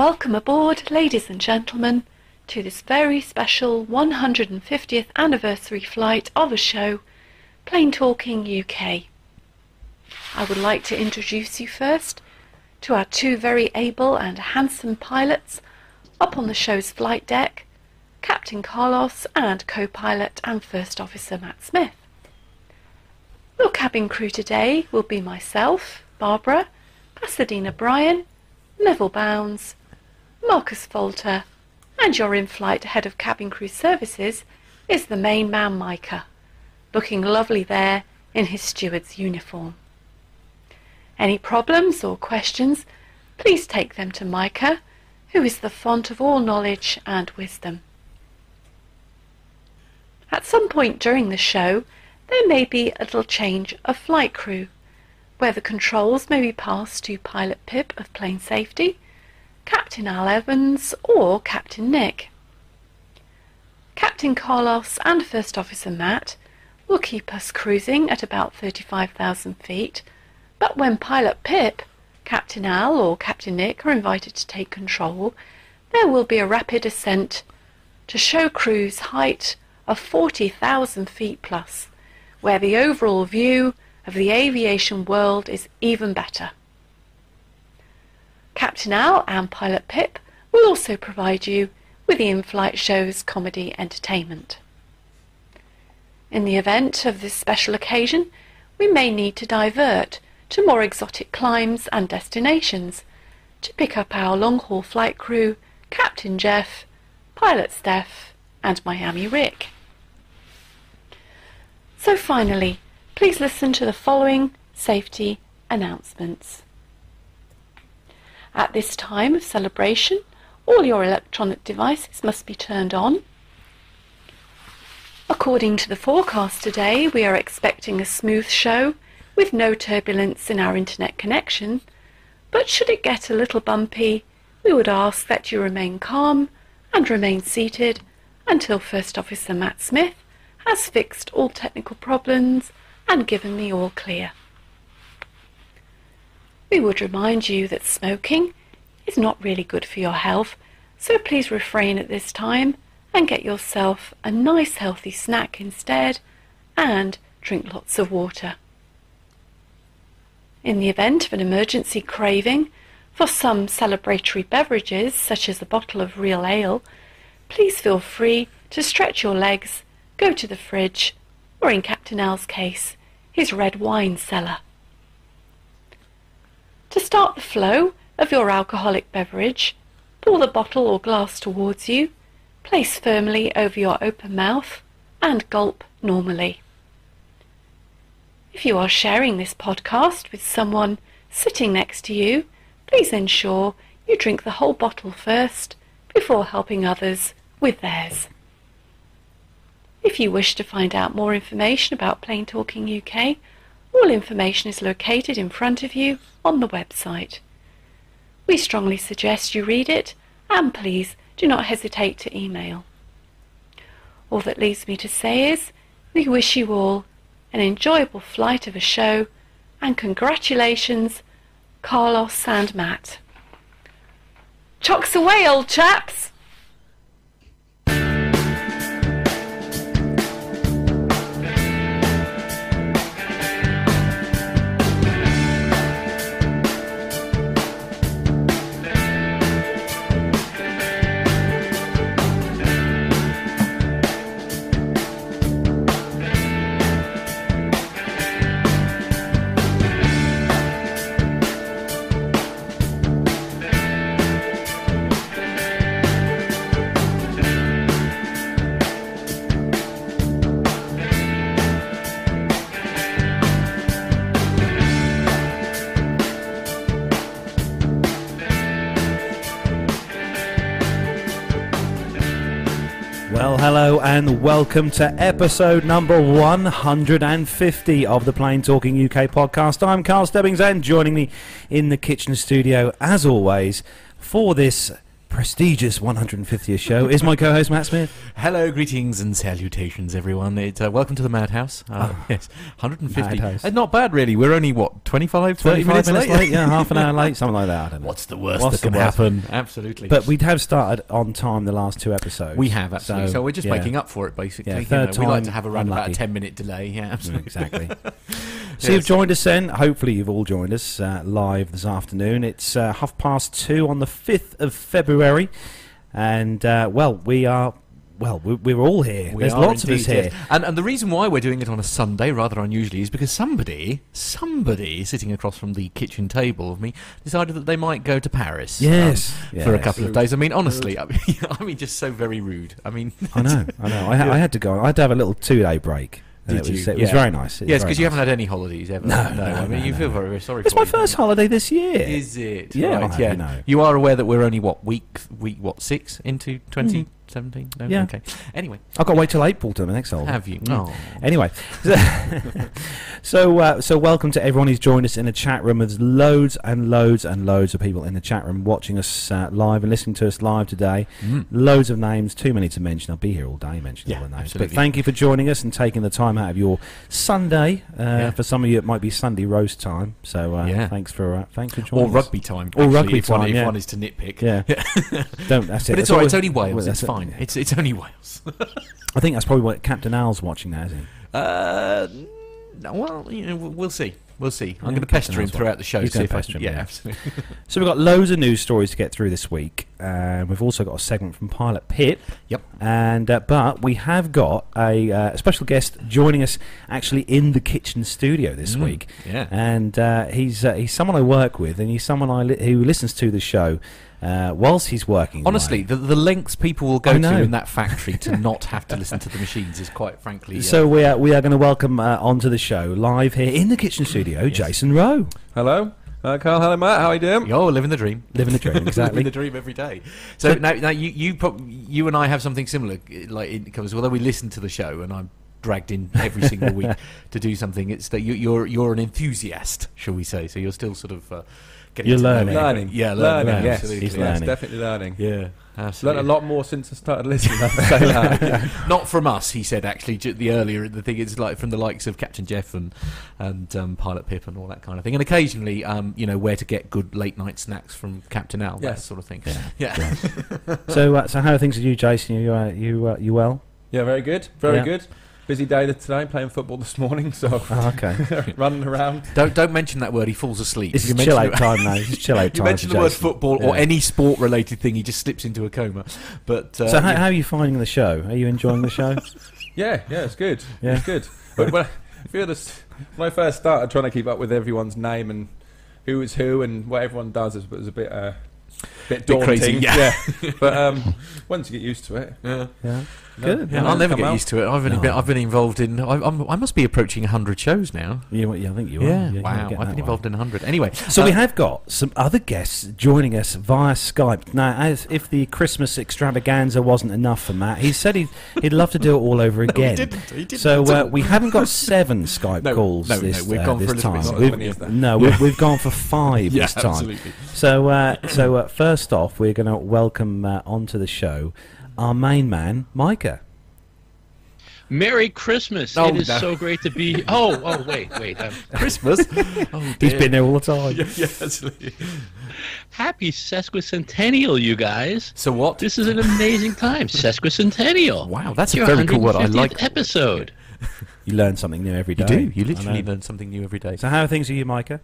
Welcome aboard, ladies and gentlemen, to this very special 150th anniversary flight of a show, Plane Talking UK. I would like to introduce you first to our two very able and handsome pilots up on the show's flight deck, Captain Carlos and co-pilot and First Officer Matt Smith. Your cabin crew today will be myself, Barbara, Pasadena Bryan, Neville Bounds, Marcus Falter, and your in-flight head of cabin crew services is the main man Micah, looking lovely there in his steward's uniform. Any problems or questions, please take them to Micah, who is the font of all knowledge and wisdom. At some point during the show, there may be a little change of flight crew, where the controls may be passed to Pilot Pip of Plane Safety, Captain Al Evans, or Captain Nick. Captain Carlos and First Officer Matt will keep us cruising at about 35,000 feet but when Pilot Pip, Captain Al, or Captain Nick are invited to take control, there will be a rapid ascent to show cruise height of 40,000 feet plus, where the overall view of the aviation world is even better. Captain Al and Pilot Pip will also provide you with the in-flight show's comedy entertainment. In the event of this special occasion, we may need to divert to more exotic climes and destinations to pick up our long-haul flight crew, Captain Jeff, Pilot Steph, and Miami Rick. So finally, please listen to the following safety announcements. At this time of celebration, all your electronic devices must be turned on. According to the forecast today, we are expecting a smooth show with no turbulence in our internet connection, but should it get a little bumpy, we would ask that you remain calm and remain seated until First Officer Matt Smith has fixed all technical problems and given the all clear. We would remind you that smoking is not really good for your health, so please refrain at this time and get yourself a nice healthy snack instead and drink lots of water. In the event of an emergency craving for some celebratory beverages, such as a bottle of real ale, please feel free to stretch your legs, go to the fridge, or in Captain Al's case, his red wine cellar. To start the flow of your alcoholic beverage, pour the bottle or glass towards you, place firmly over your open mouth, and gulp normally. If you are sharing this podcast with someone sitting next to you, please ensure you drink the whole bottle first before helping others with theirs. If you wish to find out more information about Plane Talking UK, all information is located in front of you on the website. We strongly suggest you read it and please do not hesitate to email. All that leaves me to say is we wish you all an enjoyable flight of a show, and congratulations, Carlos and Matt. Chocks away, old chaps! And welcome to episode number 150 of the Plane Talking UK podcast. I'm Carl Stebbings, and joining me in the kitchen studio, as always, for this prestigious 150th show is my co-host Matt Smith. Hello, greetings and salutations, everyone. It's, uh, welcome to the Madhouse. Uh, yes, 150. Madhouse. Uh, not bad, really. We're only, what, 25, 30 minutes, minutes late, yeah, half an hour late, something like that. I don't know. What's the worst What's that can happen? Absolutely. But we have started on time the last two episodes. we have, absolutely. So, So, we're just yeah. making up for it, basically. Yeah, You third know, we like to have around about a 10 minute delay. Yeah, Mm. Exactly. so Yes. you've joined us then. Hopefully you've all joined us uh, live this afternoon. It's uh, half past two on the 5th of February. And, uh, well, we are... Well, we're, we're all here. We There's are lots of us here. yes. And, and the reason why we're doing it on a Sunday, rather unusually, is because somebody, somebody sitting across from the kitchen table of me, decided that they might go to Paris. um, Yes. for a yes. couple of days. I mean, honestly, I mean, I mean, just so very rude. I mean, I know, I know. I, ha- I had to go. I had to have a little two-day break. And Did it was, you? It was Yeah. very nice. It was yes, very because you nice. haven't had any holidays ever. No, I no, mean, no, you no. feel very, very sorry. It's for my you, first holiday this year. Is it? Yeah, right, I yeah. know. You are aware that we're only what week, week what six into twenty mm-hmm. Seventeen? No. Yeah. Okay. Anyway, I've got to wait till April to the next holiday. have you? Mm. Oh. Anyway, so uh, so welcome to everyone who's joined us in the chat room. There's loads and loads and loads of people in the chat room watching us uh, live and listening to us live today. Mm. Loads of names, too many to mention. I'll be here all day mentioning Yeah, all the names. absolutely. But thank you for joining us and taking the time out of your Sunday. Uh, Yeah. For some of you, it might be Sunday roast time. So uh, Yeah. thanks for uh, thanks for joining Or us. rugby time. Or actually, rugby if one, time, If yeah. one is to nitpick. Yeah, don't. That's it. But it's That's all right. It's only Wales. well, it's that's it. Fine. It's it's only Wales. I think that's probably what Captain Al's watching now, isn't he? Uh, no, well, you know, we'll see. We'll see. I'm going to pester him throughout the show. He's gonna if pester him, yeah, absolutely. So we've got loads of news stories to get through this week, and we've also got a segment from Pilot Pip. Yep. And uh, but we have got a uh, special guest joining us actually in the kitchen studio this Mm, week, Yeah. and uh, he's uh, he's someone I work with, and he's someone I li- who listens to the show uh, whilst he's working. Honestly, the, the lengths people will go to in that factory to not have to listen to the machines is quite frankly. uh, So we are we are going to welcome uh, onto the show live here in the kitchen studio, Yes. Jason Rowe, Hello, uh, Carl. Hello, Matt. How are you doing? oh, living the dream. living the dream exactly. living the dream every day. So, So- now, now you you prob- you and I have something similar. Like it comes although we listen to the show and I'm dragged in every single week to do something. It's that you, you're you're an enthusiast, shall we say? So you're still sort of. Uh, Getting You're learning. me. Learning. yeah, learning. learning. yes, absolutely. He's yes, learning. definitely learning. Yeah, Learned a lot more since I started listening. I have to say that. Not from us, he said. Actually, the earlier the thing is like from the likes of Captain Jeff and and um, Pilot Pip and all that kind of thing, and occasionally, um, you know, where to get good late night snacks from Captain Al, that sort of thing. Yeah. Yeah, so uh, so how are things with you, Jason? You uh, you uh, you well? yeah, very good. Very Yeah. good. Busy day today. Playing football this morning, so Oh, okay. running around. don't don't mention that word. He falls asleep. This You is chill out the- time now. This is chill out You time. mention for the word Jason. football or any sport related thing, he just slips into a coma. But uh, So how, yeah. how are you finding the show? Are you enjoying the show? Yeah, yeah, it's good. Yeah. It's good. But when, I feel this, when I first started trying to keep up with everyone's name and who is who and what everyone does, it was a bit, uh, bit Bit daunting. crazy, yeah. but um, once you get used to it, Yeah. Yeah. Good. Yeah, I'll never get out. used to it. I've only No. been I've been involved in. I, I'm, I must be approaching hundred shows now. You, yeah, I think you are. Yeah, you're wow. I've that been way. involved in hundred. Anyway, So we uh, have got some other guests joining us via Skype. Now, as if the Christmas extravaganza wasn't enough for Matt, he said he'd, he'd love to do it all over No, he again. didn't. He didn't so at uh, all. we haven't got seven Skype No, calls no, no, this, we've uh, gone for this a little bit time. Not as We've- many as that. no, we've, we've gone for five yeah, this time. absolutely. So, uh, so uh, first off, we're going to welcome uh, onto the show our main man, Micah. Merry Christmas! Oh, it is no. so great to be. Oh, oh, wait, wait. Um, Christmas. oh, He's dear. been there all the time. Yeah, yeah, absolutely. happy sesquicentennial, you guys! So what? This is an amazing time. Sesquicentennial. Wow, that's Your a very cool word. I like. episode. You learn something new every day. You do. You literally learn something new every day. So, how are things with you, Micah?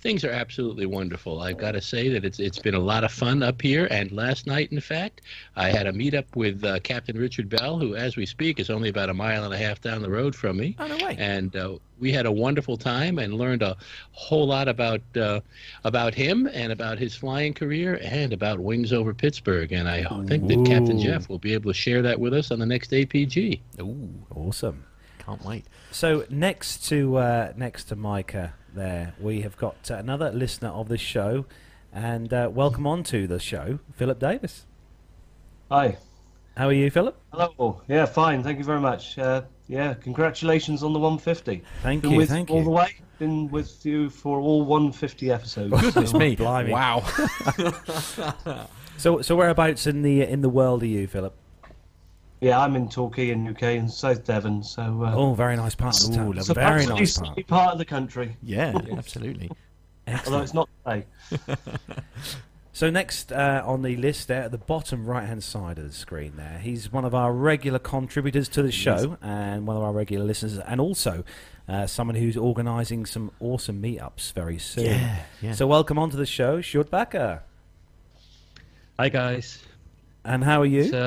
Things are absolutely wonderful. I've got to say that it's it's been a lot of fun up here. And last night, in fact, I had a meetup with uh, Captain Richard Bell, who, as we speak, is only about a mile and a half down the road from me. Oh no way. and uh, we had a wonderful time and learned a whole lot about uh, about him and about his flying career and about wings over Pittsburgh. And I think that Captain Jeff will be able to share that with us on the next APG. Ooh, Awesome. can't wait. So next to uh, next to Micah, there we have got uh, another listener of the show, and uh, welcome on to the show, Philip Davis. Hi. How are you, Philip? Hello. Yeah, fine. Thank you very much. Uh, Yeah, congratulations on the 150. Thank Been you, with thank all you. the way. Been with you for all 150 episodes. Goodness me! blimey. Wow. So, so whereabouts in the in the world are you, Philip? Yeah, I'm in Torquay in UK in South Devon, so uh, Oh, very nice part of the town. lovely. it's Very nice part. part of the country. Yeah, absolutely. Although it's not today. So next uh, on the list there at the bottom right hand side of the screen there, he's one of our regular contributors to the show and one of our regular listeners and also uh, someone who's organising some awesome meetups very soon. Yeah, yeah. So welcome onto the show, Short Backer. Hi guys. And how are It's, you?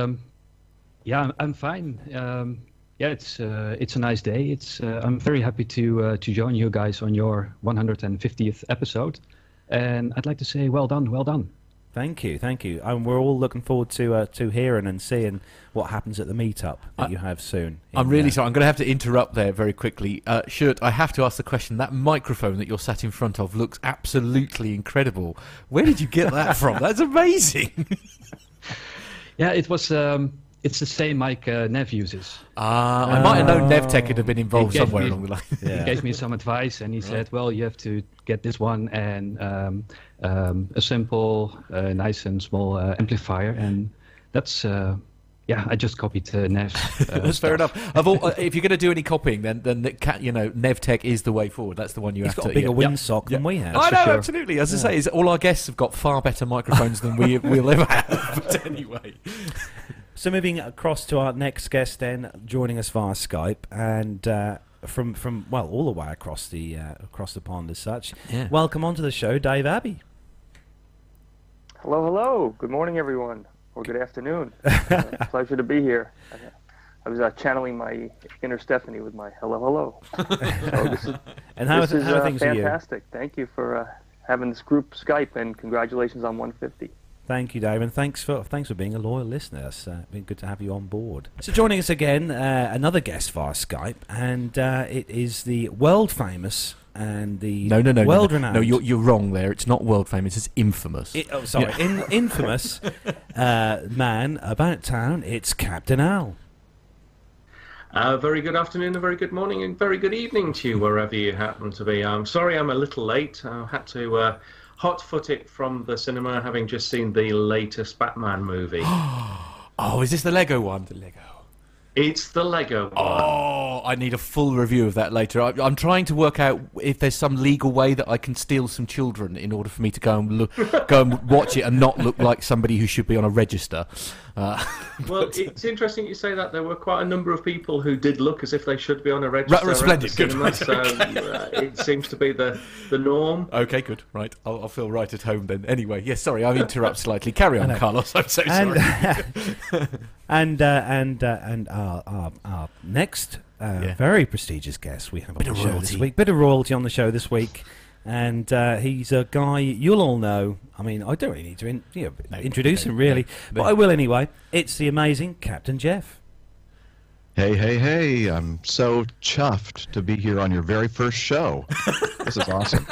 Yeah, I'm, I'm fine. Um, yeah, it's uh, it's a nice day. It's uh, I'm very happy to uh, to join you guys on your 150th episode, and I'd like to say well done, well done. Thank you, thank you. And we're all looking forward to uh, to hearing and seeing what happens at the meetup that I- you have soon. I'm really uh, sorry. I'm going to have to interrupt there very quickly. Uh, Shirt, I have to ask the question. That microphone that you're sat in front of looks absolutely incredible. Where did you get that from? That's amazing. Yeah, it was. Um, it's the same mic uh, Nev uses. Ah, I might have known NevTech would have been involved He gave somewhere me- along the line. He gave me some advice, and he said, "Well, you have to get this one and um, um, a simple, uh, nice and small uh, amplifier." And that's, uh, yeah, I just copied uh, Nev's. Uh, That's fair stuff. enough. Of all, uh, if you're going to do any copying, then then the ca- you know NevTech is the way forward. That's the one you He's have got to. a bigger yeah. windsock than Yeah. we have. I know, sure. absolutely. As I say, is all our guests have got far better microphones than we we'll ever have. But anyway, So moving across to our next guest, then joining us via Skype, and uh, from from well all the way across the uh, across the pond as such. Yeah. Welcome onto the show, Dave Abbey. Hello, hello. Good morning, everyone, or good afternoon. Uh, pleasure to be here. I was uh, channeling my inner Stephanie with my hello, hello. So this is, And how, this is how are uh, things with you? fantastic. Thank you for uh, having this group Skype, and congratulations on 150. Thank you, Dave, and thanks for thanks for being a loyal listener. It's uh, been good to have you on board. So joining us again, uh, another guest via Skype, and uh, it is the world famous and the no, no, no, world no, no. renowned. No, you're you're wrong there. It's not world famous. It's infamous. I- oh, sorry, in, infamous uh, man about town. It's Captain Al. Uh, very good afternoon, a very good morning, and very good evening to you wherever you happen to be. I'm sorry I'm a little late. I had to uh, hot foot it from the cinema, having just seen the latest Batman movie. oh, is this the Lego one? The Lego. it's the Lego one. Oh, I need a full review of that later. I, I'm trying to work out if there's some legal way that I can steal some children in order for me to go and look, go and watch it and not look like somebody who should be on a register. Uh, Well, it's interesting you say that. There were quite a number of people who did look as if they should be on a register. Right, splendid, at good, the right, cinema, so uh, it seems to be the, the norm. okay, good. Right, I'll, I'll feel right at home then. Anyway, yes, sorry, I've interrupted slightly. Carry on. Carlos. I'm so and sorry. and uh, and uh, and our, our, our next uh, Yeah. very prestigious guest we have Bit on of the show royalty. this week. Bit of royalty on the show this week, and uh, he's a guy you'll all know. I mean, I don't really need to in, you know, No, introduce no, him really, no, but no. I will anyway. It's the amazing Captain Jeff. Hey, hey, hey. I'm so chuffed to be here on your very first show. this is awesome.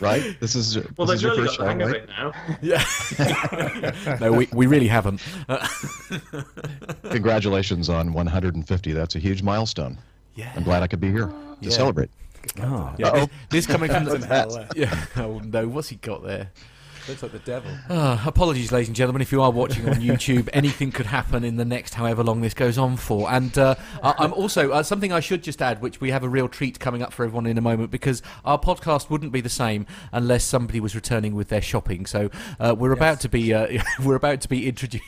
right? This is, Well, this is they've your really first got the show, of right? it now. Yeah. no, we, we really haven't. Congratulations on 150. That's a huge milestone. yeah. I'm glad I could be here to Yeah. celebrate. Oh, Yeah, this, this coming from That's the. hell, Yeah. Oh no, what's he got there? Looks like the devil. Ah, apologies, ladies and gentlemen, if you are watching on YouTube. anything could happen in the next however long this goes on for. And uh, I'm also uh, something I should just add, which we have a real treat coming up for everyone in a moment, because our podcast wouldn't be the same unless somebody was returning with their shopping. So uh, we're about to be uh, we're about to be introduced.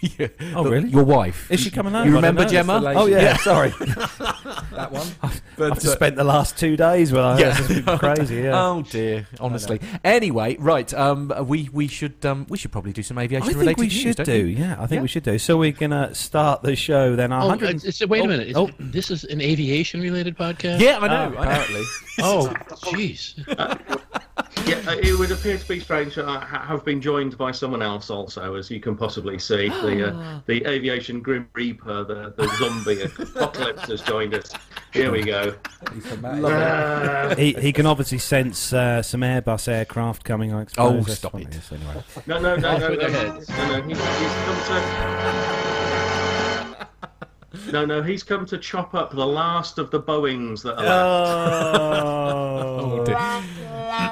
Oh, really? Your wife is she coming over? You remember. Gemma? Oh yeah, Yeah. sorry. That one. I've But, just uh, spent the last two days with her. Yeah. Just crazy. Yeah. Oh dear, honestly. Anyway, right. Um, we we should um, we should probably do some aviation I think related we news, should don't do. you? Yeah, I think Yeah. we should do. So we're gonna start the show then. Our Oh, 100 it's, it's- wait oh, a minute. Is oh. This is an aviation-related podcast. Yeah, I know. I know. apparently. Oh, jeez. Yeah, uh, it would appear to be strange. I have been joined by someone else also, as you can possibly see. The uh, the aviation grim reaper, the, the zombie apocalypse has joined us. Here we go. He's from Matt. Uh, he, he can obviously sense uh, some Airbus aircraft coming. I suppose. Oh, stop what it. Is Anyway. no, no, no, no, no, no, no, no. He's, he's come to. No, no, he's come to chop up the last of the Boeings that are left. Oh,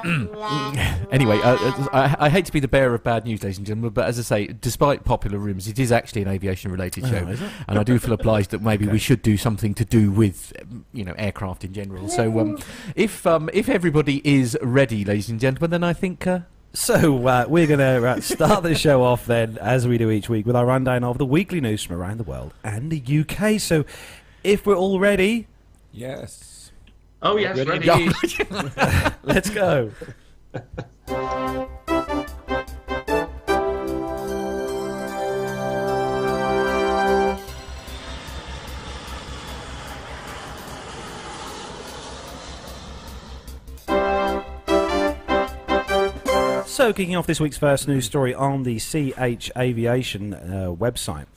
anyway, uh, uh, I, I hate to be the bearer of bad news, ladies and gentlemen, but as I say, despite popular rumours, it is actually an aviation-related show, Oh, is it? and I do feel obliged that maybe Okay. we should do something to do with, um, you know, aircraft in general. So, um, if um, if everybody is ready, ladies and gentlemen, then I think. Uh, So uh, we're going to uh, start the show off then, as we do each week, with our rundown of the weekly news from around the world and the UK. So, if we're all ready, Yes. Oh yes, Ready ready. let's go. So, kicking off this week's first news story on the CH Aviation uh, website.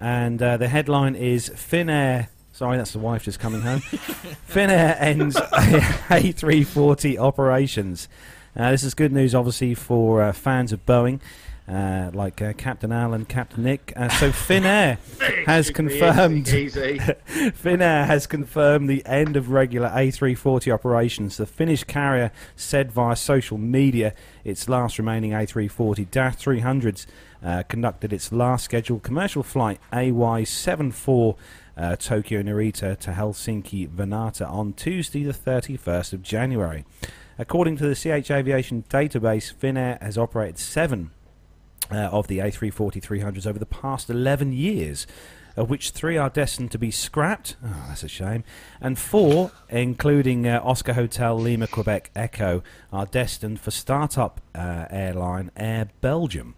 And uh, the headline is Finnair. Sorry, that's the wife just coming home. Finnair ends A340 operations. Uh, this is good news, obviously, for uh, fans of Boeing, uh, like uh, Captain Al and Captain Nick. Uh, so, Finnair has confirmed. Easy. Finnair has confirmed the end of regular A340 operations. The Finnish carrier said via social media its last remaining A340-300s uh, conducted its last scheduled commercial flight AY74 uh, Tokyo Narita to Helsinki Vantaa on Tuesday the 31st of January. According to the CH Aviation database, Finnair has operated seven uh, of the A340-300s over the past 11 years, of which three are destined to be scrapped. Oh, that's a shame. And four, including uh, Oscar Hotel Lima Quebec Echo, are destined for startup uh, airline Air Belgium.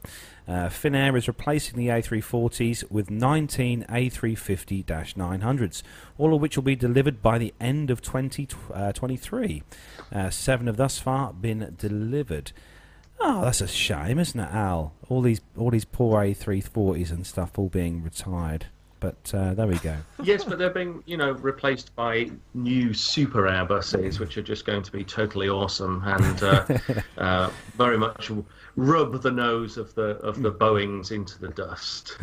Uh, Finnair is replacing the A340s with 19 A350-900s, all of which will be delivered by the end of 2023. Uh, seven have thus far been delivered. Oh, that's a shame, isn't it, Al? All these, all these poor A340s and stuff all being retired. But uh, there we go. yes, but they're being, you know, replaced by new super Airbuses, which are just going to be totally awesome and uh, uh, very much rub the nose of the of the Boeings into the dust.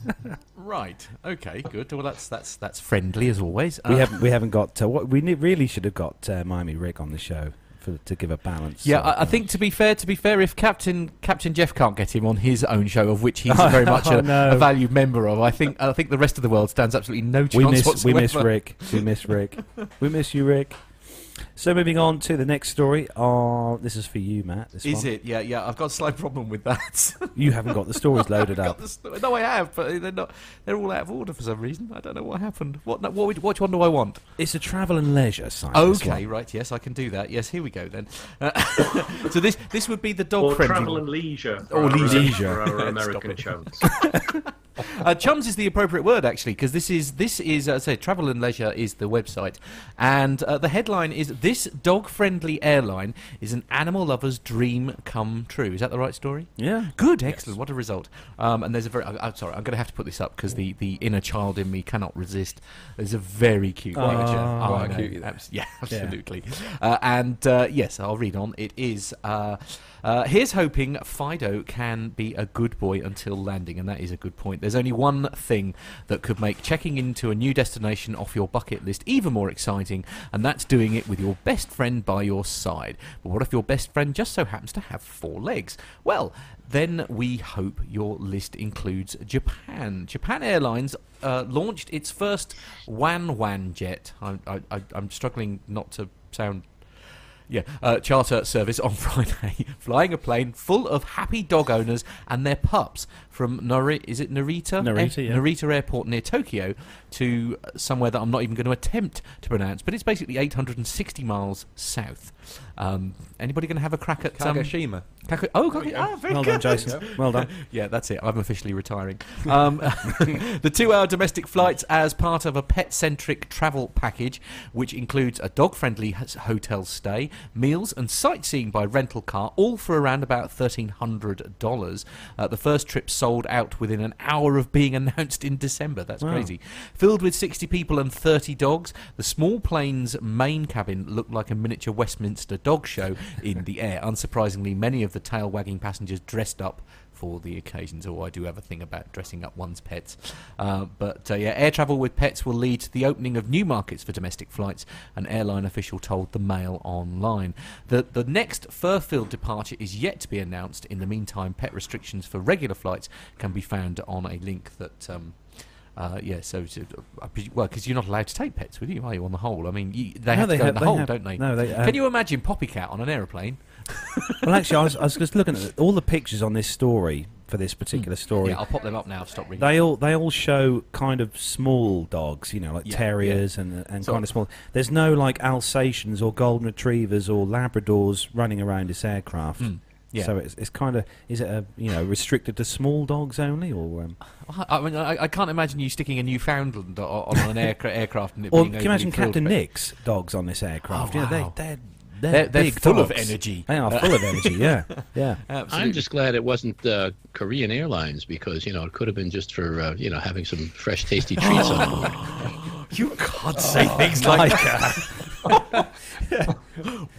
right. Okay. Good. Well, that's that's that's friendly as always. We Uh, haven't, we haven't got. Uh, what we ne- really should have got uh, Miami Rick on the show for to give a balance. Yeah, I, I think to be fair, to be fair, if Captain Captain Jeff can't get him on his own show, of which he's very much Oh, a, no. a valued member of, I think I think the rest of the world stands absolutely no chance we miss, we miss Rick. We miss Rick. we miss you, Rick. So moving on to the next story. Oh, this is for you, Matt. This Is one. it? Yeah, yeah. I've got a slight problem with that. You haven't got the stories loaded Got up. the sto- no, I have, but they're not. They're all out of order for some reason. I don't know what happened. What? no, What? Which one do I want? It's a travel and leisure site. Okay, right. Yes, I can do that. Yes, here we go then. Uh, so this this would be the dog or friendly. travel and leisure. Or our, uh, leisure. for our American it. chums. Uh, chums is the appropriate word actually because this is this is uh, say travel and leisure is the website. And uh, the headline is this dog friendly airline is an animal lover's dream come true. Is that the right story? Yeah. good excellent. What a result. Um, and there's a very I, I'm sorry I'm going to have to put this up because the, the inner child in me cannot resist. There's a very cute Oh, picture. Quite I know. cute. Abs- yeah absolutely. Uh, and uh, yes I'll read on. It is uh, here's hoping Fido can be a good boy until landing, and that is a good point. There's only one thing that could make checking into a new destination off your bucket list even more exciting, and that's doing it with your best friend by your side. But what if your best friend just so happens to have four legs? Well, then we hope your list includes Japan. Japan Airlines uh, launched its first Wan Wan jet. I, I, I'm struggling not to sound yeah, uh, charter service on Friday, flying a plane full of happy dog owners and their pups from Nari- is it Narita? Narita, yeah. Narita Airport near Tokyo to somewhere that I'm not even going to attempt to pronounce, but it's basically 860 miles south. Um, anybody going to have a crack at um, Kagoshima. Kago- oh, Kago- ah, very Well good. done, Jason. Well done. Yeah, that's it. I'm officially retiring. Um, the two hour domestic flights as part of a pet centric travel package, which includes a dog friendly hotel stay, meals, and sightseeing by rental car, all for around about $1,300. Uh, the first trip sold out within an hour of being announced in December. That's Wow. crazy. Filled with 60 people and 30 dogs, the small plane's main cabin looked like a miniature Westminster dog show in the air. Unsurprisingly, many of the tail wagging passengers dressed up for the occasions. Or I do have a thing about dressing up one's pets. Uh, but uh, yeah, air travel with pets will lead to the opening of new markets for domestic flights. An airline official told the Mail Online. The the next Furfield departure is yet to be announced. In the meantime, pet restrictions for regular flights can be found on a link that. Um, uh, yeah, so, I presu- well, because you're not allowed to take pets with you, are you? On the whole, I mean, you, they No, have they to go have- in the hole, have- don't they? no, they, um, Can you imagine Poppycat on an aeroplane? well, actually, I was, I was just looking at all the pictures on this story for this particular story. Yeah, I'll pop them up now. Stop reading. They all they all show kind of small dogs, you know, like Yeah, terriers and and So- kind of small. There's no like Alsatians or golden retrievers or Labradors running around this aircraft. Mm, yeah. So it's it's kind of is it a you know restricted to small dogs only or um, I I mean, I, I can't imagine you sticking a Newfoundland o- on an aircra- aircraft and it or being can you imagine Captain but- Nick's dogs on this aircraft? Oh, You wow. they they're they're, They're- they're big full of energy. They are full of energy. Yeah, yeah. Absolutely. I'm just glad it wasn't uh, Korean Airlines because you know it could have been just for uh, you know having some fresh, tasty treats on board. You can't say things like that.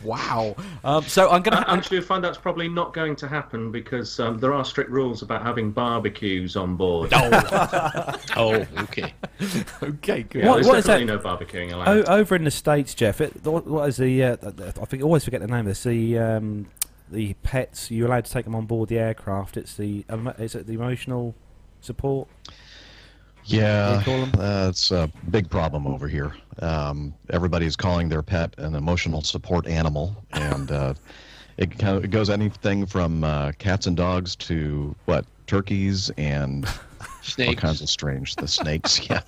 Wow. Um, so I'm gonna. I actually find that's probably not going to happen because um, there are strict rules about having barbecues on board. Oh, okay. okay, good. Yeah, What- there's what is definitely that? no barbecuing allowed. O- over in the states, Jeff. It, what what is the? Uh, I think I always forget the name of this. The um, the pets. You're allowed to take them on board the aircraft. It's the emo- is it the emotional support? Yeah, They call 'em? that's a big problem over here. Um, everybody's calling their pet an emotional support animal, and uh, it, kind of, it goes anything from uh, cats and dogs to what turkeys and all Snakes. kinds of strange. The snakes, yeah.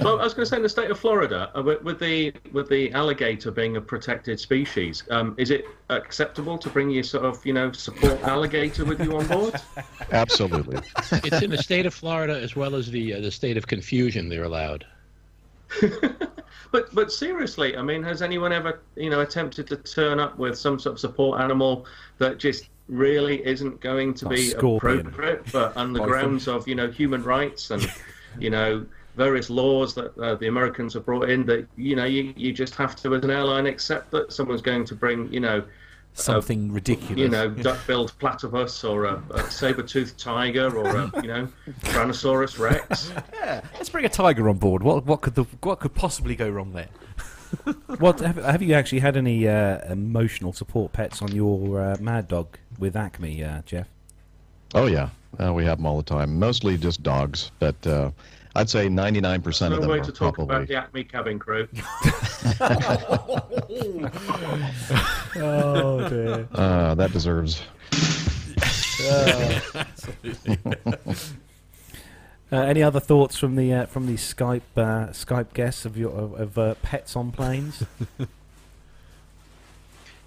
Well, I was going to say in the state of Florida, uh, with, with the with the alligator being a protected species, um, is it acceptable to bring your sort of you know support alligator with you on board? Absolutely. It's in the state of Florida as well as the uh, the state of confusion. They're allowed. But but seriously, I mean, has anyone ever you know attempted to turn up with some sort of support animal that just really isn't going to Like be scorpion. appropriate, but on the grounds of you know human rights and you know various laws that uh, the Americans have brought in that you know you, you just have to as an airline accept that someone's going to bring you know Something ridiculous. you know duck-billed platypus or a, a saber-toothed tiger or a you know Tyrannosaurus Rex. Yeah, let's bring a tiger on board. What what could the what could possibly go wrong there? What have, have you actually had any uh, emotional support pets on your uh, Mad Dog with Acme, uh, Jeff? Oh yeah, uh, we have them all the time. Mostly just dogs, but uh, I'd say 99% No of them way are to talk about the Acme cabin crew. Oh dear. Uh, that deserves. Uh, any other thoughts from the uh, from the Skype uh, Skype guests of your of, of uh, pets on planes?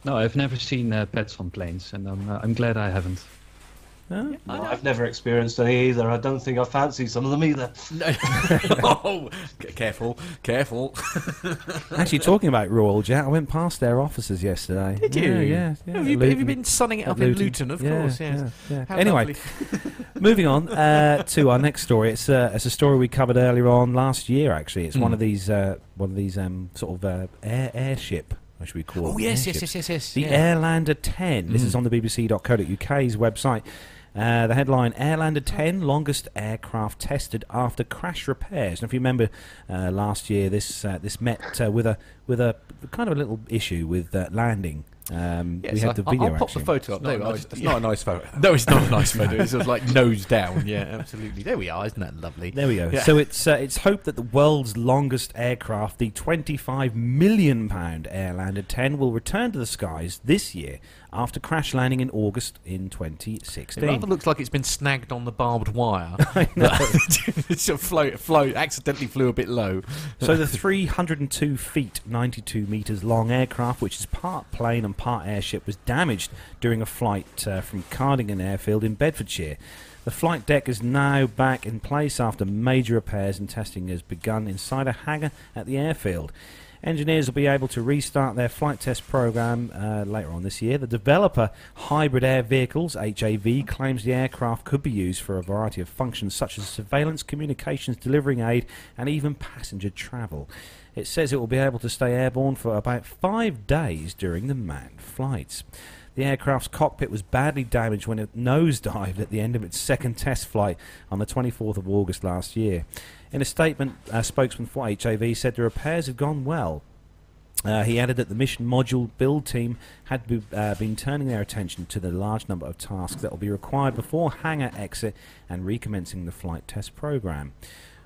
No, I've never seen uh, pets on planes, and I'm uh, I'm glad I haven't. Huh? No, I've never experienced any either. I don't think I fancy some of them either. oh, careful, careful. Actually, talking about Royal Jet, I went past their offices yesterday. Did you? Yeah, yeah. yeah. have, you, Luton. have you been sunning it At up in Luton? Of Yeah, course, yes. yeah, yeah. Anyway, moving on uh, to our next story. It's uh, it's a story we covered earlier on last year. Actually, it's one Mm. of these uh, one of these um, sort of uh, air airship. What should we call Oh them? yes, yes, yes, yes, yes. The yeah. Airlander 10. This Mm. is on the BBC.co.uk's website. Uh, the headline: Airlander 10, longest aircraft tested after crash repairs. And if you remember, uh, last year this uh, this met uh, with a with a kind of a little issue with uh, landing. Um, Yes, we had the I- video. I'll pop the photo up. It's not, a nice, just- it's yeah. not a nice photo. No, it's not a nice photo. It's sort of like nose down. Yeah, absolutely. There we are. Isn't that lovely? There we go. Yeah. So it's uh, it's hoped that the world's longest aircraft, the 25 million pound Airlander 10, will return to the skies this year after crash landing in August in It 2016. rather looks like it's been snagged on the barbed wire. I know. it of flow, flow, accidentally flew a bit low. So the 302 feet, 92 meters long aircraft, which is part plane and part airship, was damaged during a flight uh, from Cardington Airfield in Bedfordshire. The flight deck is now back in place after major repairs and testing has begun inside a hangar at the airfield. Engineers will be able to restart their flight test program uh, later on this year. The developer Hybrid Air Vehicles (HAV) claims the aircraft could be used for a variety of functions such as surveillance, communications, delivering aid, and even passenger travel. It says it will be able to stay airborne for about five days during the manned flights. The aircraft's cockpit was badly damaged when it nosedived at the end of its second test flight on the 24th of August last year. In a statement, a spokesman for HAV said the repairs have gone well. Uh, he added that the mission module build team had be, uh, been turning their attention to the large number of tasks that will be required before hangar exit and recommencing the flight test program.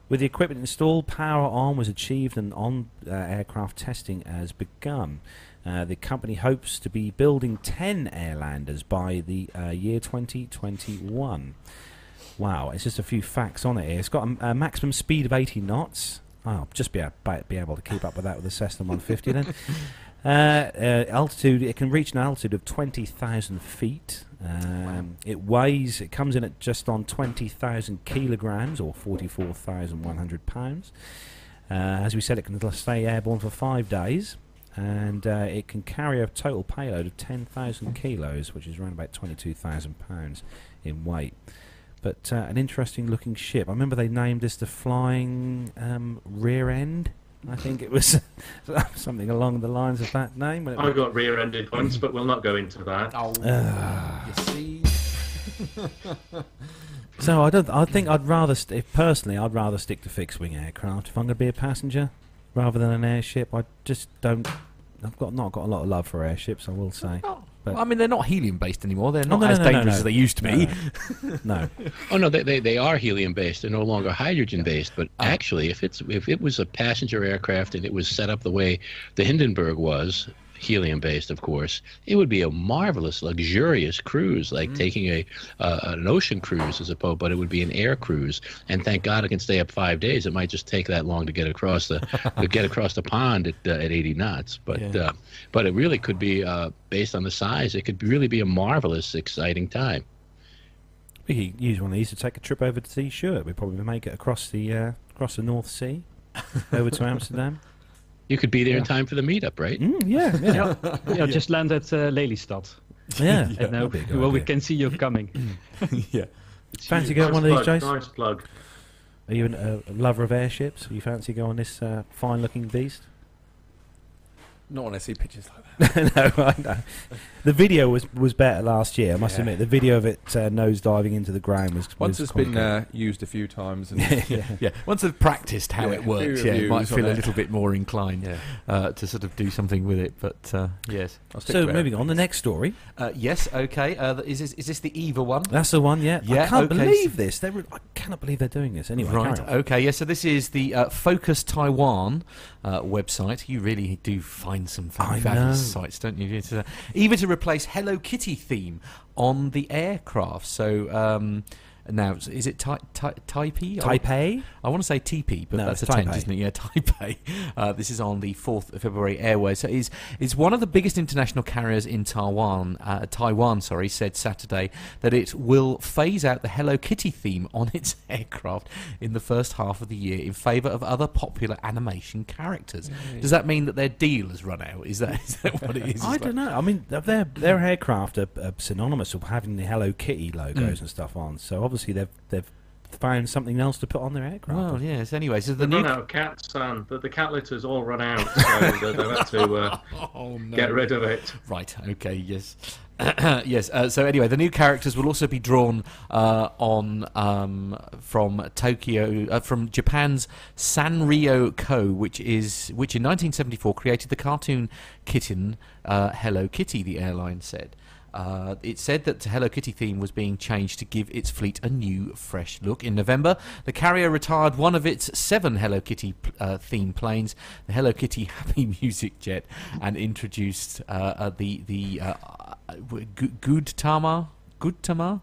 With the equipment installed, power on was achieved and on uh, aircraft testing has begun. Uh, the company hopes to be building 10 Airlanders by the uh, year 2021. Wow, it's just a few facts on it here. It's got a, a maximum speed of 80 knots. I'll just be, a, be able to keep up with that with the Cessna 150 then. Uh, uh, altitude, it can reach an altitude of 20,000 feet. Um, It weighs, it comes in at just on 20,000 kilograms or 44,100 pounds. Uh, as we said, it can stay airborne for five days. And uh, it can carry a total payload of 10,000 kilos, which is around about 22,000 pounds in weight. But uh, an interesting looking ship. I remember they named this the Flying um, Rear End. I think it was something along the lines of that name. when it I was- got rear-ended once, but we'll not go into that. Oh, Ah. you see. So I don't. I think I'd rather, st- if personally, I'd rather stick to fixed-wing aircraft if I'm going to be a passenger, rather than an airship. I just don't. I've got not got a lot of love for airships. I will say. But- I mean, they're not helium based anymore. They're Oh, not no, as no, no, dangerous no. as they used to be. No. Oh no, they, they, they are helium based. They're no longer hydrogen based. But Ah. actually, if it's if it was a passenger aircraft and it was set up the way the Hindenburg was, helium based, of course, it would be a marvelous, luxurious cruise, like Mm. taking a uh, an ocean cruise as opposed. But it would be an air cruise. And thank God it can stay up five days. It might just take that long to get across the to get across the pond at uh, at 80 knots. But Yeah. uh, but it really could be uh, based on the size. It could really be a marvelous, exciting time. We could use one of these to take a trip over to the Stuart. We'd probably make it across the uh, across the North Sea, over to Amsterdam. You could be there in time for the meetup, right? Mm, yeah, yeah, Yeah, yeah, just land at uh, Lelystad. yeah. And now, that'd be a good well, we can see you coming. yeah. Fancy Nice going one of these, plug, Jace? Nice plug. Are you an, uh, a lover of airships? You fancy going on this uh, fine-looking beast? Not when I see pictures like that. no, I know. The video was was better last year. I must Yeah. admit, the video of it uh, nose diving into the ground was Once was it's been uh, used a few times, and yeah. Yeah, once they've practiced how Yeah, it works, yeah, you might feel a little bit more inclined yeah, uh, to sort of do something with it. But uh, yes, So moving on, the next story. uh, yes, okay. Uh, is this is this the Eva one? That's the one. Yeah, Yeah, I can't okay, believe this. They were, I cannot believe they're doing this. Anyway, Right. Okay. Yeah. so this is the uh, Focus Taiwan uh, website. You really do find some I fabulous sites, don't you? It's, uh, Eva to replace Hello Kitty theme on the aircraft. So. Um, now, is it Tai Tai Taipei? Taipei. I want to say TP, but No, that's a tent, isn't it? Yeah, Taipei. Uh, this is on the 4th of February Airways. So it's, it's one of the biggest international carriers in Taiwan, uh, Taiwan, sorry, said Saturday that it will phase out the Hello Kitty theme on its aircraft in the first half of the year in favour of other popular animation characters. Does that mean that their deal has run out? Is that, is that what it is? I don't know. I mean, their their aircraft are, are synonymous with having the Hello Kitty logos Mm. and stuff on. So obviously they've they've found something else to put on their aircraft. Well, yes. Anyway, so the They've new. run out of cats, Sam. The, the cat litter's all run out, so they- they've had to uh, Oh, no. get rid of it. Right. Okay. Yes. yes. Uh, so anyway, the new characters will also be drawn uh, on um, from Tokyo, uh, from Japan's Sanrio Co., which is which in 1974 created the cartoon kitten uh, Hello Kitty. The airline said. Uh, it said that the Hello Kitty theme was being changed to give its fleet a new, fresh look. In November, the carrier retired one of its seven Hello Kitty uh, theme planes, the Hello Kitty Happy Music Jet, and introduced uh, uh, the the uh, uh, Gu- Gudtama Gudtama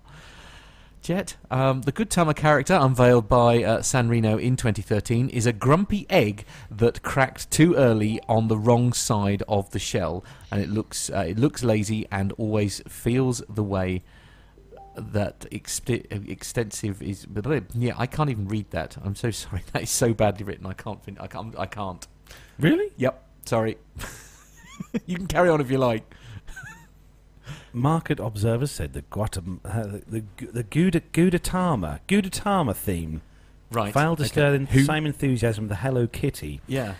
jet. Um, the Gudtama character, unveiled by uh, Sanrio in 2013, is a grumpy egg that cracked too early on the wrong side of the shell, and it looks uh, it looks lazy and always feels the way that exti- extensive is. Yeah, I can't even read that. I'm so sorry. That is so badly written. I can't. Fin- I can't. I can't. Really? Yep. Sorry. you can carry on if you like. Market observers said the Guatem- uh, the the, Gu- the Gouda, Goudatama Goudatama theme Right. failed to okay. stir the same enthusiasm the Hello Kitty. Yeah.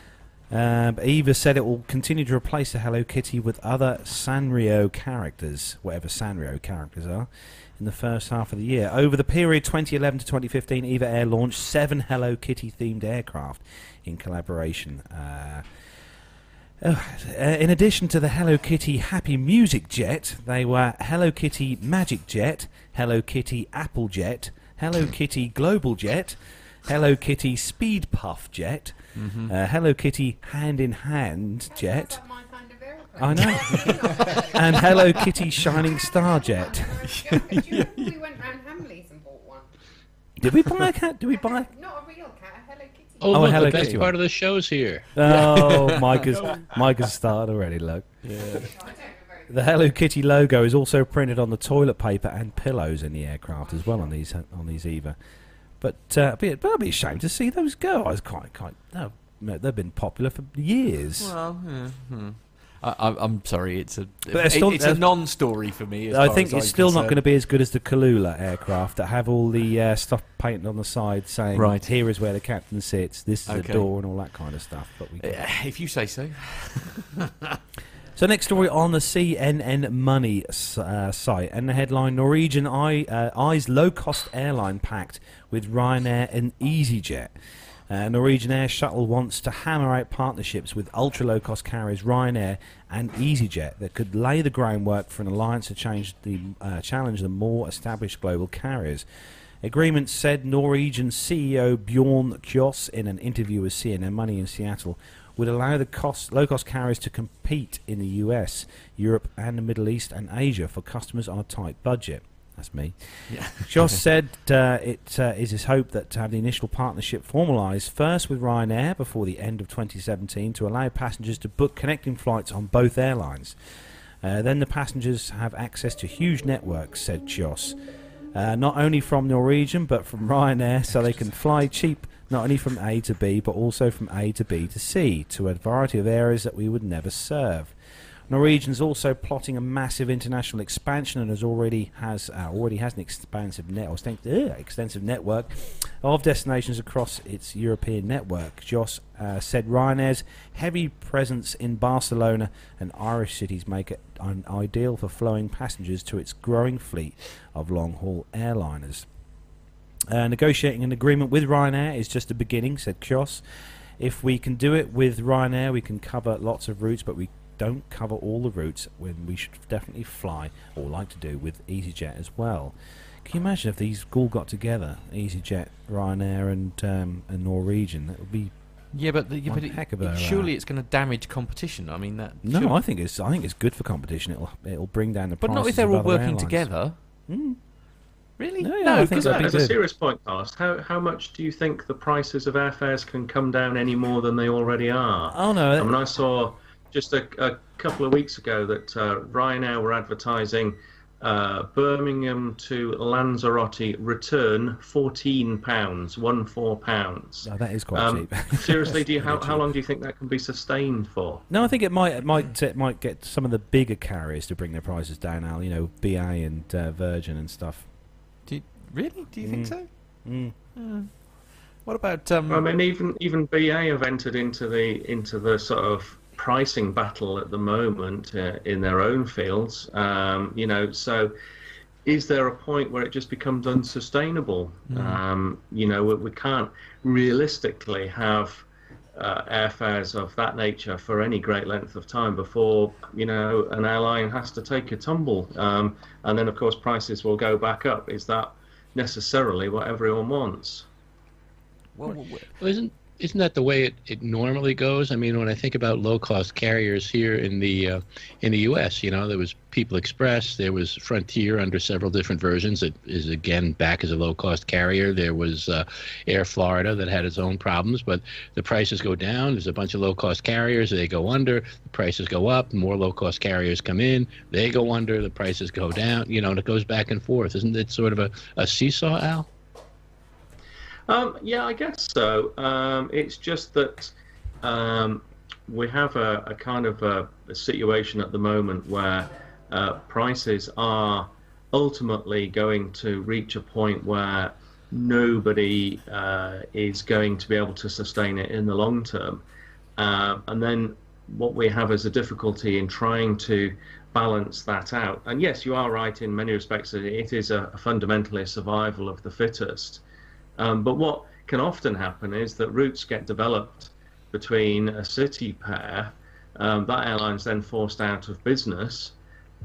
Um, Eva said it will continue to replace the Hello Kitty with other Sanrio characters, whatever Sanrio characters are, in the first half of the year. Over the period 2011 to 2015, Eva Air launched seven Hello Kitty themed aircraft in collaboration. Uh, uh, in addition to the Hello Kitty Happy Music Jet, they were Hello Kitty Magic Jet, Hello Kitty Apple Jet, Hello Kitty Global Jet, Hello Kitty Speed Puff Jet, Mhm. uh, Hello Kitty Hand in Hand Jet. My kind of aeroplane. I know. and Hello Kitty Shining Star Jet. Do we went round Hamleys and bought one? Did we buy a cat? Did we buy? Not a real cat, a Hello Kitty. Oh, Oh, look, Hello the best part of the show's here. Oh, Mike has Mike has started already. Look. The Hello Kitty logo is also printed on the toilet paper and pillows in the aircraft as well on these on these Eva. But uh, be, but I'd be ashamed to see those go. I was quite quite. No, no, they've been popular for years. Well, yeah, hmm. I, I, I'm sorry, it's a But it's still- it's a non-story for me. As I think it's I'm still not going to be as good as the Kulula aircraft that have all the uh, stuff painted on the side saying, Right. "Here is where the captain sits. This is Okay. a door," and all that kind of stuff. But we. Uh, if you say so. So next story on the CNN Money uh, site, and the headline: Norwegian eye, uh, eyes low-cost airline pact with Ryanair and EasyJet. Uh, Norwegian Air Shuttle wants to hammer out partnerships with ultra-low-cost carriers Ryanair and EasyJet that could lay the groundwork for an alliance to change the uh, challenge the more established global carriers. Agreement said Norwegian CEO Bjorn Kjos in an interview with CNN Money in Seattle would allow the cost, low-cost carriers to compete in the US, Europe, and the Middle East and Asia for customers on a tight budget. That's me. Yeah. Kjos said uh, it uh, is his hope that to have the initial partnership formalised first with Ryanair before the end of 2017 to allow passengers to book connecting flights on both airlines. Uh, then the passengers have access to huge networks, said Kjos. Uh, not only from Norwegian but from Ryanair, so they can fly cheap not only from A to B but also from A to B to C to a variety of areas that we would never serve. Norwegian's also plotting a massive international expansion and has already has uh, already has an expansive net or exten- uh, extensive network of destinations across its European network. Kjos uh, said Ryanair's heavy presence in Barcelona and Irish cities make it un- ideal for flowing passengers to its growing fleet of long-haul airliners. Uh, negotiating an agreement with Ryanair is just a beginning, said Kjos. If we can do it with Ryanair, we can cover lots of routes, but we don't cover all the routes when we should definitely fly, or like to do, with EasyJet as well. Can you imagine if these all got together, EasyJet, Ryanair, and um, and Norwegian? That would be Yeah, but, the, yeah, but it, heck of it- a, uh, surely it's going to damage competition. I mean that. no. should- I think it's I think it's good for competition. It'll it'll bring down the but not if they're all working airlines. together. Mm. Really? No, yeah, No, I because that'd be a serious point, Cast, how how much do you think the prices of airfares can come down any more than they already are? Oh no, I mean, I saw just a, a couple of weeks ago that uh, Ryanair were advertising uh, Birmingham to Lanzarote return fourteen pounds, one four pounds. Oh, that is quite Um, cheap. seriously, do you how, how long do you think that can be sustained for? No, I think it might it might it might get some of the bigger carriers to bring their prices down. Al, you know, BA and uh, Virgin and stuff. Do you, really? Do you think Mm. so? Mm. Uh, what about um? I mean, even even BA have entered into the into the sort of pricing battle at the moment uh, in their own fields. Um, you know, so is there a point where it just becomes unsustainable? Um, you know, we, we can't realistically have uh, airfares of that nature for any great length of time before you know an airline has to take a tumble, um, and then of course prices will go back up. Is that necessarily what everyone wants? well, well, well, Well, isn't isn't that the way it, it normally goes? I mean, when I think about low cost carriers here in the uh, in the U.S., you know, there was People Express, there was Frontier under several different versions. It is again back as a low cost carrier. There was uh, Air Florida that had its own problems, but the prices go down. There's a bunch of low cost carriers, they go under. The prices go up. More low cost carriers come in, they go under. The prices go down. You know, and it goes back and forth. Isn't it sort of a, a seesaw, Al? Um, yeah, I guess so. Um, it's just that um, we have a, a kind of a, a situation at the moment where uh, prices are ultimately going to reach a point where nobody uh, is going to be able to sustain it in the long term. Uh, and then what we have is a difficulty in trying to balance that out. And yes, you are right in many respects that it is a, fundamentally a survival of the fittest. Um, but what can often happen is that routes get developed between a city pair. Um, that airline's then forced out of business,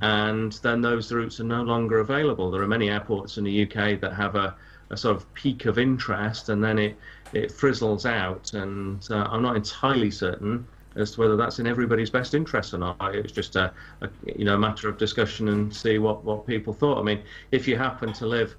and then those routes are no longer available. There are many airports in the UK that have a, a sort of peak of interest, and then it it frizzles out. And uh, I'm not entirely certain as to whether that's in everybody's best interest or not. It's just a, a you know matter of discussion and see what what people thought. I mean, if you happen to live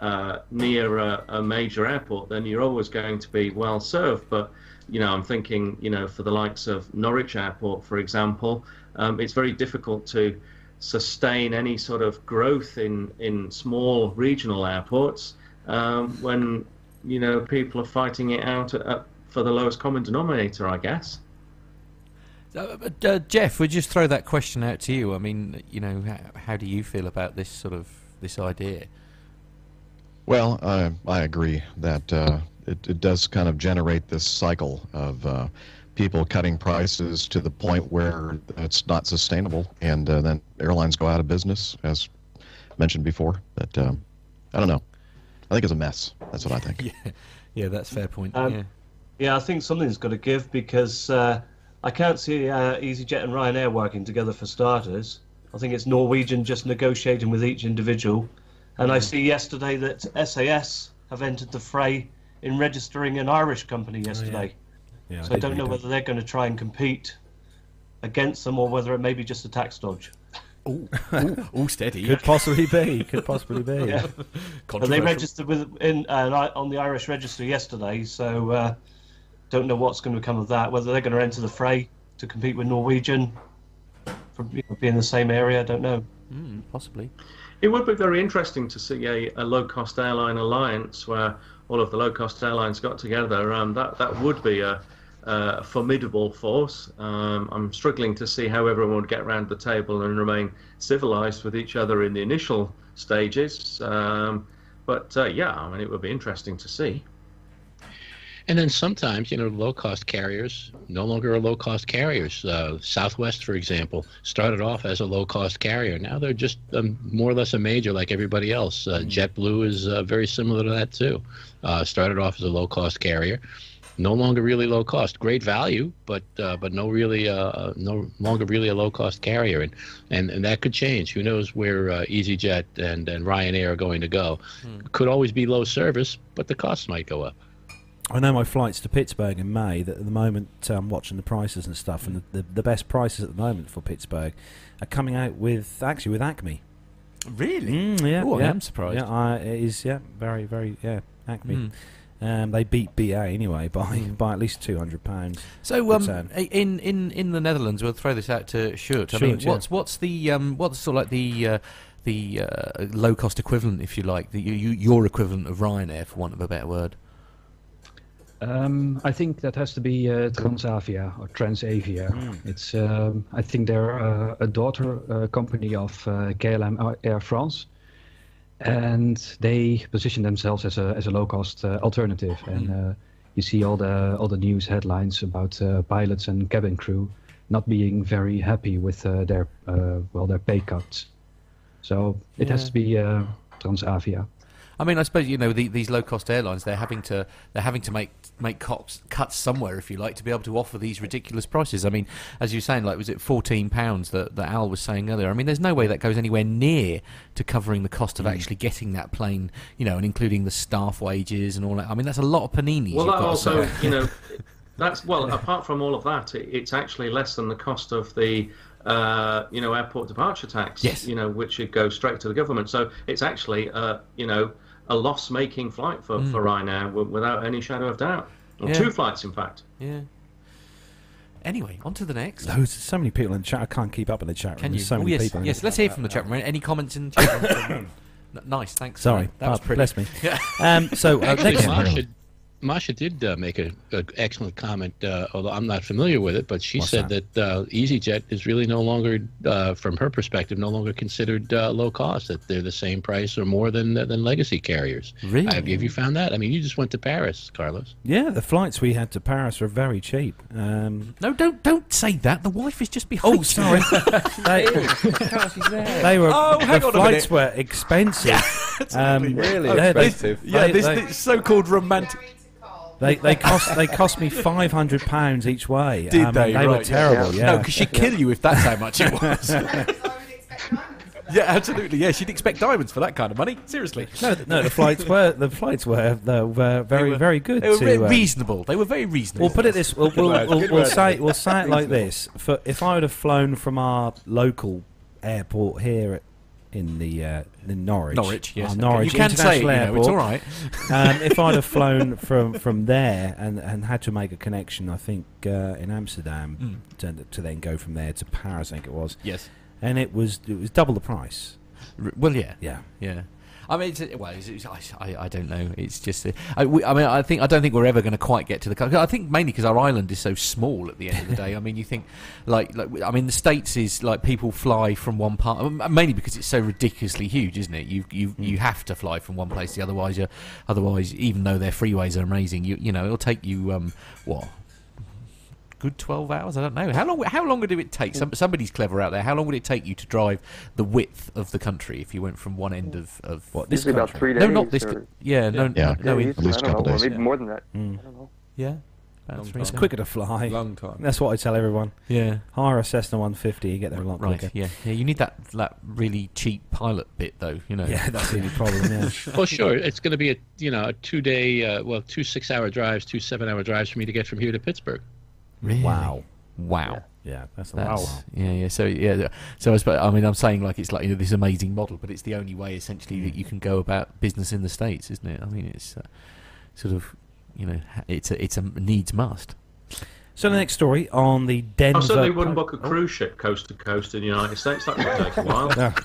uh, near a, a, major airport, then you're always going to be well served. But you know, I'm thinking, you know, for the likes of Norwich Airport, for example, um, it's very difficult to sustain any sort of growth in in small regional airports um, when you know people are fighting it out at, at, for the lowest common denominator, I guess. Uh, uh, Jeff, we just throw that question out to you. I mean, you know, how, how do you feel about this sort of this idea? Well, I I agree that uh, it it does kind of generate this cycle of uh, people cutting prices to the point where it's not sustainable, and uh, then airlines go out of business, as mentioned before. But um, I don't know. I think it's a mess. That's what I think. yeah, yeah, that's fair point. Um, yeah. yeah, I think something's got to give because uh, I can't see uh, EasyJet and Ryanair working together for starters. I think it's Norwegian just negotiating with each individual. And I see yesterday that SAS have entered the fray in registering an Irish company yesterday. Oh, yeah. Yeah, so I, I don't know whether they're going to try and compete against them or whether it may be just a tax dodge. Oh, all steady. Could possibly be. Could possibly be. yeah. But they registered with in uh, on the Irish register yesterday, so uh, don't know what's going to become of that. Whether they're going to enter the fray to compete with Norwegian for you know, being in the same area, I don't know. Mm, possibly. It would be very interesting to see a, a low cost airline alliance where all of the low cost airlines got together. Um, that that would be a, a formidable force. Um, I'm struggling to see how everyone would get around the table and remain civilized with each other in the initial stages. Um, but uh, yeah, I mean, it would be interesting to see. And then sometimes, you know, low cost carriers no longer are low cost carriers. Uh, Southwest, for example, started off as a low cost carrier. Now they're just um, more or less a major like everybody else. Uh, JetBlue is uh, very similar to that, too. Uh, started off as a low cost carrier. No longer really low cost, great value, but uh, but no really uh, no longer really a low cost carrier, and, and and that could change. Who knows where EasyJet and and Ryanair are going to go? Hmm. Could always be low service, but the costs might go up. I know my flights to Pittsburgh in May. That at the moment I'm um, watching the prices and stuff, and the, the, the best prices at the moment for Pittsburgh are coming out with actually with Acme. Really? Mm, yeah. Ooh, yeah. I'm surprised. Yeah, I, it is. Yeah, very, very. Yeah, Acme. Mm. Um, they beat BA anyway by mm. by at least two hundred pounds. So um, in, in in the Netherlands, we'll throw this out to Sjoerd. I mean, yeah. what's what's the um, what's sort of like the uh, the uh, low cost equivalent, if you like, the you, your equivalent of Ryanair, for want of a better word? Um, I think that has to be uh, Transavia or Transavia. Mm. It's um, I think they're uh, a daughter uh, company of uh, KLM Air France, and they position themselves as a as a low cost uh, alternative. And uh, you see all the all the news headlines about pilots and cabin crew not being very happy with their well their pay cuts. So it yeah. has to be Transavia. I mean, I suppose you know the, these low cost airlines they're having to they're having to make make cuts cuts somewhere if you like to be able to offer these ridiculous prices. I mean, as you're saying, like was it fourteen pounds that, that Al was saying earlier? I mean, there's no way that goes anywhere near to covering the cost of mm. actually getting that plane, you know, and including the staff wages and all that. I mean, that's a lot of paninis. Well, that also, you know, that's well. Apart from all of that, it, it's actually less than the cost of the uh, you know, airport departure tax, yes. you know, which should go straight to the government. So it's actually, uh, you know, a loss-making flight for, mm. for Ryanair without any shadow of doubt. Or yeah. two flights, in fact. Yeah. Anyway, on to the next. There's so many people in the chat. I can't keep up in the chat room. Can you? There's so oh, many yes, people. yes. Let's hear from the chat room. Any comments in the chat room? nice, thanks. Sorry, that was pretty. Bless me. um, so uh, next, Mark should, Masha did uh, make an excellent comment, uh, although I'm not familiar with it. But she What's said that, uh, EasyJet is really no longer, uh, from her perspective, no longer considered uh, low cost. That they're the same price or more than than legacy carriers. Really? Have you, have you found that? I mean, you just went to Paris, Carlos. Yeah, the flights we had to Paris were very cheap. Um, No, don't don't say that. The wife is just behind. oh, sorry. they, they were. Oh, hang the on a flights minute. were expensive. um, Really yeah, they- expensive. Yeah, they- this, they- this so-called romantic. Married to Carl. They they cost they cost me five hundred pounds each way. Did I mean, they? They were Right, yeah. terrible. No, Yeah. because she'd kill you if that's how much it was. Because I would expect diamonds. yeah, absolutely. Yeah, she'd expect diamonds for that kind of money. Seriously. No, th- no, the flights were the flights were, they were very were- very good. They were to, re- uh, reasonable. They were very reasonable. We'll put it this. We'll, we'll, we'll, we'll say we'll say it like this. For if I would have flown from our local airport here at, in the uh, in Norwich, Norwich, yes. okay. Norwich you can say International you know, Airport. it's all right. um, if I'd have flown from, from there and, and had to make a connection, I think uh, in Amsterdam Mm. to, to then go from there to Paris, I think it was, Yes. and it was it was double the price. R- well, yeah. Yeah, Yeah. I mean, it's, well, it's, it's, I, I, don't know. It's just, uh, I, we, I mean, I think I don't think we're ever going to quite get to the. I think mainly because our island is so small. At the end of the day, I mean, you think like, like I mean, the states is like people fly from one part, um, mainly because it's so ridiculously huge, isn't it? You you you have to fly from one place to the otherwise, you otherwise, even though their freeways are amazing, you you know, it'll take you um what good 12 hours i don't know how long how long would it take Some, somebody's clever out there how long would it take you to drive the width of the country if you went from one end of, of what this Usually about three days. no not this or, yeah no Yeah. no, yeah, in- usually, least I a don't couple know, days. maybe Yeah. more than that. Mm. I don't know. yeah about Long three time. It's quicker to fly. Long time. That's what I tell everyone. yeah Hire a Cessna 150, you get there a lot right quicker. yeah yeah you need that that really cheap pilot bit though you know Yeah, that's the only problem. Yeah. Well, sure. It's going to be a you know a two day, uh, well, two six hour drives, two seven hour drives for me to get from here to Pittsburgh. Really? Wow. wow Yeah, that's a That's, lot. yeah, yeah. So yeah, so I, suppose, I mean, I'm saying like it's like you know, this amazing model, but it's the only way essentially that you can go about business in the states, isn't it? I mean, it's uh, sort of you know, it's a it's a needs must. So the next story on the Denver. I certainly wouldn't book a cruise ship coast to coast in the United States. That would take a while. No.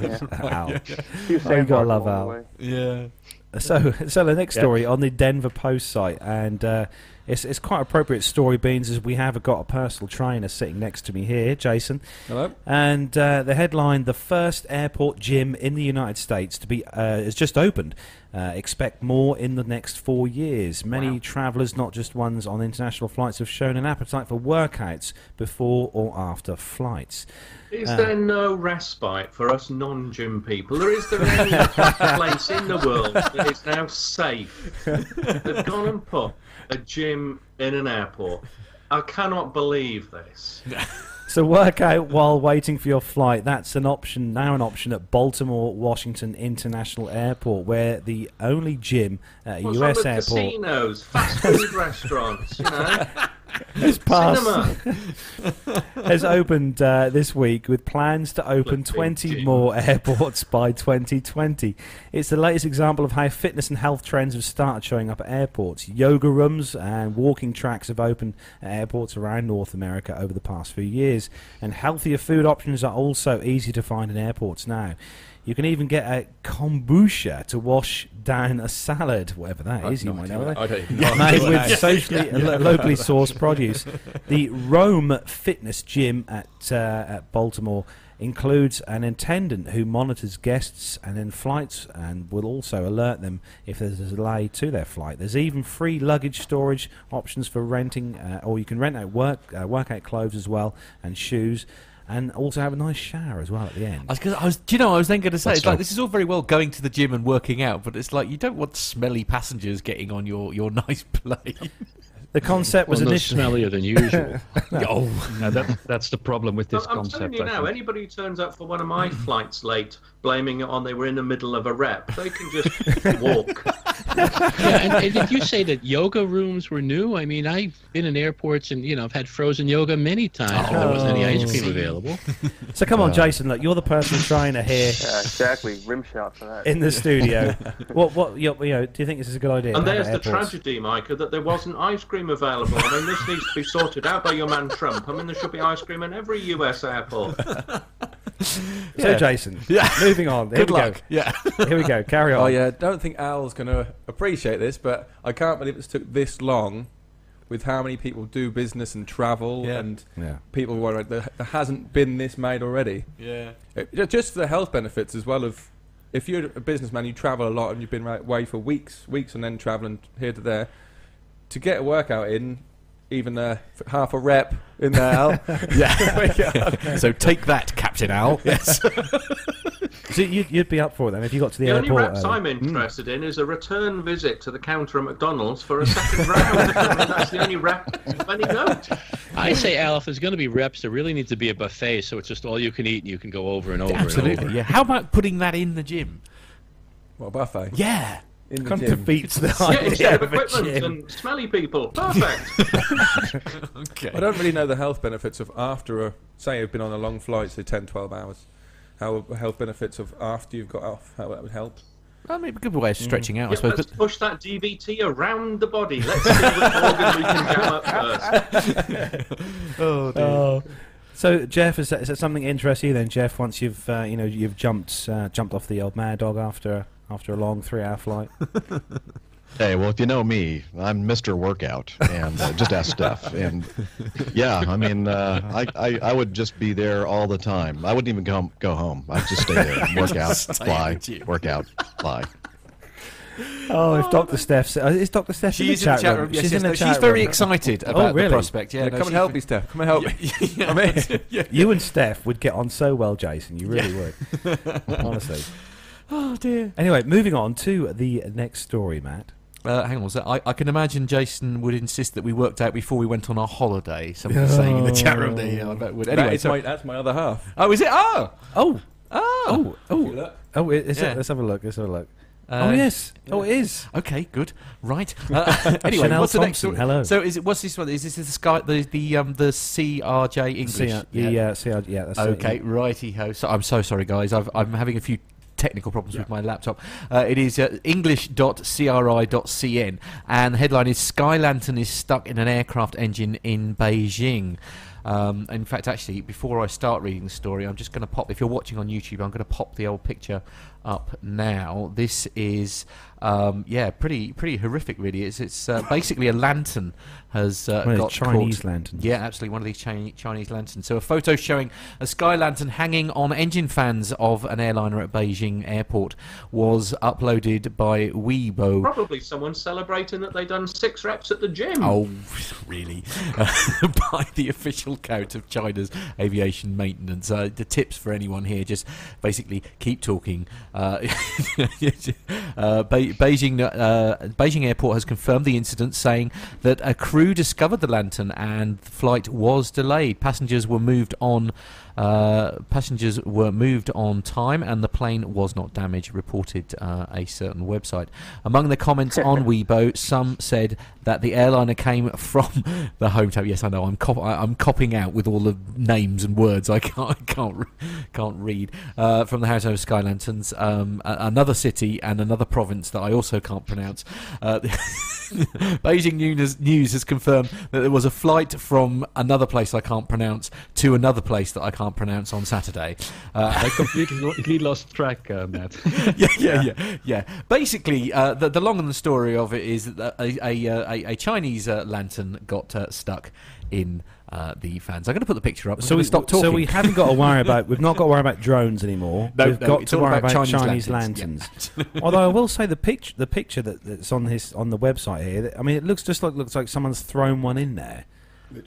Yeah. Ow. Few Oh, you gotta love along Al. Yeah. So, so the next Yeah. story on the Denver Post site, and uh, it's it's quite appropriate story beans as we have got a personal trainer sitting next to me here, Jason, Hello. and uh, the headline: the first airport gym in the United States to be uh, has just opened. Uh, expect more in the next four years. Many travellers, not just ones on international flights, have shown an appetite for workouts before or after flights. Is Uh, there no respite for us non-gym people, or is there any place in the world that is now safe? They've gone and put a gym in an airport. I cannot believe this. So work out while waiting for your flight. That's an option now. An option at Baltimore Washington International Airport, where the only gym at a What's U.S. airport casinos, fast food restaurants, you know, has passed has opened uh, this week with plans to open 20 more airports by 2020. It's the latest example of how fitness and health trends have started showing up at airports. Yoga rooms and walking tracks have opened at airports around North America over the past few years, and healthier food options are also easy to find in airports now. You can even get a kombucha to wash down a salad, whatever that is. You might know that I don't know. made with socially lo- locally sourced produce. The ROAM Fitness Gym at uh, at Baltimore includes an attendant who monitors guests and in flights and will also alert them if there's a delay to their flight. There's even free luggage storage options for renting, uh, or you can rent out work uh, workout clothes as well and shoes. And also have a nice shower as well at the end. I was, I was, do you know? I was then going to say, That's it's like this is all very well going to the gym and working out, but it's like you don't want smelly passengers getting on your, your nice plane. The concept was well, no initially smellier than usual. oh, Now that, that's the problem with this I'm concept. telling you I now, think. anybody who turns up for one of my flights late, blaming it on they were in the middle of a rep, they can just walk. yeah, and, and did you say that yoga rooms were new? I mean, I've been in airports and you know I've had frozen yoga many times when there wasn't any ice cream oh. available. So come on, uh, Jason. Look, you're the personal trainer here Yeah, exactly. Rim shot for that. in the studio. what? What? You know, do you think this is a good idea? And to have there's at the tragedy, Micah, that there wasn't ice cream available. I mean, this needs to be sorted out by your man Trump. I mean, there should be ice cream in every US airport. So, Yeah. Jason, Yeah. Moving on. Here Good we luck. go. Yeah. Here we go. Carry oh, on. Oh yeah, don't think Al's going to appreciate this, but I can't believe it's took this long with how many people do business and travel Yeah. and Yeah. people were like, there, there hasn't been this made already. Yeah. It- ju- just for the health benefits as well of if you're a businessman, you travel a lot and you've been right- away for weeks, weeks, and then traveling here to there to get a workout in. Even uh, half a rep in there, Al. Yeah. so take that, Captain Al. Yes. So you'd, you'd be up for it then if you got to the, The only airport. reps early. I'm interested in is a return visit to the counter at McDonald's for a second round. I mean, that's the only rep of any note. I say, Al, if there's going to be reps, there really needs to be a buffet, so it's just all you can eat and you can go over and over and Absolutely. over. Yeah. How about putting that in the gym? What a buffet Yeah. In the Kind of gym. defeats the Yeah, idea instead of of equipment gym. and smelly people. Perfect. Okay. I don't really know the health benefits of after a say you've been on a long flight, say 10, 12 hours. How health benefits of after you've got off, how that would help. Well, maybe a good way of stretching out, I Yeah, suppose. let's But push that DVT around the body. Let's see which organ we can jam up first. oh, Oh. So Jeff, is that, is that something that interests you then, Jeff? Once you've uh, you know you've jumped uh, jumped off the old mad dog after after a long three hour flight. Hey, well, if you know me, I'm Mr. Workout, and uh, just ask Steph. And yeah, I mean, uh, I, I I would just be there all the time. I wouldn't even go go home. I'd just stay there, work out, fly, the gym. work out, fly. Oh, if Doctor Steph, uh, is Doctor Steph in the She's in the chat chat room? room. Yes, she's yes, in the no, chat she's very room. excited Oh, about the prospect. Yeah, Yeah, no, come and help me, Steph. Come and help me. Yeah, I'm yeah. You and Steph would get on so well, Jason. You really would. Honestly. Oh dear. Anyway, moving on to the next story, Matt. Uh, hang on, so I, I can imagine Jason would insist that we worked out before we went on our holiday. Somebody's saying in the chat room there. Yeah, I bet would. Anyway, is so, my, that's my other half. oh, is it? Oh, Oh, oh, oh, oh, oh! Is Yeah. it? Let's have a look. Let's have a look. Uh, oh yes. Oh, it is. Okay, good. Right. Uh, anyway, Chanel what's the next Thompson, story? hello. So, is it? What's this one? Is this the Sky? The the um the CRJ English? See, the yeah. uh, see, uh, yeah. That's it. Okay, righty ho. So I'm so sorry, guys. I've, I'm having a few technical problems with my laptop. Uh, it is uh, english.cri.cn, and the headline is Sky Lantern is stuck in an aircraft engine in Beijing. Um, in fact, actually, before I start reading the story, I'm just going to pop. If you're watching on YouTube, I'm going to pop the old picture up now. This is, um, yeah, pretty pretty horrific. Really, it's it's uh, basically a lantern has uh, One got those Chinese caught. lanterns. Yeah, absolutely. One of these Chinese, Chinese lanterns. So a photo showing a sky lantern hanging on engine fans of an airliner at Beijing airport was uploaded by Weibo. Probably someone celebrating that they've done six reps at the gym. Oh, really? by the official count of China's aviation maintenance. Uh, the tips for anyone here just basically keep talking. Uh, uh, Be- Beijing, uh, Beijing Airport has confirmed the incident, saying that a crew discovered the lantern and the flight was delayed. Passengers were moved on. Uh, passengers were moved on time, and the plane was not damaged. Reported uh, a certain website. Among the comments on Weibo, some said that the airliner came from the hometown. Yes, I know. I'm cop- I'm copying out with all the names and words I can't I can't re- can't read uh, from the hometown of Sky Lanterns. Um, another city and another province that I also can't pronounce. Uh, Beijing News, News has confirmed that there was a flight from another place I can't pronounce to another place that I can't pronounce on Saturday. Uh, I completely, completely lost track, uh, Matt. yeah, yeah, yeah, yeah. Basically, uh, the, the long and the story of it is that a, a, uh, a, a Chinese uh, lantern got uh, stuck in uh, the fans. I'm going to put the picture up. I'm So we stop talking. So we haven't got to worry about. We've not got to worry about drones anymore. No, we've no, got to worry about about Chinese Chinese, lanterns. lanterns. Although I will say the picture, the picture that, that's on his on the website here. I mean, it looks just like looks like someone's thrown one in there.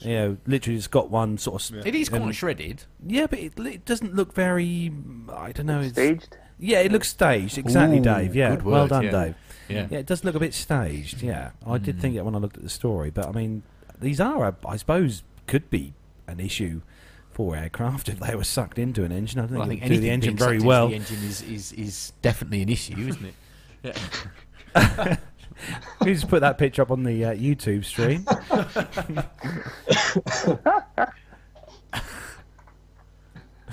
You know, literally just got one sort of. it is quite and- shredded. Yeah, but it, it doesn't look very. I don't know. It's, Staged? Yeah, it looks staged. Exactly, Ooh, Dave. Yeah, good well done, yeah. Dave. Yeah. Yeah, it does look a bit staged. Yeah, I did Mm. think it when I looked at the story, but I mean, these are, uh, I suppose, could be an issue for aircraft if they were sucked into an engine. I don't think, Well, I it think would do the engine being very sucked into well. The engine is, is, is definitely an issue, isn't it? Yeah. We just put that picture up on the uh, YouTube stream.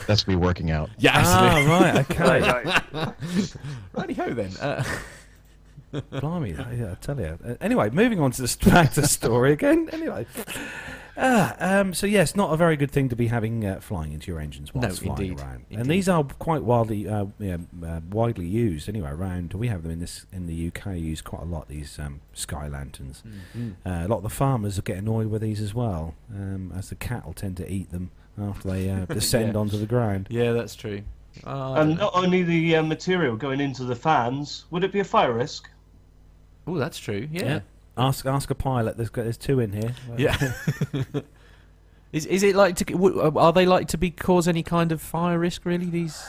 That's me working out. Yeah, ah, absolutely. right, okay. Right, right. Righty ho then. Uh, Blimey, I, yeah, I tell you. Uh, anyway, moving on to the back to story again. Anyway, Ah, um, so yes, not a very good thing to be having uh, flying into your engines whilst No, flying indeed. around. Indeed. And these are quite widely, uh, yeah, uh, widely used anyway. Around we have them in this in the UK. Used quite a lot these um, sky lanterns. Mm. Uh, a lot of the farmers get annoyed with these as well, um, as the cattle tend to eat them after they uh, descend Yeah. onto the ground. Yeah, that's true. Oh, And don't only the uh, material going into the fans, would it be a fire risk? Oh, that's true. Yeah. Ask ask a pilot. There's got, there's two in here. Yeah. is is it like to w- are they like to be cause any kind of fire risk really these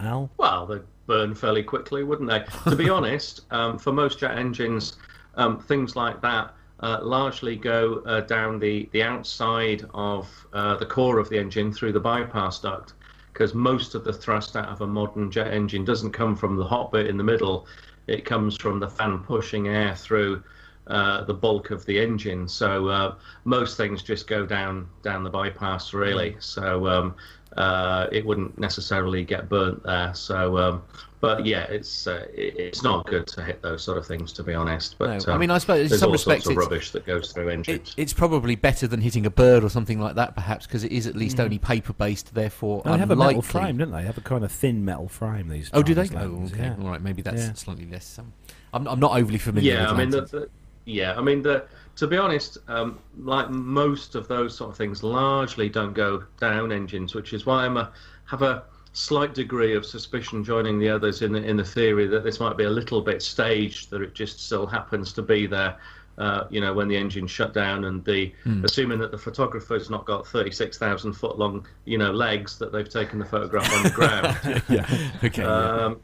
Al. Well, they'd burn fairly quickly, wouldn't they? to be honest, um, for most jet engines, um, things like that uh, largely go uh, down the, the outside of uh, the core of the engine through the bypass duct, because most of the thrust out of a modern jet engine doesn't come from the hot bit in the middle, it comes from the fan pushing air through. Uh, the bulk of the engine, so uh, most things just go down down the bypass really. So um, uh, it wouldn't necessarily get burnt there. So, um, but yeah, it's uh, it's not good to hit those sort of things, to be honest. But No, I um, mean, I suppose in there's some all respects sorts of it's- rubbish that goes through engines. it, it's probably better than hitting a bird or something like that perhaps because it is at least only paper based therefore They have a metal frame, don't they? They have a kind of thin metal frame. These. oh do they Chinese oh okay yeah. all right maybe that's Yeah. slightly less um, I'm, I'm not overly familiar yeah, with I mean, the, lanterns. the, yeah, I mean, the to be honest, um, like most of those sort of things, largely don't go down engines, which is why I'm a have a slight degree of suspicion joining the others in the in the theory that this might be a little bit staged, that it just still happens to be there. Uh, you know, when the engine shut down, and the Hmm. assuming that the photographer's not got thirty-six thousand foot long, you know, legs that they've taken the photograph on the ground. yeah okay yeah. Um,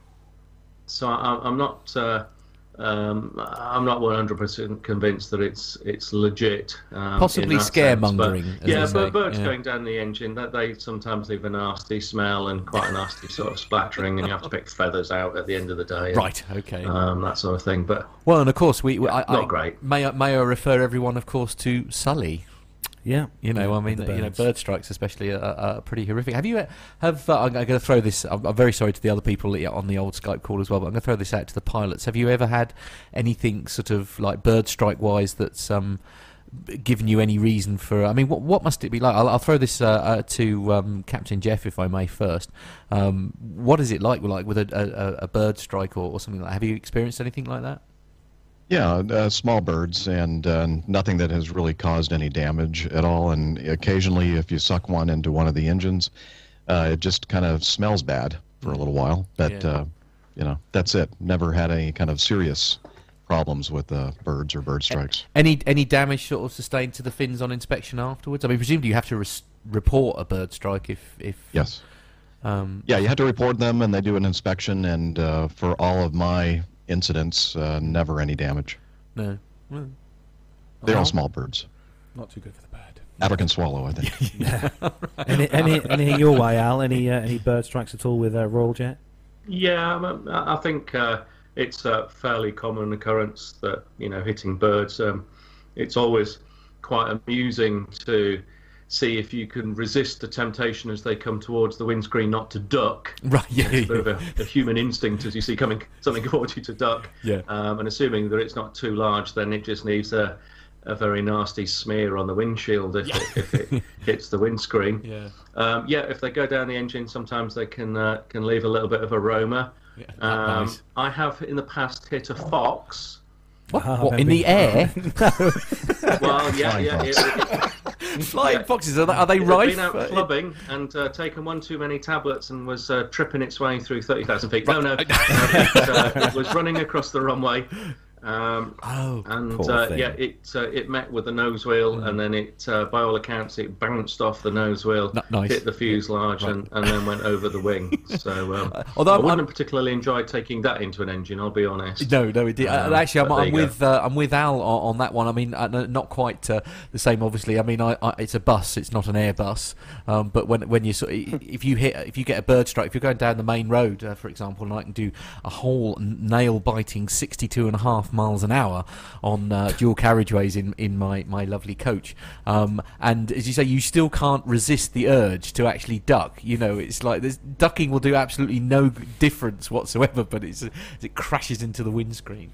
so I, I'm not. Uh, um, I'm not 100% convinced that it's it's legit. Um, Possibly sense, but- scaremongering, Yeah, but birds yeah. going down the engine, that they sometimes leave a nasty smell and quite a nasty sort of splattering, and you have to pick feathers out at the end of the day. and, right okay Um, that sort of thing. But well and of course we, I, I, not great. may, I- may I refer everyone of course to Sully Yeah. You know, I mean, you know, bird strikes especially are, are pretty horrific. Have you uh, have? Uh, I'm going to throw this. I'm, I'm very sorry to the other people on the old Skype call as well, but I'm going to throw this out to the pilots. Have you ever had anything sort of like bird strike wise that's um, given you any reason for? I mean, what what must it be like? I'll, I'll throw this uh, uh, to um, Captain Jeff if I may first. Um, what is it like, like with a, a, a bird strike or, or something like? that? Have you experienced anything like that? Yeah, uh, small birds and uh, nothing that has really caused any damage at all. And occasionally, if you suck one into one of the engines, uh, it just kind of smells bad for a little while. But Yeah. uh, you know, that's it. Never had any kind of serious problems with uh, birds or bird strikes. Any any damage sort of sustained to the fins on inspection afterwards? I mean, presumably you have to res- report a bird strike if if Yes. Um, Yeah, you have to report them, and they do an inspection. And uh, for all of my incidents, uh, never any damage. no. Well, They're all small birds. Not too good for the bird. African swallow, I think. any, any, anything your way, Al? Any uh, any bird strikes at all with uh, Royal Jet? Yeah, um, I I think uh, it's a fairly common occurrence that you know hitting birds. Um, it's always quite amusing to see if you can resist the temptation as they come towards the windscreen not to duck. Right, yeah, It's a bit of a, a human instinct as you see coming something towards you to duck. Yeah. Um, and assuming that it's not too large, then it just needs a, a very nasty smear on the windshield if, it, if it hits the windscreen. Yeah. Um, yeah, if they go down the engine, sometimes they can uh, can leave a little bit of aroma. Yeah, Um, nice. I have in the past hit a fox. What? Ah, what in the air? Well, yeah, Flying yeah. fox. It, it, Flying Yeah. foxes are they, are they it had rife? been out Uh, clubbing and uh, taken one too many tablets and was uh, tripping its way through thirty thousand feet. No, no, no, it, uh, it was running across the runway. Um, Oh, and uh, yeah, it uh, it met with the nose wheel, and then it, uh, by all accounts, it bounced off the nose wheel, N- nice. hit the fuselage, and, and then went over the wing. So, um, although I I'm- wouldn't particularly enjoy taking that into an engine. I'll be honest. No, no, it did. Uh, Um, actually, I'm, I'm with uh, I'm with Al on, on that one. I mean, uh, not quite uh, the same, obviously. I mean, I, I, it's a bus; it's not an Airbus. Um, but when when you sort if you hit if you get a bird strike, if you're going down the main road, uh, for example, and I can do a whole nail biting 62 and a half miles an hour on uh, dual carriageways in in my my lovely coach. Um, and as you say, you still can't resist the urge to actually duck. You know, it's like this ducking will do absolutely no difference whatsoever, but it's it crashes into the windscreen.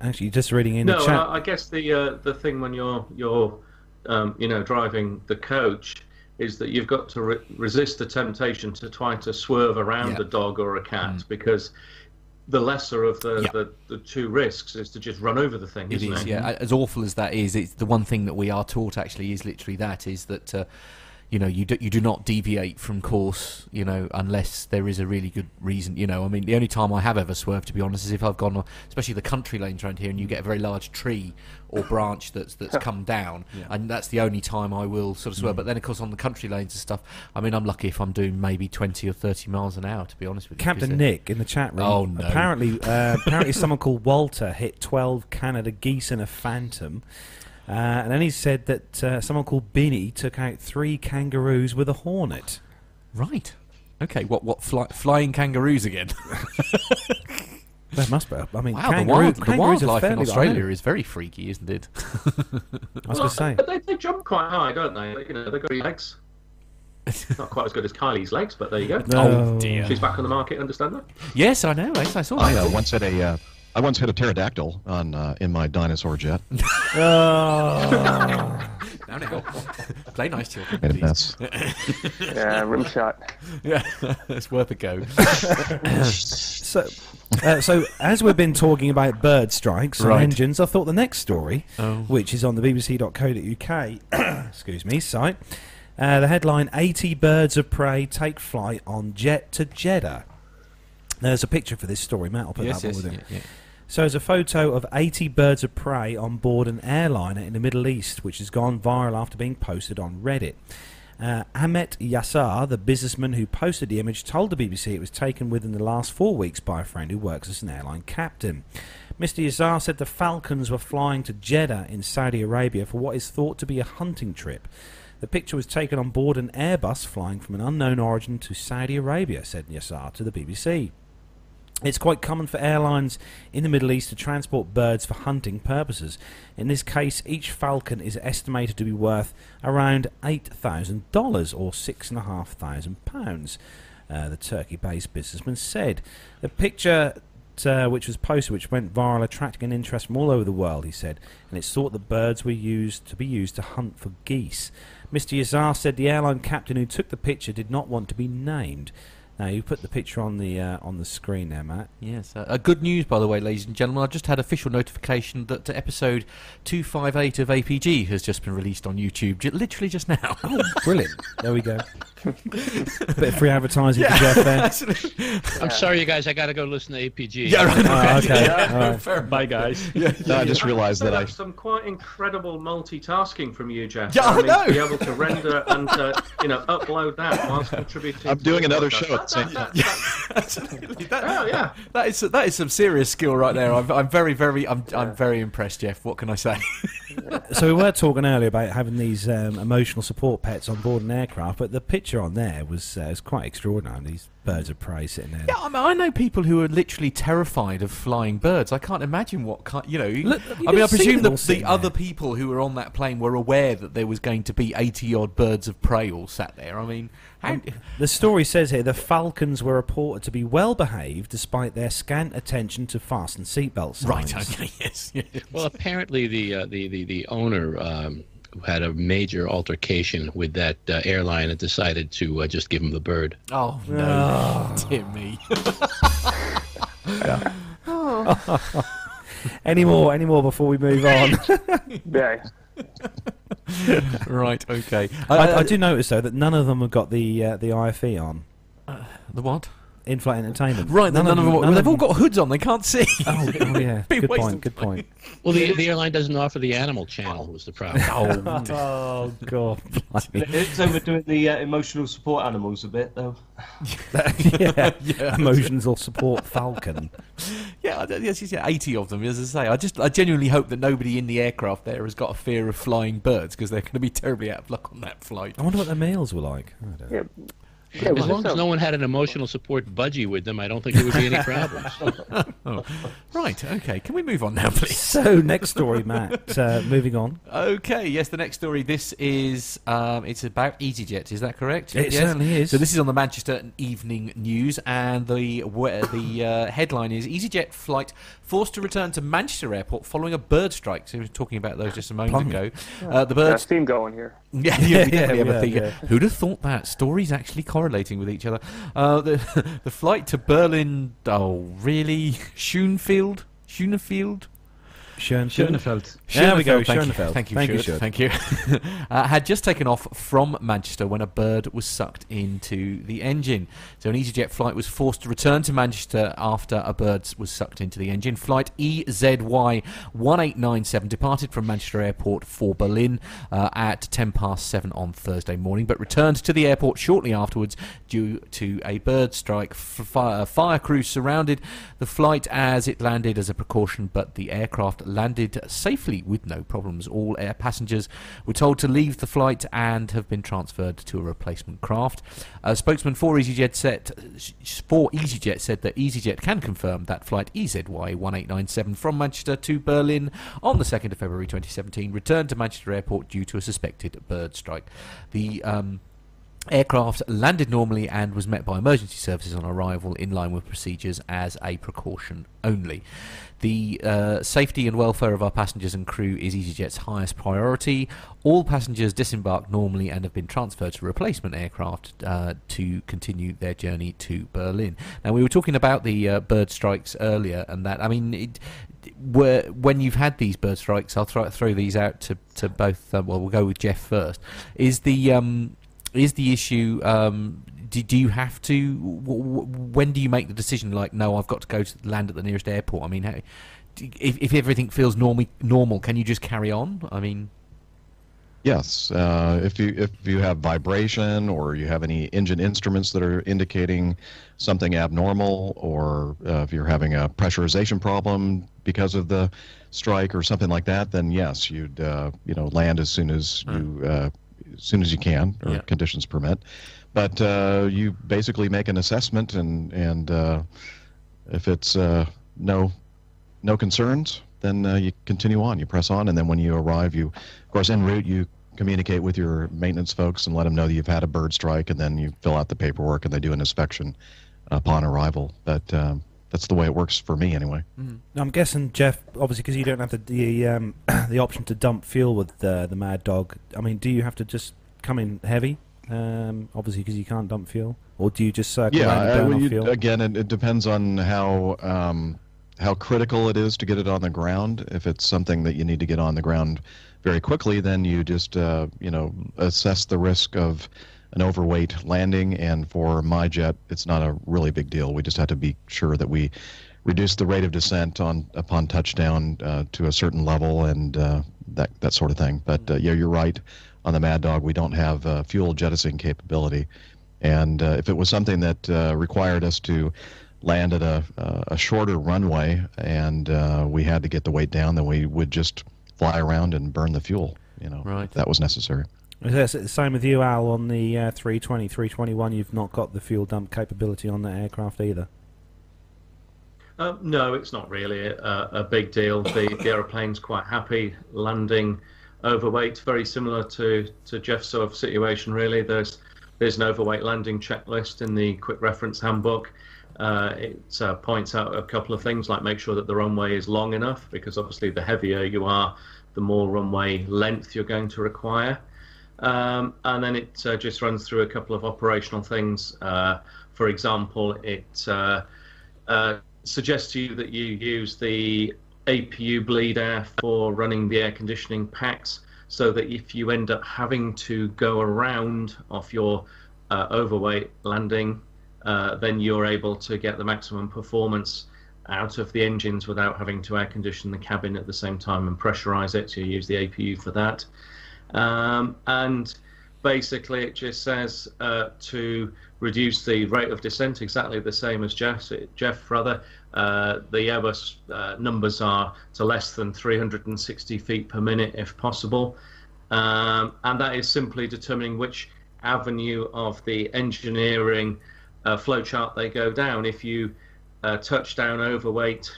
Actually, just reading in no, the chat. I, I guess the uh, the thing when you're you're um, you know driving the coach is that you've got to re- resist the temptation to try to swerve around Yeah. a dog or a cat because the lesser of the, Yeah. the, the two risks is to just run over the thing, It isn't is, it? yeah. As awful as that is, it's the one thing that we are taught actually is literally that is that uh, you know you do, you do not deviate from course, you know, unless there is a really good reason. You know, I mean, the only time I have ever swerved, to be honest, is if I've gone, on- especially the country lanes around here, and you get a very large tree or branch that's that's come down, and that's the only time I will sort of Mm. swerve. But then, of course, on the country lanes and stuff, I mean, I'm lucky if I'm doing maybe twenty or thirty miles an hour, to be honest with you. Captain Nick in the chat room. Oh, no. Apparently, uh, apparently, someone called Walter hit 12 Canada geese in a Phantom. Uh, and then he said that uh, someone called Binny took out three kangaroos with a hornet. Right. Okay. What? What? Fly, flying kangaroos again? There must be. I mean, Wow, the, kangaroo, wild, the wildlife in Australia know. is very freaky, isn't it? I was going to say. But they, they jump quite high, don't they? You know, they've got legs. Not quite as good as Kylie's legs, but there you go. No. dear. She's back on the market, understand that? yes, I know. Yes, I saw I that. uh, once hit a. Uh, I once hit a pterodactyl on uh, in my dinosaur jet. Oh. Now, now. Play nice, children. Made a please. mess. Yeah, rim shot. yeah, it's worth a go. So, uh, so as we've been talking about bird strikes and engines, I thought the next story, Oh. which is on the BBC.co.uk, excuse me, site, uh, the headline: "80 birds of prey take flight on jet to Jeddah." There's a picture for this story, Matt. I'll put yes, that yes, one with it. yeah, yeah. So there's a photo of 80 birds of prey on board an airliner in the Middle East, which has gone viral after being posted on Reddit. Uh, Ahmet Yassar, the businessman who posted the image, told the BBC it was taken within the last four weeks by a friend who works as an airline captain. Mr. Yassar said the Falcons were flying to Jeddah in Saudi Arabia for what is thought to be a hunting trip. The picture was taken on board an Airbus flying from an unknown origin to Saudi Arabia, said Yassar to the BBC. It's quite common for airlines in the Middle East to transport birds for hunting purposes. In this case, each falcon is estimated to be worth around $8,000 or £6,500, uh, the Turkey based businessman said. The picture. Uh, which was posted, which went viral, attracting an interest from all over the world, he said, and it's thought that birds were used to be used to hunt for geese. Mr. Yazar said the airline captain who took the picture did not want to be named. Now you put the picture on the uh, on the screen there, Matt. Yes. Uh, uh, good news, by the way, ladies and gentlemen. I've just had official notification that uh, episode 258 of APG has just been released on YouTube, j- literally just now. Oh, brilliant! There we go. Bit of free advertising for Jeff there. I'm sorry, you guys. I got to go listen to APG. Yeah, right. Oh, okay. Yeah. All right. Fair Bye, guys. No, I just realized that I. That's some quite incredible multitasking from you, Jeff. Yeah, I mean, know. To be able to render and uh, you know upload that whilst contributing. I'm doing another podcast. show at the same time. that- Absolutely. That, Oh, yeah. that is that is some serious skill right there. I'm, I'm very very I'm I'm very impressed, Jeff. What can I say? So we were talking earlier about having these um, emotional support pets on board an aircraft, but the picture on there was uh, was quite extraordinary. These birds of prey sitting there. Yeah, I, mean, I know people who are literally terrified of flying birds. I can't imagine what kind. You know, Look, you I mean, I presume the, the other there. people who were on that plane were aware that there was going to be eighty odd birds of prey all sat there. I mean, how, The story says here the falcons were reported to be well behaved despite their scant attention to fasten seatbelt signs. right? Okay, yes. yes. Well, apparently the uh, the, the the owner um, had a major altercation with that uh, airline and decided to uh, just give him the bird. Oh no, dear me. Any more? Any more before we move on? Yeah. right. Okay. I, I do notice though that none of them have got the uh, the IFE on. the what? In-flight entertainment. Right. None, none of them. none they've of all them- got hoods on. They can't see. Oh, oh yeah. Good point. Good point. Well, the the airline doesn't offer the animal channel. Was the problem? oh, Oh god. blimey. It's overdoing the uh, emotional support animals a bit, though. yeah. Yeah. Emotions or support falcon. Yeah, I yes, yes, yeah, eighty of them. As I say, I just, I genuinely hope that nobody in the aircraft there has got a fear of flying birds because they're going to be terribly out of luck on that flight. I wonder what their meals were like. I don't know. Yeah. Yeah, As long as no one had an emotional support budgie with them, I don't think there would be any problems. Right. Right. Okay. Can we move on now, please? So next story, Matt. Uh, moving on. Okay, yes, the next story. This is um, it's about EasyJet. Is that correct? It yes? certainly is. So this is on the Manchester Evening News, and the wh- the uh, headline is EasyJet flight forced to return to Manchester Airport following a bird strike. So we were talking about those just a moment Blimey. ago. Uh, the Got a birds. theme going here. Yeah, Yeah, yeah, we yeah, have we a have, thing. yeah. Who'd have thought that stories actually correlating with each other? Uh, the the flight to Berlin. Oh, really? Schoenfield. Schoenfield. Schoenfeld. There we go, Thank you, thank you, Thank you. Thank you. uh, had just taken off from Manchester when a bird was sucked into the engine. So an EasyJet flight was forced to return to Manchester after a bird was sucked into the engine. Flight EZY 1897 departed from Manchester Airport for Berlin uh, at 10 past 7 on Thursday morning, but returned to the airport shortly afterwards due to a bird strike. F- fire, fire crews surrounded the flight as it landed as a precaution, but the aircraft landed safely with no problems. All air passengers were told to leave the flight and have been transferred to a replacement craft. A spokesman for EasyJet said, for EasyJet said that EasyJet can confirm that flight EZY 1897 from Manchester to Berlin on the 2nd of February 2017 returned to Manchester Airport due to a suspected bird strike. The um, Aircraft landed normally and was met by emergency services on arrival in line with procedures as a precaution only. The uh, safety and welfare of our passengers and crew is EasyJet's highest priority. All passengers disembarked normally and have been transferred to replacement aircraft uh, to continue their journey to Berlin. Now, we were talking about the uh, bird strikes earlier, and that, I mean, it, where, when you've had these bird strikes, I'll throw, throw these out to, to both, uh, well, we'll go with Jeff first. Is the. Um, is the issue um, do, do you have to w- w- when do you make the decision like no i've got to go to land at the nearest airport? I mean how, if, if everything feels normal normal can you just carry on? I mean Yes, uh, if you if you have vibration or you have any engine instruments that are indicating something abnormal, or uh, if you're having a pressurization problem because of the strike or something like that, then yes, you'd uh, you know land as soon as you uh, as soon as you can or Yeah. conditions permit. But uh, you basically make an assessment, and and uh, if it's uh, no no concerns, then uh, you continue on. You press on, and then when you arrive, you, of course, en route, you communicate with your maintenance folks and let them know that you've had a bird strike, and then you fill out the paperwork, and they do an inspection upon arrival. But um, that's the way it works for me, anyway. Now, I'm guessing Jeff, obviously, because you don't have the the, um, the option to dump fuel with uh, the Mad Dog. I mean, do you have to just come in heavy? Um, obviously, because you can't dump fuel, or do you just circle yeah, uh, burn well, you- fuel? again, it, it depends on how um, how critical it is to get it on the ground. If it's something that you need to get on the ground very quickly, then you just uh, you know assess the risk of an overweight landing. And for my jet, it's not a really big deal. We just have to be sure that we reduce the rate of descent on upon touchdown uh, to a certain level and uh, that that sort of thing. But uh, yeah, you're right. On the Mad Dog, we don't have uh, fuel jettisoning capability. And uh, if it was something that uh, required us to land at a, uh, a shorter runway and uh, we had to get the weight down, then we would just fly around and burn the fuel. You know, Right. that was necessary. Is it the same with you, Al, on the uh, 320, 321? You've not got the fuel dump capability on that aircraft either. Uh, no, it's not really a, a big deal. The, the aeroplane's quite happy landing overweight, very similar to, to Jeff's sort of situation, really. There's, there's an overweight landing checklist in the quick reference handbook. Uh, it uh, points out a couple of things like make sure that the runway is long enough, because obviously the heavier you are, the more runway length you're going to require. Um, and then it uh, just runs through a couple of operational things. Uh, for example, it uh, uh, suggests to you that you use the APU bleed air for running the air conditioning packs so that if you end up having to go around off your uh, overweight landing, uh, then you're able to get the maximum performance out of the engines without having to air condition the cabin at the same time and pressurize it. So you use the APU for that. Um, and basically, it just says uh, to reduce the rate of descent exactly the same as Jeff. Jeff, rather, uh, the Airbus uh, numbers are to less than 360 feet per minute if possible, um, and that is simply determining which avenue of the engineering uh, flowchart they go down. If you uh, touch down overweight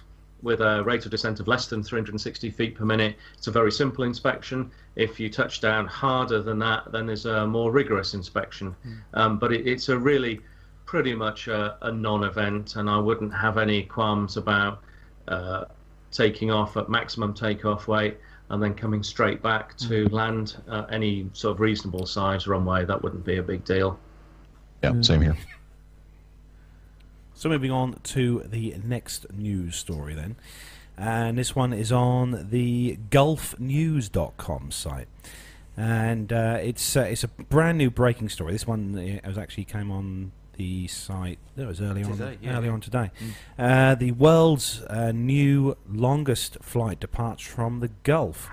with a rate of descent of less than 360 feet per minute, it's a very simple inspection. If you touch down harder than that, then there's a more rigorous inspection. Um, but it, it's a really pretty much a, a non-event, and I wouldn't have any qualms about uh, taking off at maximum takeoff weight and then coming straight back to land uh, any sort of reasonable size runway. That wouldn't be a big deal. Yeah, same here. So moving on to the next news story then. And this one is on the gulfnews.com site. And uh, it's uh, it's a brand new breaking story. This one uh, was actually came on the site. That was early on. Today, yeah, early on today. Uh, the world's uh, new longest flight departs from the Gulf.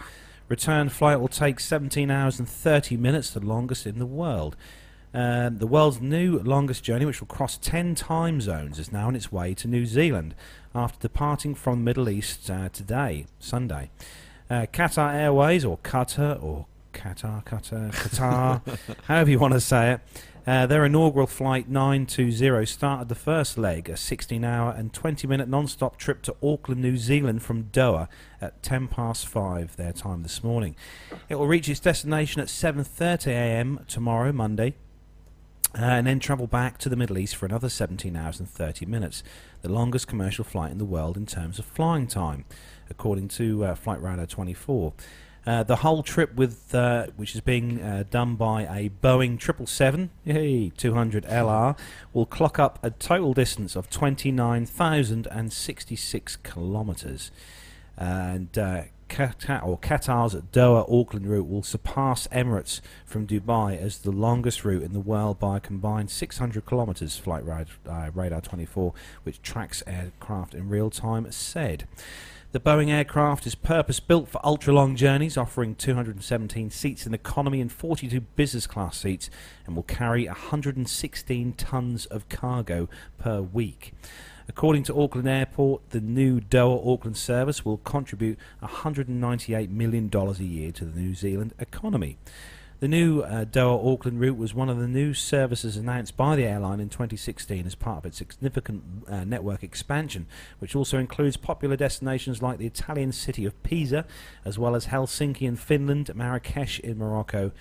Return flight will take 17 hours and 30 minutes, the longest in the world. Um, the world's new longest journey, which will cross 10 time zones, is now on its way to New Zealand after departing from the Middle East uh, today, Sunday. Uh, Qatar Airways, or Qatar, or Qatar, Qatar, Qatar, however you want to say it, uh, their inaugural flight 920 started the first leg, a 16 hour and 20 minute non stop trip to Auckland, New Zealand from Doha at 10 past 5 their time this morning. It will reach its destination at 7.30am tomorrow, Monday, uh, and then travel back to the Middle East for another 17 hours and 30 minutes, the longest commercial flight in the world in terms of flying time, according to uh, Flight Radar 24. Uh, the whole trip, with uh, which is being uh, done by a Boeing 777 yay, 200 LR, will clock up a total distance of 29,066 kilometres. And uh, Qatar, or Qatar's Doha Auckland route will surpass Emirates from Dubai as the longest route in the world by a combined 600 kilometres, Flight Rad, uh, Radar 24, which tracks aircraft in real time, said. The Boeing aircraft is purpose built for ultra long journeys, offering 217 seats in economy and 42 business class seats, and will carry 116 tons of cargo per week. According to Auckland Airport, the new Doha Auckland service will contribute $198 million a year to the New Zealand economy. The new uh, Doha Auckland route was one of the new services announced by the airline in 2016 as part of its significant uh, network expansion, which also includes popular destinations like the Italian city of Pisa, as well as Helsinki in Finland, Marrakesh in Morocco,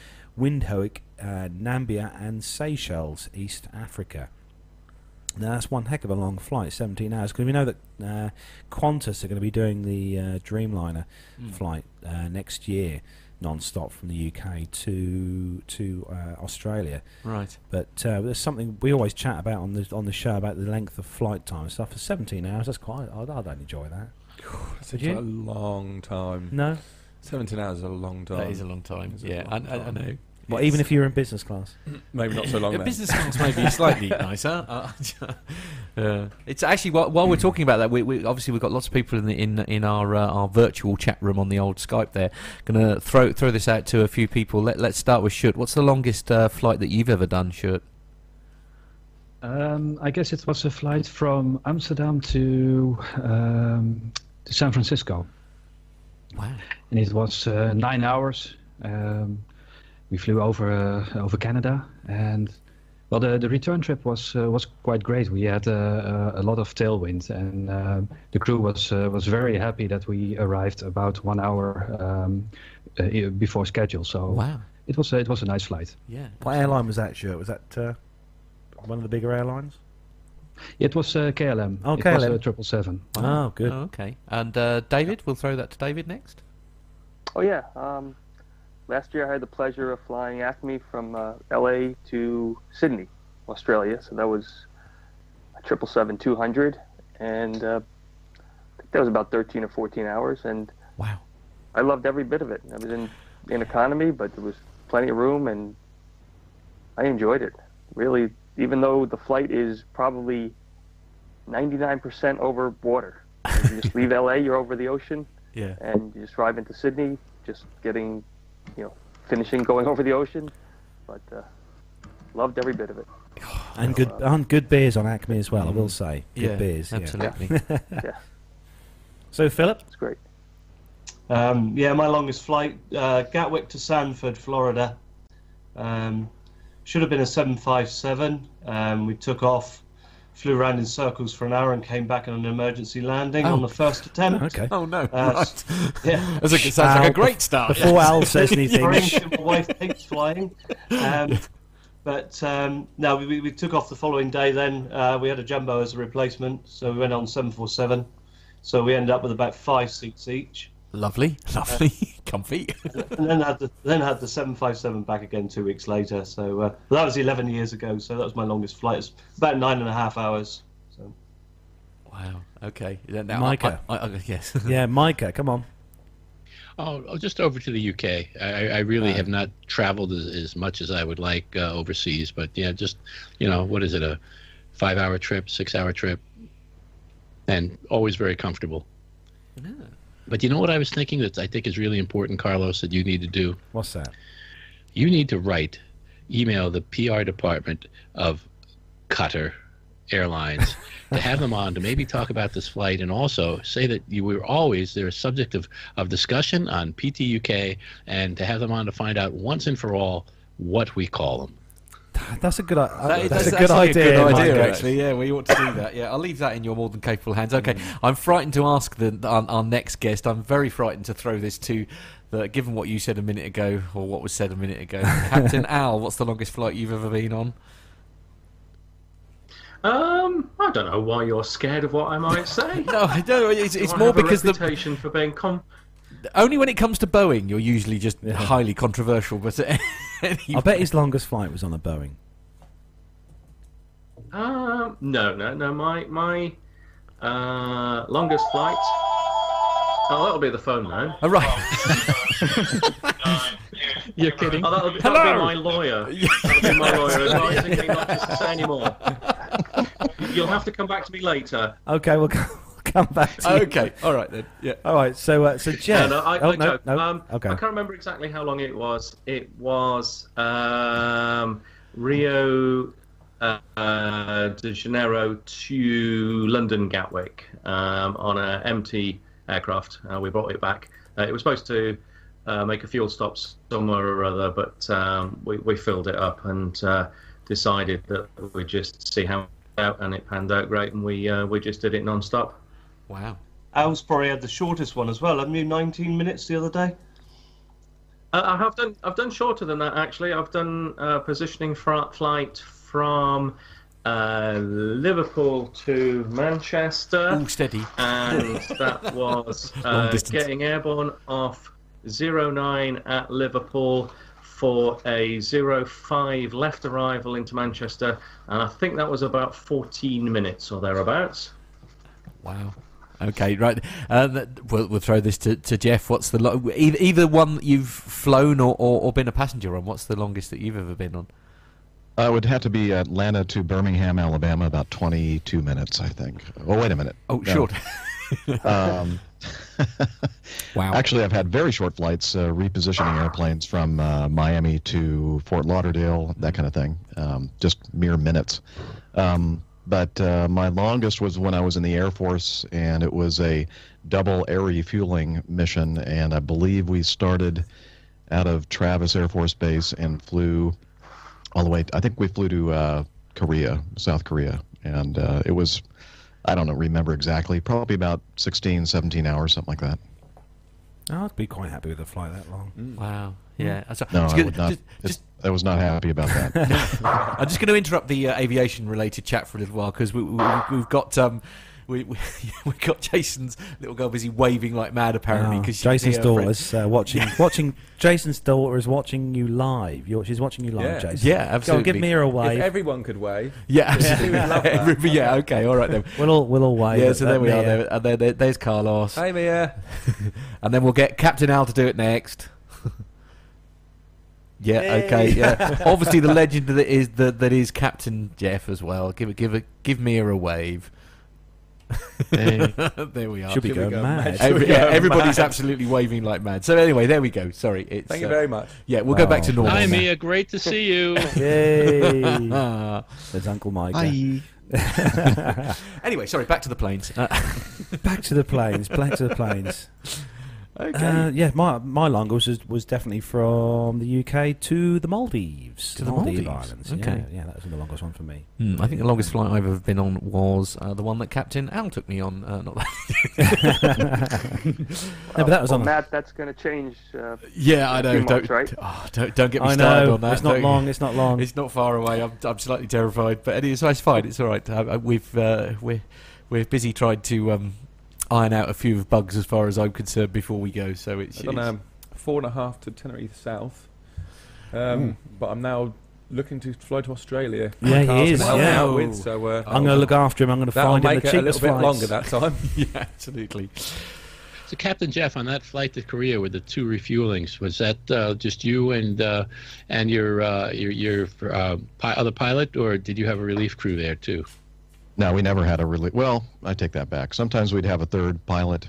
Windhoek, uh, Nambia, and Seychelles, East Africa. Now that's one heck of a long flight, 17 hours. Because we know that uh, Qantas are going to be doing the uh, Dreamliner Mm. flight uh, next year, non-stop from the UK to to uh, Australia. Right. But uh, there's something we always chat about on the on the show about the length of flight time and stuff. For 17 hours, that's quite. I, I don't enjoy that. It's Would a you? long time. No. 17 hours is a long time. That is a long time. It's a Yeah, long I, I, I know. Well, even if you're in business class. Maybe not so long then. business class may be slightly nicer. Uh, uh, it's actually while, while we're talking about that, we, we obviously we've got lots of people in the, in in our uh, our virtual chat room on the old Skype. There, going to throw throw this out to a few people. Let Let's start with Shut. What's the longest uh, flight that you've ever done, Shut? Um, I guess it was a flight from Amsterdam to um, to San Francisco, Wow. and it was uh, nine hours. Um, we flew over uh, over Canada, and well, the, the return trip was uh, was quite great. We had uh, a, a lot of tailwind, and um the crew was uh, was very happy that we arrived about one hour um, uh, before schedule. So Wow. it was a, it was a nice flight. Yeah. What airline was that, Stuart? Was that uh, one of the bigger airlines? It was uh, KLM. Oh, it was KLM. a triple seven. Oh, good. Oh, okay. And uh, David, we'll throw that to David next. Oh yeah. Um, last year I had the pleasure of flying Acme from uh, L.A. to Sydney, Australia. So that was a triple seven two hundred, and uh, I think that was about thirteen or fourteen hours. And Wow. I loved every bit of it. I was in in economy, but there was plenty of room, and I enjoyed it. Really, even though the flight is probably ninety nine percent over water. You just leave LA, you're over the ocean Yeah. and you just drive into Sydney, just getting, you know, finishing going over the ocean. But uh, loved every bit of it. And good and good beers on Acme as well. I will say, good Yeah, beers. yeah. absolutely. Yeah, So, Philip, it's great. Um, yeah, my longest flight, uh, Gatwick to Sanford, Florida. Um, should have been a 757. Um, we took off flew around in circles for an hour and came back on an emergency landing Oh. on the first attempt. Okay. Oh no! Uh, right. Yeah. That's like, it sounds like a great start. Before Al says anything, Praying my wife hates flying. Um, but um, no, we- we, we took off the following day. Then uh, we had a jumbo as a replacement, so we went on 747. So we ended up with about five seats each, Lovely, lovely, comfy. and then had the then had the 757 back again two weeks later. So uh, that was 11 years ago. So that was my longest flight. It's about nine and a half hours. So Wow. Okay. Yeah, Now, Micah. I, I, I, yes. yeah, Micah, come on. Oh, oh, just over to the UK. I, I really have not traveled as, as much as I would like uh, overseas, but yeah, just you know, what is it, a five-hour trip, six-hour trip, and always very comfortable. But you know what I was thinking that I think is really important, Carlos, that you need to do. What's that? You need to write, email the PR department of Qatar Airlines to have them on to maybe talk about this flight and also say that you were always they're a subject of, of discussion on PTUK and to have them on to find out once and for all what we call them. That's a good. i- That- that's, a actually good idea. A good idea, Micah. actually. Yeah, we ought to do that. Yeah, I'll leave that in your more than capable hands. Okay, I'm frightened to ask the, our, our next guest. I'm very frightened to throw this to. The, given what you said a minute ago, or what was said a minute ago, Captain Al, what's the longest flight you've ever been on? Um, I don't know why you're scared of what I might say. No, I don't. It's, it's more have a because the reputation for being com- only when it comes to Boeing, you're usually just highly controversial. But I bet his longest flight was on a Boeing. Um, no, no, no. My my uh, longest flight. Oh, that'll be the phone now. All right. You're kidding? Oh, that'll be, that'll be Hello. my lawyer. That'll be my lawyer advising me not to say anymore. You'll have to come back to me later. Okay, we'll come, come back to you. okay. All right then. Yeah. All right. So, uh, so Jeff. No, no, I, oh I no, no. Um, okay. I can't remember exactly how long it was. It was um, Rio uh, de Janeiro to London Gatwick um, on an empty aircraft. Uh, we brought it back. Uh, it was supposed to uh, make a fuel stop somewhere or other, but um, we, we filled it up and uh, decided that we'd just see how it out, and it panned out great, and we uh, we just did it non-stop. Wow. Al's probably had the shortest one as well. Haven't you? 19 minutes the other day. Uh, I have done. I've done shorter than that actually. I've done uh, positioning fr- flight from uh, Liverpool to Manchester, All steady. and that was uh, getting airborne off 09 at Liverpool for a 05 left arrival into Manchester, and I think that was about 14 minutes or thereabouts. Wow. Okay, right. Uh, we'll, we'll throw this to, to Jeff. What's the lo- either, either one that you've flown or, or, or been a passenger on? What's the longest that you've ever been on? Uh, it would have to be Atlanta to Birmingham, Alabama, about 22 minutes, I think. Oh, wait a minute. Oh, No. short. Um, wow. Actually, I've had very short flights, uh, repositioning airplanes from uh, Miami to Fort Lauderdale, that kind of thing. Um, just mere minutes. Um, but uh, my longest was when I was in the Air Force, and it was a double air refueling mission. And I believe we started out of Travis Air Force Base and flew all the way. I think we flew to uh, Korea, South Korea, and uh, it was. I don't know, remember exactly. Probably about 16, 17 hours, something like that. I'd be quite happy with a flight that long. Wow. Yeah. So- No, it's I would not. just- it's- I was not happy about that. I'm just going to interrupt the uh, aviation-related chat for a little while because we, we, we've got um, we, we we've got Jason's little girl busy waving like mad apparently Oh, because Jason's daughter's uh, watching. watching. Jason's daughter is watching you live. You're, she's watching you live, Yeah. Jason. Yeah, absolutely. Go on, give me her a If wave. everyone could wave, Yeah, we would love that. Every- yeah. Okay. All right then. we'll all we'll all wave. Yeah. So there at we are. There, and there, there, there's Carlos, hey Mia. and then we'll get Captain Al to do it next. Yeah. Yay. Okay. Yeah. Obviously, the legend that is that that is Captain Jeff as well. Give it. Give it. Give me a wave. There we are. Should be Should we going go mad. mad? Every- we yeah, go everybody's mad? absolutely waving like mad. So anyway, there we go. Sorry, it's Thank you uh, very much. yeah. We'll go back to normal. Hi, now. Mia. Great to see you. Yay! There's Uncle Mike. Hi. anyway, sorry. Back to the planes. Uh, Back to the planes. Back to the planes. Okay. Uh, yeah, my my longest was, was definitely from the UK to the Maldives. To the Maldive Maldives, Islands. okay. Yeah, yeah, that was the longest one for me. Hmm, I think the longest flight I've ever been on was uh, the one that Captain Al took me on. Uh, not that. No, but that was well, on. Matt, that's going to change. Uh, yeah, I know. Don't, months, right? oh, don't don't get me I started know on that. it's not Don't- long. It's not long. It's not far away. I'm, I'm slightly terrified, but anyway, so it's fine. It's all right. Uh, uh, we've uh, we're we're busy trying to um, iron out a few of bugs as far as I'm concerned before we go. So it's, I've done it's- um, four and a half to Tenerife South, um, but I'm now looking to fly to Australia. Yeah, he is, gonna help me yeah. out with, so uh, I'm going to look after him. I'm going to that'll find him make the it a cheapest little bit longer that time. yeah, absolutely. So, Captain Jeff, on that flight to Korea with the two refuelings, was that uh, just you and uh, and your uh, your your uh, pi- other pilot, or did you have a relief crew there too? No, we never had a really. Well, I take that back. Sometimes we'd have a third pilot.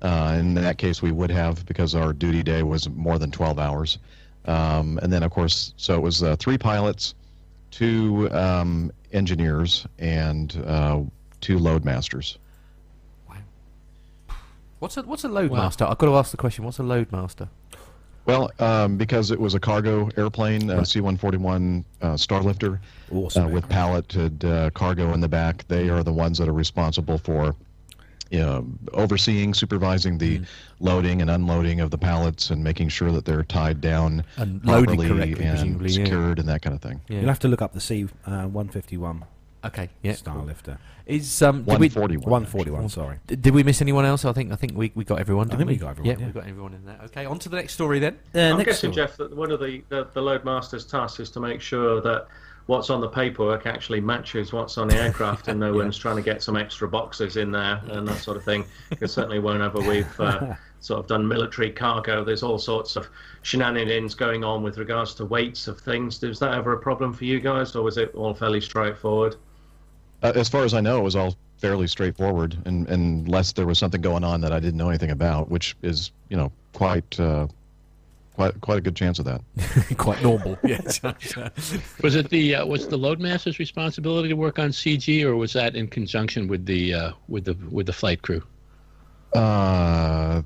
Uh, in that case, we would have because our duty day was more than 12 hours. Um, and then, of course, so it was uh, three pilots, two um, engineers, and uh, two load masters. What's a what's a load Wow. I've got to ask the question. What's a load master? Well, um, because it was a cargo airplane, uh, C-141 uh, Starlifter, Awesome. uh, with palleted uh, cargo in the back. They are the ones that are responsible for you know, overseeing, supervising the loading and unloading of the pallets and making sure that they're tied down And loaded properly correctly, and presumably, yeah. secured and that kind of thing. Yeah. You'll have to look up the C uh, 151 okay. Yeah. Star Lifter. Is um did we, 141. 141. Sorry. d- did we miss anyone else? I think I think we, we got everyone. I Didn't think we we got everyone, Yeah, yeah. we got everyone in there. Okay, on to the next story then. Uh, I'm next guessing, story. Jeff, that one of the, the, the load master's tasks is to make sure that what's on the paperwork actually matches what's on the aircraft and no one's trying to get some extra boxes in there and that sort of thing. Because certainly whenever we've uh, sort of done military cargo, there's all sorts of shenanigans going on with regards to weights of things. Is that ever a problem for you guys or was it all fairly straightforward? Uh, as far as I know, it was all fairly straightforward, and, unless there was something going on that I didn't know anything about, which is, you know, quite, uh, quite, quite a good chance of that. Quite normal. yes. Was it the uh, was the loadmaster's responsibility to work on CG, or was that in conjunction with the uh, with the with the flight crew? Uh,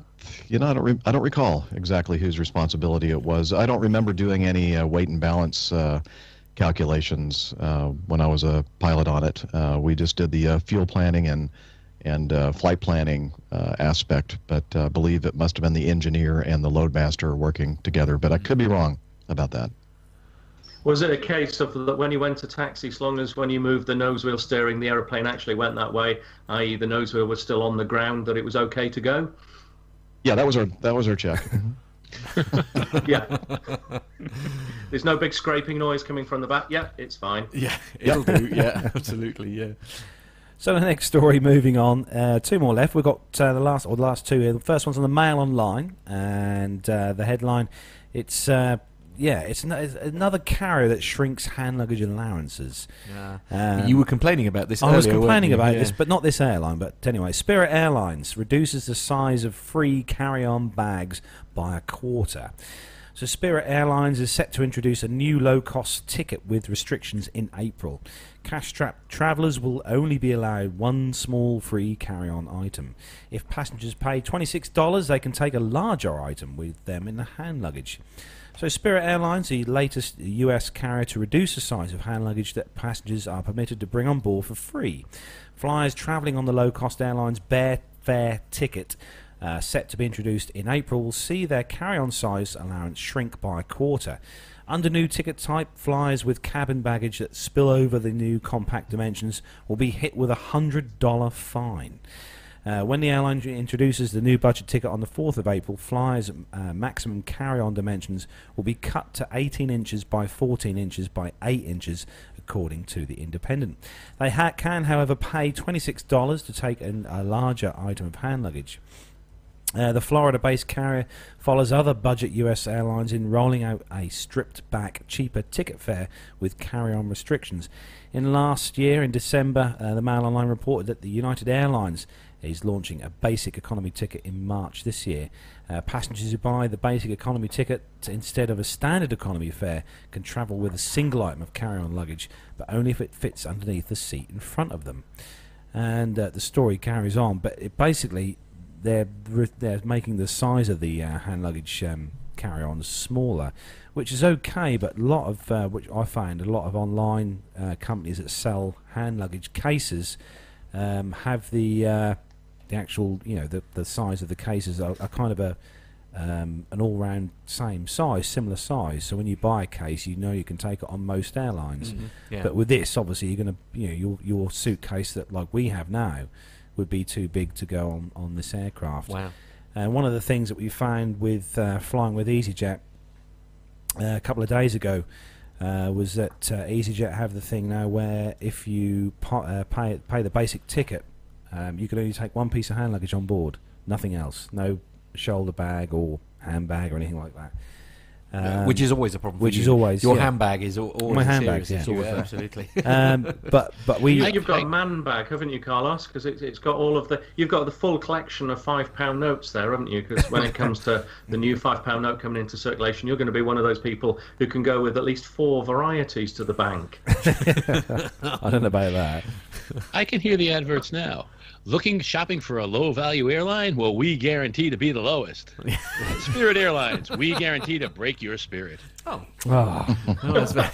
you know, I don't, re- I don't recall exactly whose responsibility it was. I don't remember doing any uh, weight and balance uh, calculations uh, when I was a pilot on it. Uh, we just did the uh, fuel planning and and uh, flight planning uh, aspect, but uh, I believe it must have been the engineer and the loadmaster working together. But I could be wrong about that. Was it a case of that when you went to taxi, as long as when you moved the nose wheel steering, the aeroplane actually went that way, i.e., the nose wheel was still on the ground, that it was okay to go? Yeah, that was our that was our check. Yeah. There's no big scraping noise coming from the back. Yeah, it's fine. yeah, it'll do. Yeah, absolutely. Yeah. So the next story, moving on, uh, two more left. We've got uh, the last or the last two here. The first one's on the Mail Online, and uh, the headline, it's uh, yeah, it's, an- it's another carrier that shrinks hand luggage allowances. Yeah. Um, you were complaining about this. I was earlier, weren't complaining about Yeah. this, but not this airline. But anyway, Spirit Airlines reduces the size of free carry-on bags by a quarter. So Spirit Airlines is set to introduce a new low-cost ticket with restrictions in April. Cash-strapped travellers will only be allowed one small free carry-on item. If passengers pay $26, they can take a larger item with them in the hand luggage. So Spirit Airlines, the latest US carrier to reduce the size of hand luggage that passengers are permitted to bring on board for free. Flyers travelling on the low-cost airline's Bare Fare ticket, uh, set to be introduced in April, will see their carry-on size allowance shrink by a quarter. Under new ticket type, flyers with cabin baggage that spill over the new compact dimensions will be hit with a $100 fine. Uh, when the airline introduces the new budget ticket on the 4th of April, flyers' uh, maximum carry-on dimensions will be cut to 18 inches by 14 inches by 8 inches, according to the Independent. They ha- can, however, pay $26 to take an, a larger item of hand luggage. Uh, the Florida-based carrier follows other budget U.S. airlines in rolling out a stripped-back, cheaper ticket fare with carry-on restrictions. In last year, in December, uh, the Mail Online reported that the United Airlines is launching a basic economy ticket in March this year. Uh, passengers who buy the basic economy ticket instead of a standard economy fare can travel with a single item of carry-on luggage, but only if it fits underneath the seat in front of them. And uh, the story carries on, but it basically they're they're making the size of the uh, hand luggage um, carry-ons smaller, which is okay. But a lot of uh, which I find a lot of online uh, companies that sell hand luggage cases um, have the uh, the actual you know the the size of the cases are, are kind of a um, an all-round same size, similar size. So when you buy a case, you know you can take it on most airlines. Mhm, yeah. But with this, obviously, you're going to you know your your suitcase that like we have now would be too big to go on on this aircraft. Wow. And one of the things that we found with uh, flying with EasyJet uh, a couple of days ago uh, was that uh, EasyJet have the thing now where if you pa- uh, pay pay the basic ticket, um, you can only take one piece of hand luggage on board, nothing else, no shoulder bag or handbag or anything like that. Um, which is always a problem. for Which you. is always your yeah. handbag is al- always my a handbag. serious Yeah. absolutely. um, but but we You- You've got a man bag, haven't you, Carlos? Because it's, it's got all of the. You've got the full collection of five pound notes there, haven't you? Because when it comes to the new five pound note coming into circulation, you're going to be one of those people who can go with at least four varieties to the bank. I don't know about that. I can hear the adverts now. Looking shopping for a low value airline? Well, we guarantee to be the lowest. Spirit Airlines, we guarantee to break your spirit. Oh. Oh. Oh, that's very-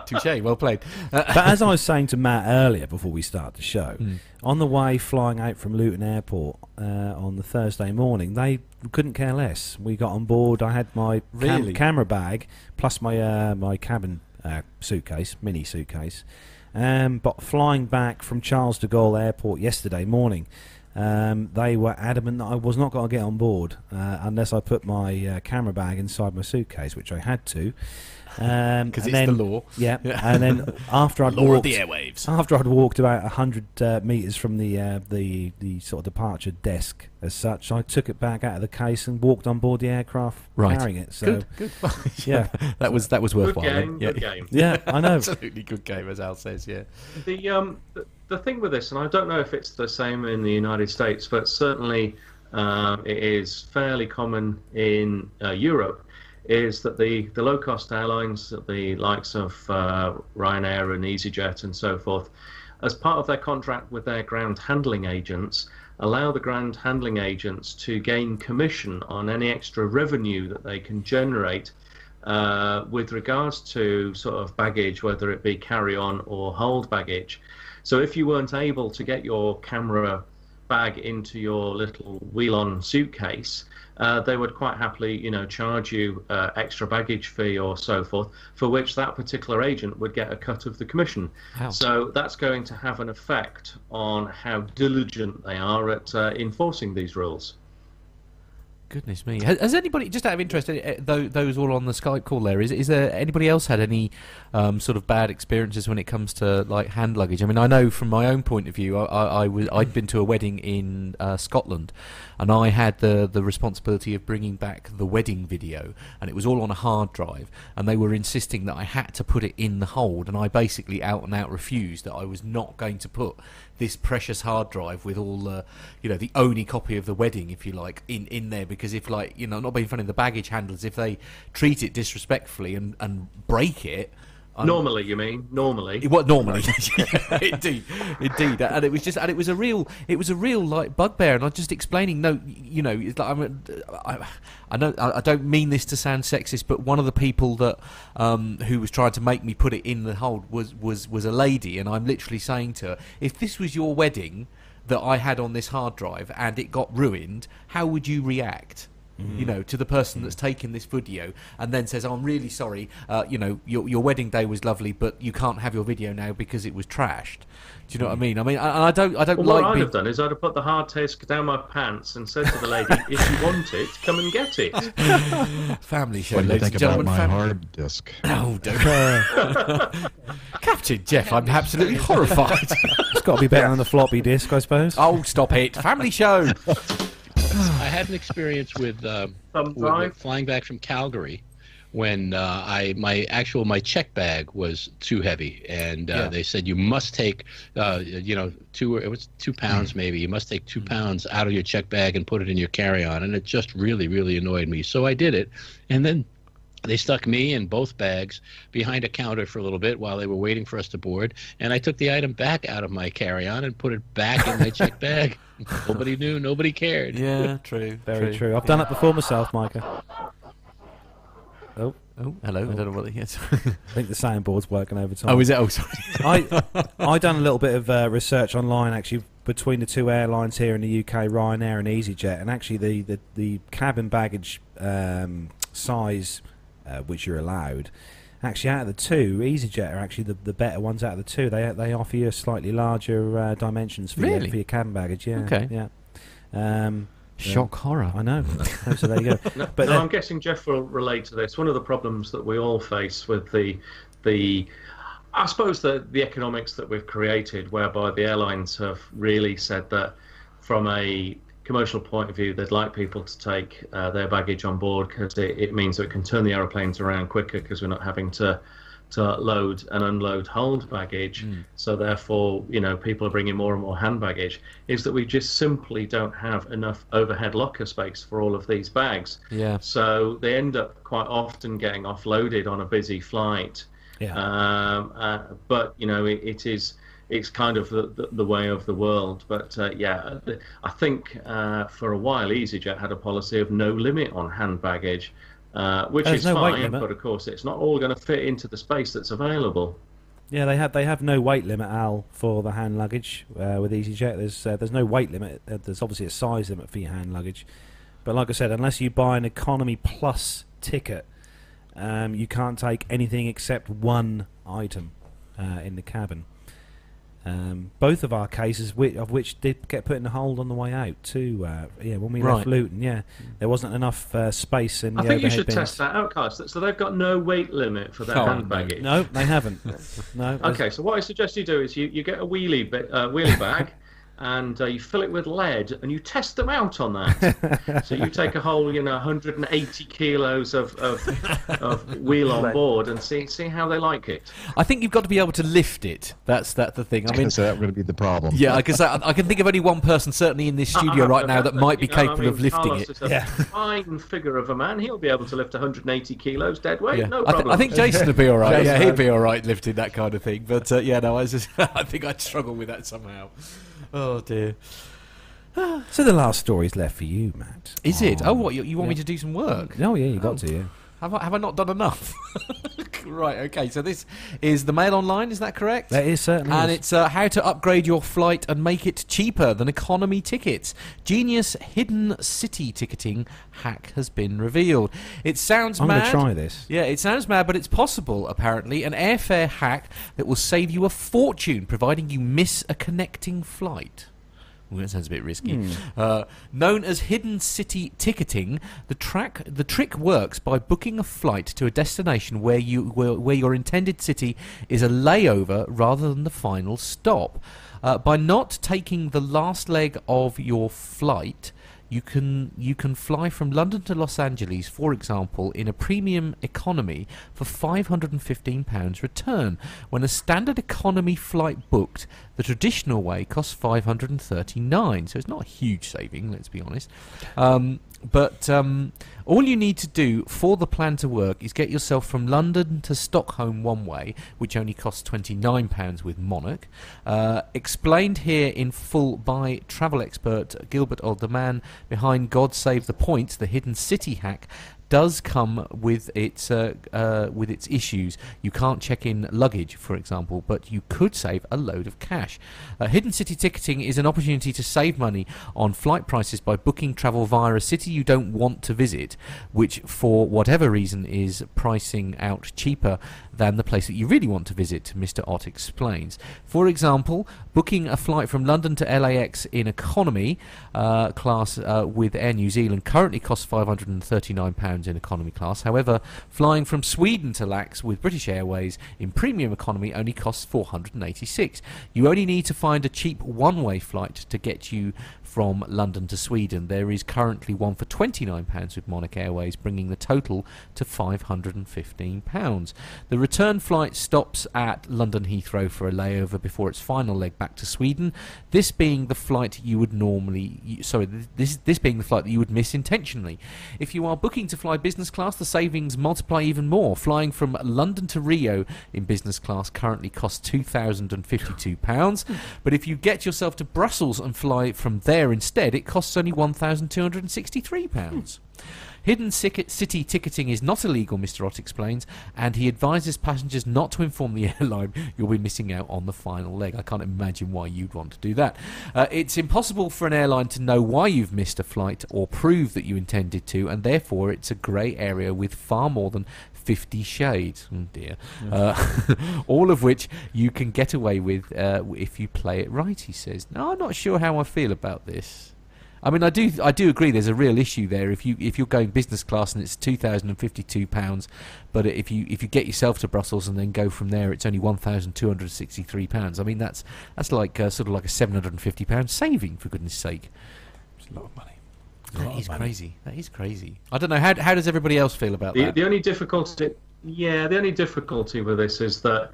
Touche, well played. Uh, but as I was saying to Matt earlier before we start the show, Hmm. on the way flying out from Luton Airport uh, on the Thursday morning, they couldn't care less. We got on board. I had my cam- camera bag plus my uh, my cabin uh, suitcase, mini suitcase. Um, but flying back from Charles de Gaulle Airport yesterday morning, um, they were adamant that I was not going to get on board uh, unless I put my uh, camera bag inside my suitcase, which I had to. Um, 'Cause and it's the law. Yeah, Yeah. and then after I'd Law of walked the airwaves. after I'd walked about hundred uh, meters from the uh, the the sort of departure desk as such, I took it back out of the case and walked on board the aircraft Right. carrying it. So Good, good. yeah, that was that was Good worthwhile. then. game, yeah. good game. Yeah, I know. Absolutely good game, as Al says. Yeah. The um the, the thing with this, and I don't know if it's the same in the United States, but certainly um, it is fairly common in uh, Europe, is that the the low cost airlines, the likes of uh, Ryanair and EasyJet and so forth, as part of their contract with their ground handling agents, allow the ground handling agents to gain commission on any extra revenue that they can generate uh, with regards to sort of baggage, whether it be carry on or hold baggage. So if you weren't able to get your camera bag into your little wheel on suitcase, uh, they would quite happily, you know, charge you uh, extra baggage fee or so forth, for which that particular agent would get a cut of the commission. Wow. So that's going to have an effect on how diligent they are at uh, enforcing these rules. Goodness me! Has, has anybody, just out of interest, uh, uh, those all on the Skype call there, is is there anybody else had any um, sort of bad experiences when it comes to like hand luggage? I mean, I know from my own point of view, I, I, I was I'd been to a wedding in uh, Scotland, and I had the the responsibility of bringing back the wedding video, and it was all on a hard drive, and they were insisting that I had to put it in the hold, and I basically out and out refused that I was not going to put this precious hard drive with all the, you know, the only copy of the wedding, if you like, in, in there. Because if like, you know, not being funny, the baggage handlers, if they treat it disrespectfully and, and break it, I'm- Normally, you mean? Normally. what normally? Indeed, indeed, and it was just, and it was a real, it was a real like bugbear, and I'm just explaining. No, you know, it's like I'm, I, I I I don't mean this to sound sexist, but one of the people that um, who was trying to make me put it in the hold was was was a lady, and I'm literally saying to her, if this was your wedding that I had on this hard drive and it got ruined, how would you react? Mm-hmm. you know, to the person that's mm-hmm. taken this video and then says, oh, "I'm really sorry, uh, you know, your your wedding day was lovely, but you can't have your video now because it was trashed." Do you know what I mm-hmm. mean? I mean, and I don't, I don't Well, like what I'd being. have done is I'd have put the hard disk down my pants and said to the lady, "If you want it, come and get it." Family show, What do you ladies think and about gentlemen. my fam- hard disk? Oh, don't. Captain Jeff, I'm absolutely horrified. it's got to be better than the floppy disk, I suppose. oh, stop it! Family show. I had an experience with, um, Thumb with- with flying back from Calgary when uh, I my actual my check bag was too heavy, and uh, Yeah. they said you must take uh, you know two it was two pounds maybe. You must take two pounds out of your check bag and put it in your carry on, and it just really really annoyed me. So I did it, and then they stuck me and both bags behind a counter for a little bit while they were waiting for us to board, and I took the item back out of my carry-on and put it back in my checked bag. Nobody knew, nobody cared. Yeah, true. Very true. I've done it before myself, Micah. Oh, Oh, hello. I don't know what it is. I think the soundboard's working overtime. oh, is it? Oh, sorry. I I done a little bit of uh, research online actually between the two airlines here in the UK, Ryanair and EasyJet, and actually the the, the cabin baggage um, size uh, which you're allowed. Actually, out of the two, EasyJet are actually the, the better ones out of the two. They they offer you slightly larger uh, dimensions for your, for your cabin baggage. Yeah, Okay. yeah. Um, Shock horror. I know. so there you go. No, But no, I'm guessing Jeff will relate to this. One of the problems that we all face with the the I suppose the the economics that we've created, whereby the airlines have really said that from a commercial point of view, they'd like people to take uh, their baggage on board because it, it means that it can turn the aeroplanes around quicker because we're not having to to load and unload hold baggage. So therefore, you know, people are bringing more and more hand baggage. Is that we just simply don't have enough overhead locker space for all of these bags. Yeah. So they end up quite often getting offloaded on a busy flight. Yeah. Um, uh, but you know, it, it is it's kind of the, the, the way of the world. But uh, yeah, I think uh, for a while EasyJet had a policy of no limit on hand baggage, uh, which There's is no fine. But of course, it's not all going to fit into the space that's available. Yeah, they have they have no weight limit, Al, for the hand luggage uh, with EasyJet. There's uh, there's no weight limit. Uh, there's obviously a size limit for your hand luggage, but like I said, unless you buy an economy plus ticket, um, you can't take anything except one item uh, in the cabin. Um, both of our cases, whi- of which did get put in the hold on the way out too. Uh, yeah, when we left Luton, yeah, there wasn't enough uh, space in I the think you should bins. test that out, Carlos. So they've got no weight limit for their Oh, hand no. baggage. No, they haven't. no. Okay, so what I suggest you do is you, you get a wheelie ba- uh, wheelie bag, and uh, you fill it with lead, and you test them out on that. so you take a whole, you know, 180 kilos of, of, of wheel on board, and see see how they like it. I think you've got to be able to lift it. That's that's the thing. I mean, so that would be the problem. yeah, because I, I can think of only one person, certainly in this studio Uh, right now, that might be you know, I capable mean, of lifting Carlos it. is a Yeah. fine figure of a man. He'll be able to lift 180 kilos dead weight, Yeah. no I, th- problem. I think Jason would be all right. Jason. yeah, he'd be all right lifting that kind of thing. But uh, yeah, no, I, just, I think I'd struggle with that somehow. Oh dear. So the last story's left for you, Matt. Is it? Oh, oh what? You, you want me to do some work? Oh yeah, you got oh. to. Yeah. Have I, have I not done enough? right. Okay. So this is the Mail Online. Is that correct? That is certainly. And is. it's uh, how to upgrade your flight and make it cheaper than economy tickets. Genius hidden city ticketing hack has been revealed. It sounds I'm going to try this. Yeah, it sounds mad, but it's possible, apparently. An airfare hack that will save you a fortune, providing you miss a connecting flight. That sounds a bit risky. Hmm. Uh, known as hidden city ticketing, the track the trick works by booking a flight to a destination where you where, where your intended city is a layover rather than the final stop. Uh, by not taking the last leg of your flight, you can you can fly from London to Los Angeles, for example, in a premium economy for five hundred and fifteen pounds return. When a standard economy flight booked, the traditional way costs five hundred and thirty nine. So it's not a huge saving, let's be honest. Um, but um, all you need to do for the plan to work is get yourself from London to Stockholm one way, which only costs £29 with Monarch. Uh, explained here in full by travel expert Gilbert Ott, the man behind God Save the Point, the hidden city hack. Does come with its uh, uh, with its issues. You can't check in luggage, for example, but you could save a load of cash. Uh, hidden city ticketing is an opportunity to save money on flight prices by booking travel via a city you don't want to visit, which for whatever reason is pricing out cheaper than the place that you really want to visit, Mr. Ott explains. For example, booking a flight from London to LAX in economy uh, class uh, with Air New Zealand currently costs £539 in economy class. However, flying from Sweden to LAX with British Airways in premium economy only costs 486 You only need to find a cheap one-way flight to get you from London to Sweden. There is currently one for £29 with Monarch Airways, bringing the total to £515. The return flight stops at London Heathrow for a layover before its final leg back to Sweden. This being the flight you would normally, sorry, this this being the flight that you would miss intentionally. If you are booking to fly business class, the savings multiply even more. Flying from London to Rio in business class currently costs £2,052. but if you get yourself to Brussels and fly from there instead, it costs only £1,263. Hidden city ticketing is not illegal, Mr. Ott explains, and he advises passengers not to inform the airline you'll be missing out on the final leg. I can't imagine why you'd want to do that. Uh, it's impossible for an airline to know why you've missed a flight or prove that you intended to, and therefore it's a grey area with far more than 50 shades. Oh dear. Uh, all of which you can get away with uh, if you play it right, he says. Now, I'm not sure how I feel about this. I mean, I do, I do agree. There's a real issue there. If you if you're going business class and it's two thousand and fifty two pounds, but if you if you get yourself to Brussels and then go from there, it's only one thousand two hundred sixty three pounds. I mean, that's that's like uh, sort of like a seven hundred and fifty pound saving for goodness sake. It's a lot of money. That is crazy. That is crazy. I don't know how how does everybody else feel about The, that? the only difficulty, yeah, the only difficulty with this is that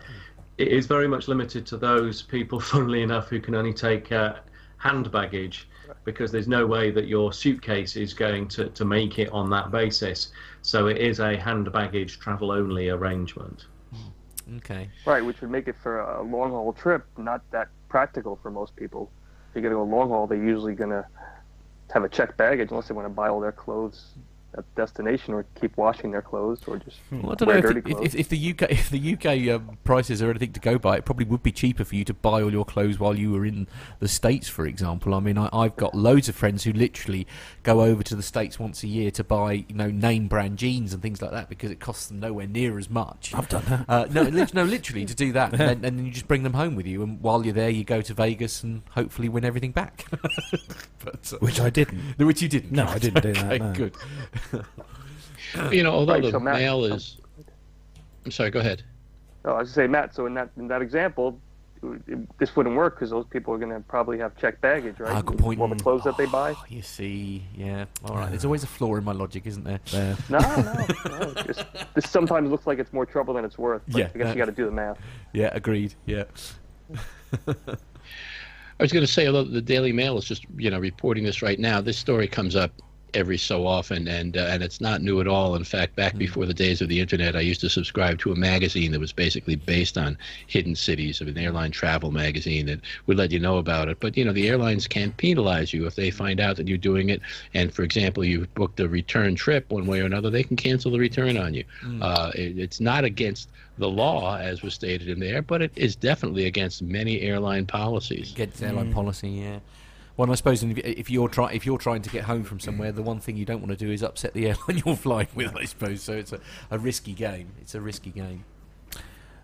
it is very much limited to those people, funnily enough, who can only take uh, hand baggage because there's no way that your suitcase is going to, to make it on that basis. So it is a hand baggage travel only arrangement. okay. Right, which would make it for a long haul trip not that practical for most people. If you're going to go long haul, they're usually going to have a checked baggage unless they want to buy all their clothes at the destination or keep washing their clothes or just Well, I don't know wear if, dirty it- if, clothes. if, if the UK if the UK um, prices are anything to go by, it probably would be cheaper for you to buy all your clothes while you were in the states, for example. I mean, I, I've got loads of friends who literally go over to the states once a year to buy you know name brand jeans and things like that because it costs them nowhere near as much. I've done that. Uh, no, no, literally to do that, and then, and then you just bring them home with you, and while you're there, you go to Vegas and hopefully win everything back. but, uh, Which I didn't. which you didn't. No, I didn't do that, no. Good. You know, although Right, the so Matt- mail is. I'm sorry. Go ahead. No, I was going to say, Matt. So in that in that example, it, this wouldn't work because those people are going to probably have checked baggage, right? Ah, good point. All the clothes that they buy. Oh, you see, yeah. All right. There's always a flaw in my logic, isn't there? There. No, no, no. Just, this sometimes looks like it's more trouble than it's worth. But Yeah, I guess no. you got to do the math. Yeah, agreed. Yeah. I was going to say, although the Daily Mail is just you know reporting this right now, this story comes up every so often, and uh, and it's not new at all. In fact, back before the days of the internet, I used to subscribe to a magazine that was basically based on hidden cities, of an airline travel magazine that would let you know about it. But you know, the airlines can't penalize you if they find out that you're doing it. And for example, you've booked a return trip one way or another, they can cancel the return on you. Uh, it, it's not against the law, as was stated in there, but it is definitely against many airline policies. Against airline policy, yeah. Well, I suppose if, you're try, if you're trying to get home from somewhere, the one thing you don't want to do is upset the airline you're flying with. I suppose so. It's a, a risky game. It's a risky game.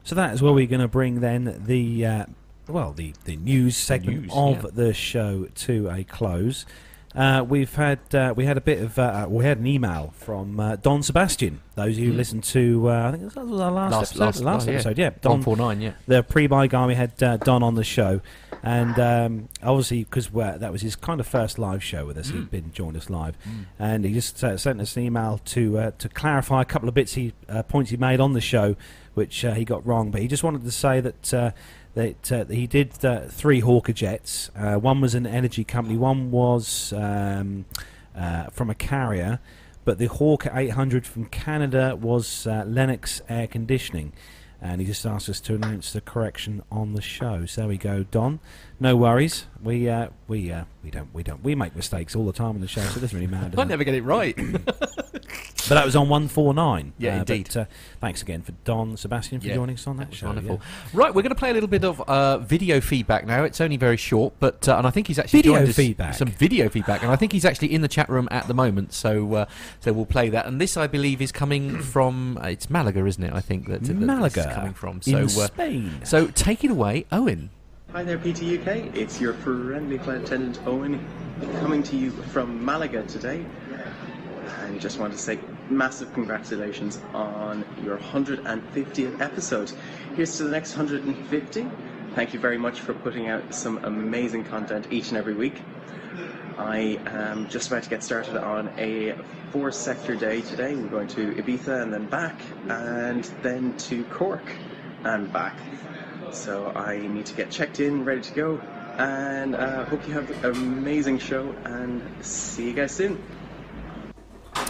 So that is where we're going to bring then the uh, well the the news segment news, of yeah. the show to a close. Uh, we've had uh, we had a bit of uh, we had an email from uh, Don Sebastian. Those who listened to uh, I think that was our last, Last- episode. last- last oh, yeah. episode, yeah. Don four nine, yeah. the pre-buy guy we had uh, Don on the show, and um, obviously because that was his kind of first live show with us, Mm. he'd been joined us live, and he just uh, sent us an email to uh, to clarify a couple of bits he uh, points he made on the show, which uh, he got wrong. But he just wanted to say that. That uh, he did uh, three Hawker jets. Uh, one was an energy company. One was um, uh, from a carrier, but the Hawker 800 from Canada was uh, Lennox Air Conditioning. And he just asked us to announce the correction on the show. So there we go, Don. No worries. We uh, we uh, we don't we don't we make mistakes all the time on the show, so it doesn't really matter. does I it? never get it right. But that was on one four nine. Yeah, indeed. But, uh, thanks again for Don Sebastian for Yeah, joining us on that, That show. wonderful. yeah. Right, we're going to play a little bit of uh, video feedback now. It's only very short, but uh, and I think he's actually Video feedback. Some video feedback, and I think he's actually in the chat room at the moment. So, uh, so we'll play that. And this, I believe, is coming from uh, it's Malaga, isn't it? I think that, that Malaga coming from. in So, uh, Spain. so take it away, Owen. Hi there, PTUK. It's your friendly flight attendant Owen coming to you from Malaga today. And just want to say massive congratulations on your 150th episode. Here's to the next 150. Thank you very much for putting out some amazing content each and every week. I am just about to get started on a four sector day today. We're going to Ibiza and then back, and then to Cork and back. So I need to get checked in, ready to go, and uh, hope you have an amazing show. And see you guys soon.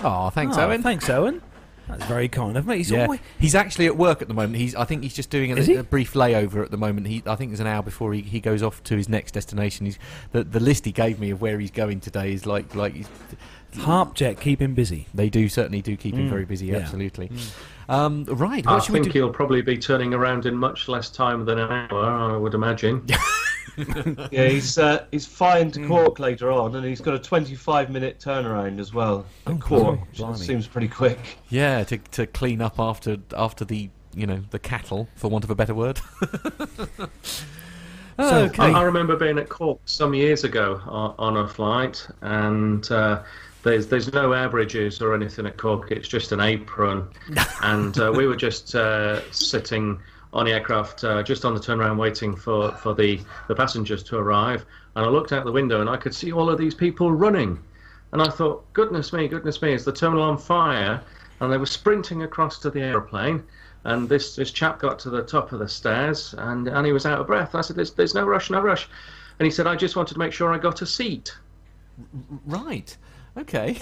Oh, thanks, Oh, Owen. Thanks, Owen. That's very kind of me. He's yeah. always, He's actually at work at the moment. He's I think he's just doing a, a brief layover at the moment. He I think it's an hour before he, he goes off to his next destination. He's the the list he gave me of where he's going today is like like he's, Harpjet keep him busy. they do certainly do keep him Mm, very busy. yeah. Absolutely. Um, right. I What should we think do? he'll probably be turning around in much less time than an hour, I would imagine. Yeah, he's uh, he's flying to Cork later on, and he's got a 25 minute turnaround as well. Oh, Cork, which seems pretty quick. Yeah, to to clean up after after the you know the cattle, for want of a better word. So- okay. I, I remember being at Cork some years ago on, on a flight, and uh, there's there's no air bridges or anything at Cork. It's just an apron, and uh, we were just uh, sitting on the aircraft, uh, just on the turnaround, waiting for, for the, the passengers to arrive. And I looked out the window, and I could see all of these people running. And I thought, goodness me, goodness me, is the terminal on fire? And they were sprinting across to the aeroplane. And this, this chap got to the top of the stairs and, and he was out of breath. I said, there's, there's no rush, no rush. And he said, I just wanted to make sure I got a seat. right. Okay.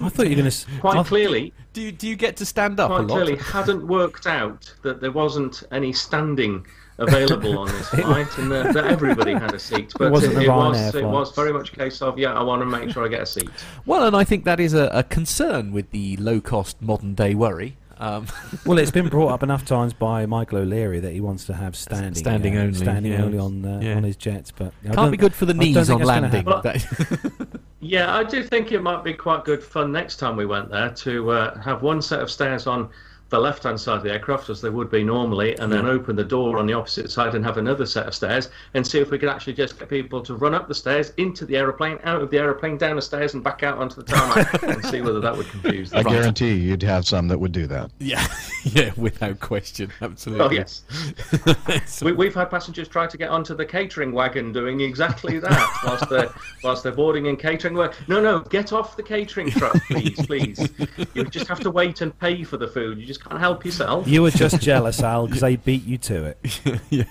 I thought you were going to. Quite clearly, do you, do you get to stand up a quite lot? clearly hadn't worked out that there wasn't any standing available on this flight and that, that everybody had a seat. But wasn't the it, was, it was very much a case of, yeah, I want to make sure I get a seat. Well, and I think that is a, a concern with the low cost modern day worry. Um, Well, it's been brought up enough times by Michael O'Leary that he wants to have standing, Standing uh, only, standing yeah. only on uh, Yeah. on his jets. But I can't be good for the knees on landing. Yeah, I do think it might be quite good fun next time we went there to uh, have one set of stairs on the left hand side of the aircraft, as they would be normally, and then open the door on the opposite side and have another set of stairs, and see if we could actually just get people to run up the stairs into the aeroplane, out of the aeroplane, down the stairs, and back out onto the tarmac, and see whether that would confuse them. I guarantee you'd have some that would do that. yeah, yeah, without question, absolutely. Oh yes, we, we've had passengers try to get onto the catering wagon doing exactly that whilst they're whilst they're boarding in catering. Wa- no, no, get off the catering truck, please, please. You just have to wait and pay for the food. You just can't help yourself. You were just jealous, Al, because they beat you to it. yeah.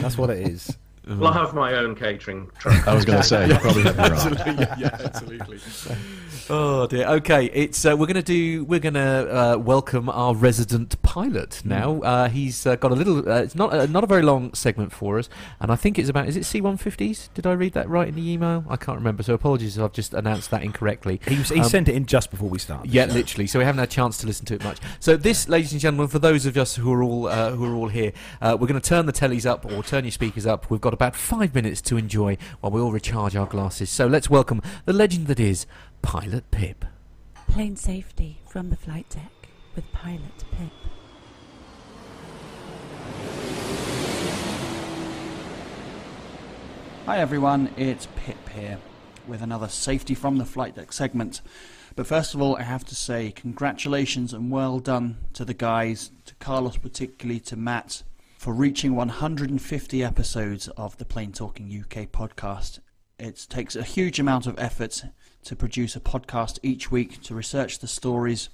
That's what it is. Well, I have my own catering truck. I was going to say, you probably have your own. absolutely, yeah, yeah, absolutely. Oh dear. Okay, it's uh, we're gonna do. We're gonna uh, welcome our resident pilot now. Uh, he's uh, got a little. Uh, it's not uh, not a very long segment for us, and I think it's about. Is it C150s? Did I read that right in the email? I can't remember. So apologies if I've just announced that incorrectly. He, he Um, sent it in just before we started. Yeah, literally. So we haven't had a chance to listen to it much. So this, ladies and gentlemen, for those of us who are all uh, who are all here, uh, we're going to turn the tellies up or turn your speakers up. We've got about five minutes to enjoy while we all recharge our glasses. So let's welcome the legend that is Pilot Pip. Plane safety from the flight deck with Pilot Pip. Hi everyone, it's Pip here with another Safety from the Flight Deck segment. But first of all, I have to say congratulations and well done to the guys, to Carlos particularly, to Matt, for reaching 150 episodes of the Plane Talking UK podcast. It takes a huge amount of effort to produce a podcast each week, to research the stories,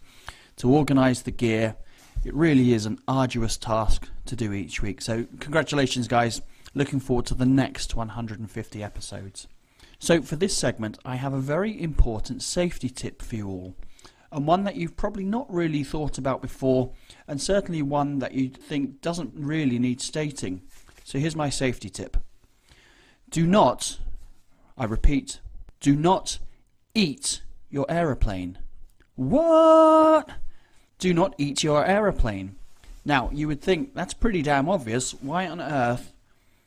to organise the gear. It really is an arduous task to do each week. So, congratulations, guys. Looking forward to the next 150 episodes. So, for this segment, I have a very important safety tip for you all, and one that you've probably not really thought about before, and certainly one that you think doesn't really need stating. So, here's my safety tip Do not, I repeat, do not eat your aeroplane. What? Do not eat your aeroplane. Now, you would think that's pretty damn obvious. Why on earth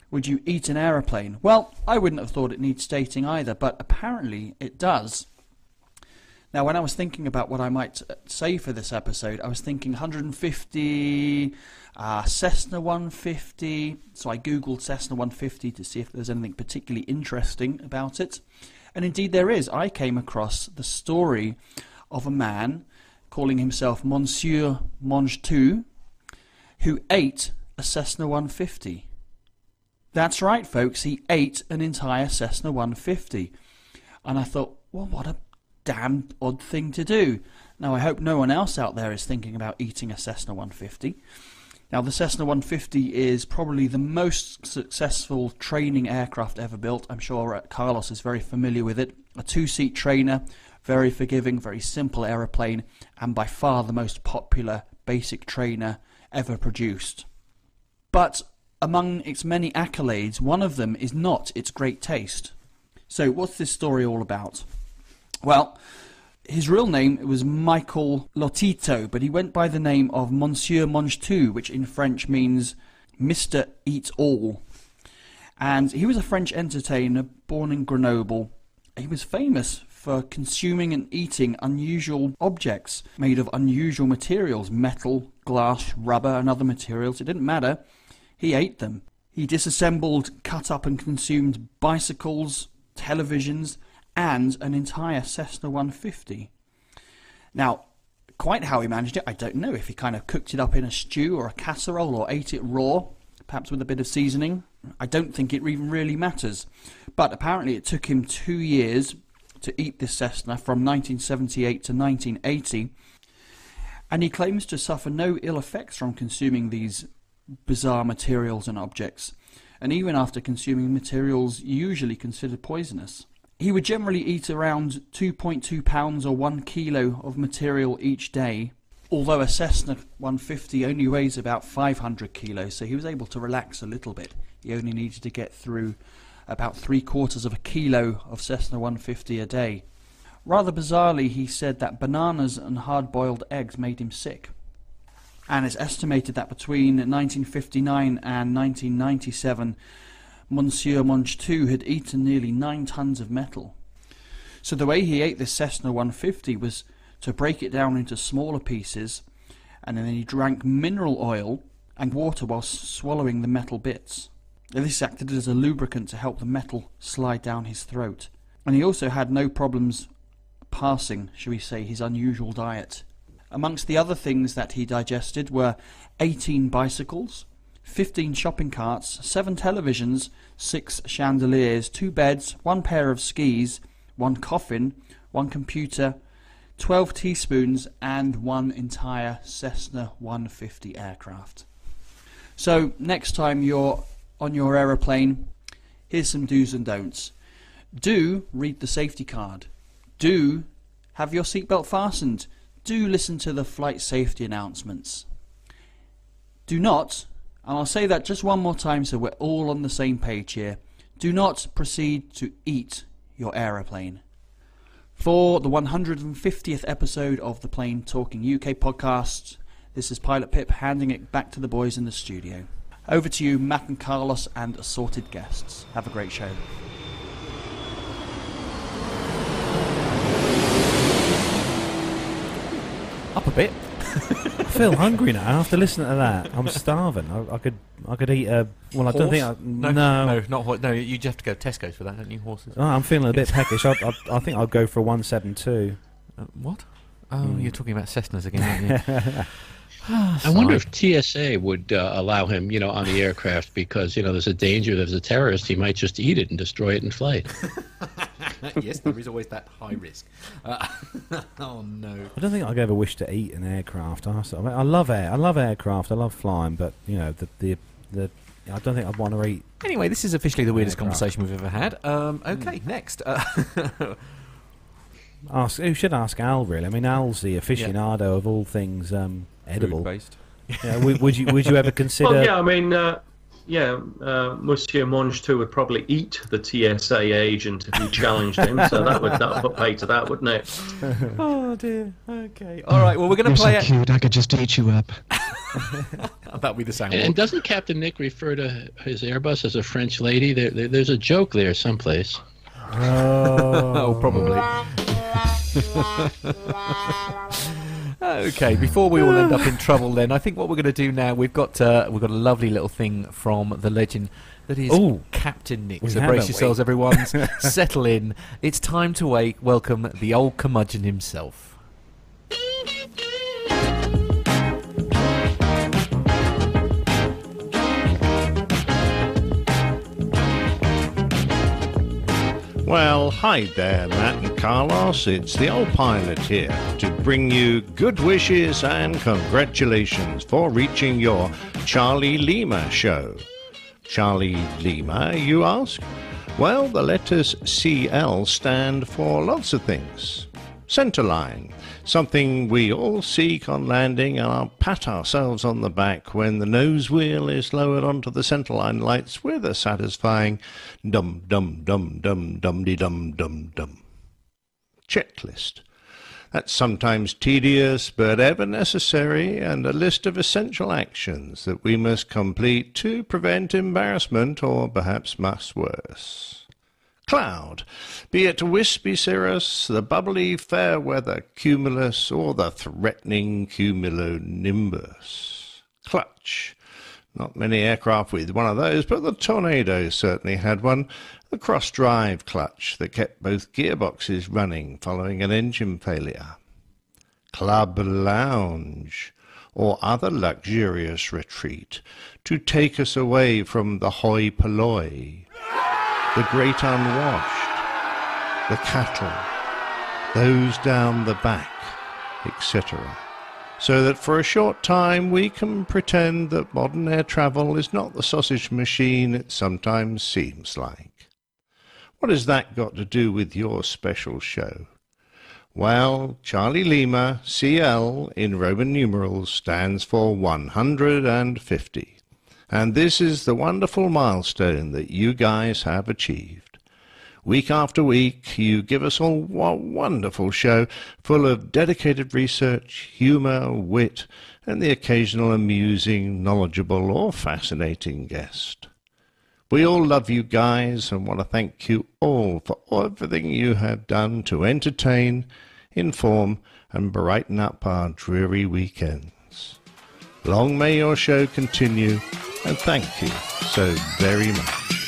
would you eat an aeroplane? Well, I wouldn't have thought it needs stating either, but apparently it does. Now, when I was thinking about what I might uh, say for this episode, I was thinking 150, uh, Cessna 150. So I googled Cessna 150 to see if there's anything particularly interesting about it. And indeed, there is. I came across the story of a man calling himself Monsieur Mange Tout who ate a Cessna 150. That's right, folks, he ate an entire Cessna 150. And I thought, well, what a damn odd thing to do. Now, I hope no one else out there is thinking about eating a Cessna 150. Now, the Cessna 150 is probably the most successful training aircraft ever built. I'm sure Carlos is very familiar with it. A two seat trainer, Very forgiving, very simple aeroplane, and by far the most popular basic trainer ever produced. But among its many accolades, one of them is not its great taste. So, what's this story all about? Well, his real name was Michael Lotito, but he went by the name of Monsieur Mange which in French means Mr. Eat All. And he was a French entertainer born in Grenoble. He was famous for consuming and eating unusual objects made of unusual materials metal, glass, rubber, and other materials. It didn't matter. He ate them. He disassembled, cut up, and consumed bicycles, televisions, and an entire Cessna 150. Now, quite how he managed it, I don't know. If he kind of cooked it up in a stew or a casserole or ate it raw, perhaps with a bit of seasoning, I don't think it even really matters. But apparently, it took him two years to eat this Cessna from 1978 to 1980. And he claims to suffer no ill effects from consuming these bizarre materials and objects, and even after consuming materials usually considered poisonous. He would generally eat around 2.2 pounds or 1 kilo of material each day, although a Cessna 150 only weighs about 500 kilos, so he was able to relax a little bit. He only needed to get through about three quarters of a kilo of Cessna 150 a day. Rather bizarrely, he said that bananas and hard boiled eggs made him sick. And it's estimated that between 1959 and 1997, Monsieur Mange Tout had eaten nearly nine tons of metal. So the way he ate this Cessna 150 was to break it down into smaller pieces, and then he drank mineral oil and water while swallowing the metal bits. This acted as a lubricant to help the metal slide down his throat. And he also had no problems passing, shall we say, his unusual diet. Amongst the other things that he digested were 18 bicycles, 15 shopping carts, 7 televisions, 6 chandeliers, 2 beds, 1 pair of skis, 1 coffin, 1 computer, 12 teaspoons, and 1 entire Cessna 150 aircraft. So, next time you're on your aeroplane, here's some do's and don'ts. Do read the safety card. Do have your seatbelt fastened. Do listen to the flight safety announcements. Do not, and I'll say that just one more time so we're all on the same page here, do not proceed to eat your aeroplane. For the 150th episode of the Plane Talking UK podcast, this is Pilot Pip handing it back to the boys in the studio. Over to you, Matt and Carlos, and assorted guests. Have a great show. Up a bit. I feel hungry now after listening to that. I'm starving. I, I could, I could eat a. Well, I don't think. I, no, no, no, not hor- no. You just have to go to Tesco's for that, don't you? Horses. Oh, I'm feeling a bit peckish. I, I, I think I'll go for a one seven two. Uh, what? Oh, Mm. you're talking about Cessnas again, aren't you? I wonder if TSA would uh, allow him, you know, on the aircraft because you know there's a danger that there's a terrorist, he might just eat it and destroy it in flight. yes, there is always that high risk. Uh, oh no. I don't think I'd ever wish to eat an aircraft. I, sort of- I love air. I love aircraft. I love flying, but you know the the the. I don't think I'd want to eat. Anyway, this is officially the weirdest Aircraft. conversation we've ever had. Um, okay, next. Uh, Ask who should ask Al really. I mean, Al's the aficionado of all things um, edible. Food-based. Yeah, would, would you would you ever consider? Well, yeah, I mean, uh, yeah, uh, Monsieur Mange Tout would probably eat the TSA agent if you challenged him. so that would that would put pay to that, wouldn't it? oh dear. Okay. All right. Well, we're going to You're play so cute. I could just eat you up. it. That'll be the sound. And doesn't Captain Nick refer to his Airbus as a French lady? There, there, there's a joke there someplace. oh, probably. Okay, before we all end up in trouble, then I think what we're going to do now we've got uh, we've got a lovely little thing from the legend that is Ooh. Captain Nick. So brace yourselves, we? everyone. Settle in. It's time to wake welcome the old curmudgeon himself. Well, hi there, Matt and Carlos. It's the old pilot here to bring you good wishes and congratulations for reaching your Charlie Lima show. Charlie Lima, you ask? Well, the letters CL stand for lots of things. Centerline, something we all seek on landing and I'll pat ourselves on the back when the nose wheel is lowered onto the centerline lights with a satisfying dum dum dum dum dum de dum dum dum. Checklist. That's sometimes tedious but ever necessary, and a list of essential actions that we must complete to prevent embarrassment or perhaps much worse. Cloud, be it wispy cirrus, the bubbly fair weather cumulus, or the threatening cumulonimbus. Clutch, not many aircraft with one of those, but the Tornado certainly had one. The cross-drive clutch that kept both gearboxes running following an engine failure. Club lounge, or other luxurious retreat, to take us away from the hoi polloi, the great unwashed, the cattle, those down the back, etc so that for a short time we can pretend that modern air travel is not the sausage machine it sometimes seems like. What has that got to do with your special show? Well, Charlie Lima, CL, in Roman numerals, stands for 150. And this is the wonderful milestone that you guys have achieved. Week after week, you give us all a wonderful show full of dedicated research, humour, wit, and the occasional amusing, knowledgeable, or fascinating guest. We all love you guys and want to thank you all for everything you have done to entertain, inform, and brighten up our dreary weekends. Long may your show continue, and thank you so very much.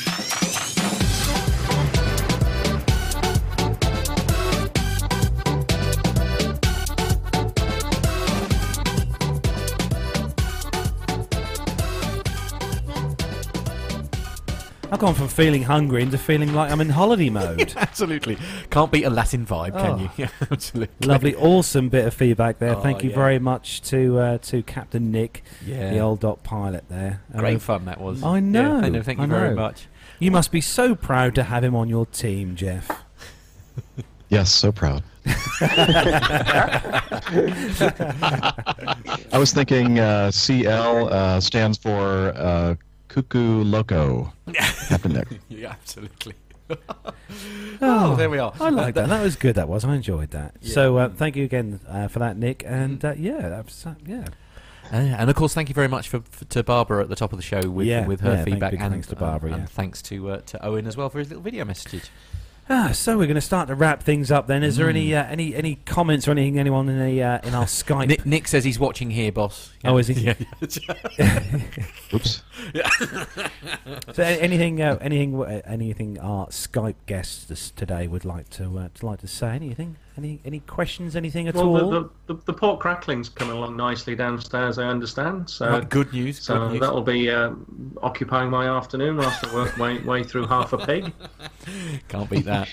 I've gone from feeling hungry into feeling like I'm in holiday mode. absolutely. Can't beat a Latin vibe, can Oh. you? Yeah, absolutely. Lovely, awesome bit of feedback there. Oh, Thank you yeah. very much to uh, to Captain Nick, Yeah. the old dot pilot there. Great Um, fun that was. I Yeah, know. I know, thank you I very know. much. You must be so proud to have him on your team, Jeff. Yes, so proud. I was thinking uh, CL uh, stands for uh, Cuckoo Loco. Captain Nick. yeah, absolutely. Oh, there we are. I like that. That was good. That was. I enjoyed that. So uh, thank you again uh, for that, Nick. And uh, yeah, that's uh, yeah. Uh, and of course, thank you very much for, for to Barbara at the top of the show with Yeah, with her yeah, feedback. big and thanks to Barbara, and yeah. thanks to uh, to Owen as well for his little video messages. Ah, so we're going to start to wrap things up. Then, is there any Mm. uh, any any comments or anything anyone in the uh, in our Skype? Nick, Nick says he's watching here, boss. Oh, is he? Yeah. Oops. So anything, uh, anything, uh, anything our Skype guests today would like to uh, to like to say? Anything? Any any questions? Anything at well, all? the, the, the, the pork crackling's coming along nicely downstairs, I understand. So Right, good news, So good news. that'll be um, occupying my afternoon whilst I work my way through half a pig. Can't beat that.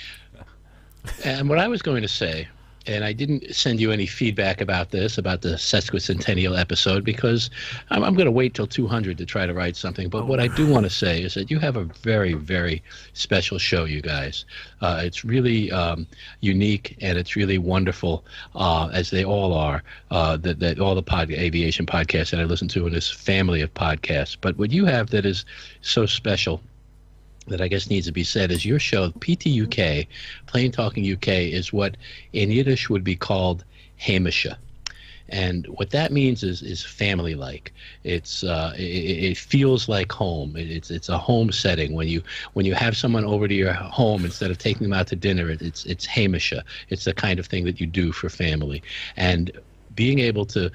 And what I was going to say, and I didn't send you any feedback about this, about the sesquicentennial episode, because I'm, I'm going to wait till 200 to try to write something. But what I do want to say is that you have a very, very special show, you guys. Uh, it's really um, unique and it's really wonderful, uh, as they all are. Uh, that, that all the pod, aviation podcasts that I listen to in this family of podcasts. But what you have that is so special that I guess needs to be said is your show, PTUK, Plane Talking UK, is what in Yiddish would be called Hamisha. And what that means is is family like. It's uh, it, it feels like home. It, it's it's a home setting when you when you have someone over to your home instead of taking them out to dinner. It, it's it's Hamisha. It's the kind of thing that you do for family. And being able to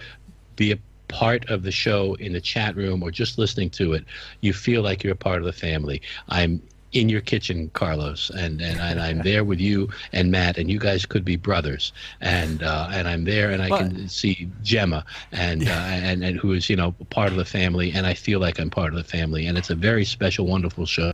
be a part of the show in the chat room or just listening to it, you feel like you're a part of the family. I'm in your kitchen, Carlos, and, and, and I'm there with you and Matt, and you guys could be brothers. And uh, and I'm there, and I can see Gemma, and uh, and and who is you know part of the family, and I feel like I'm part of the family, and it's a very special, wonderful show.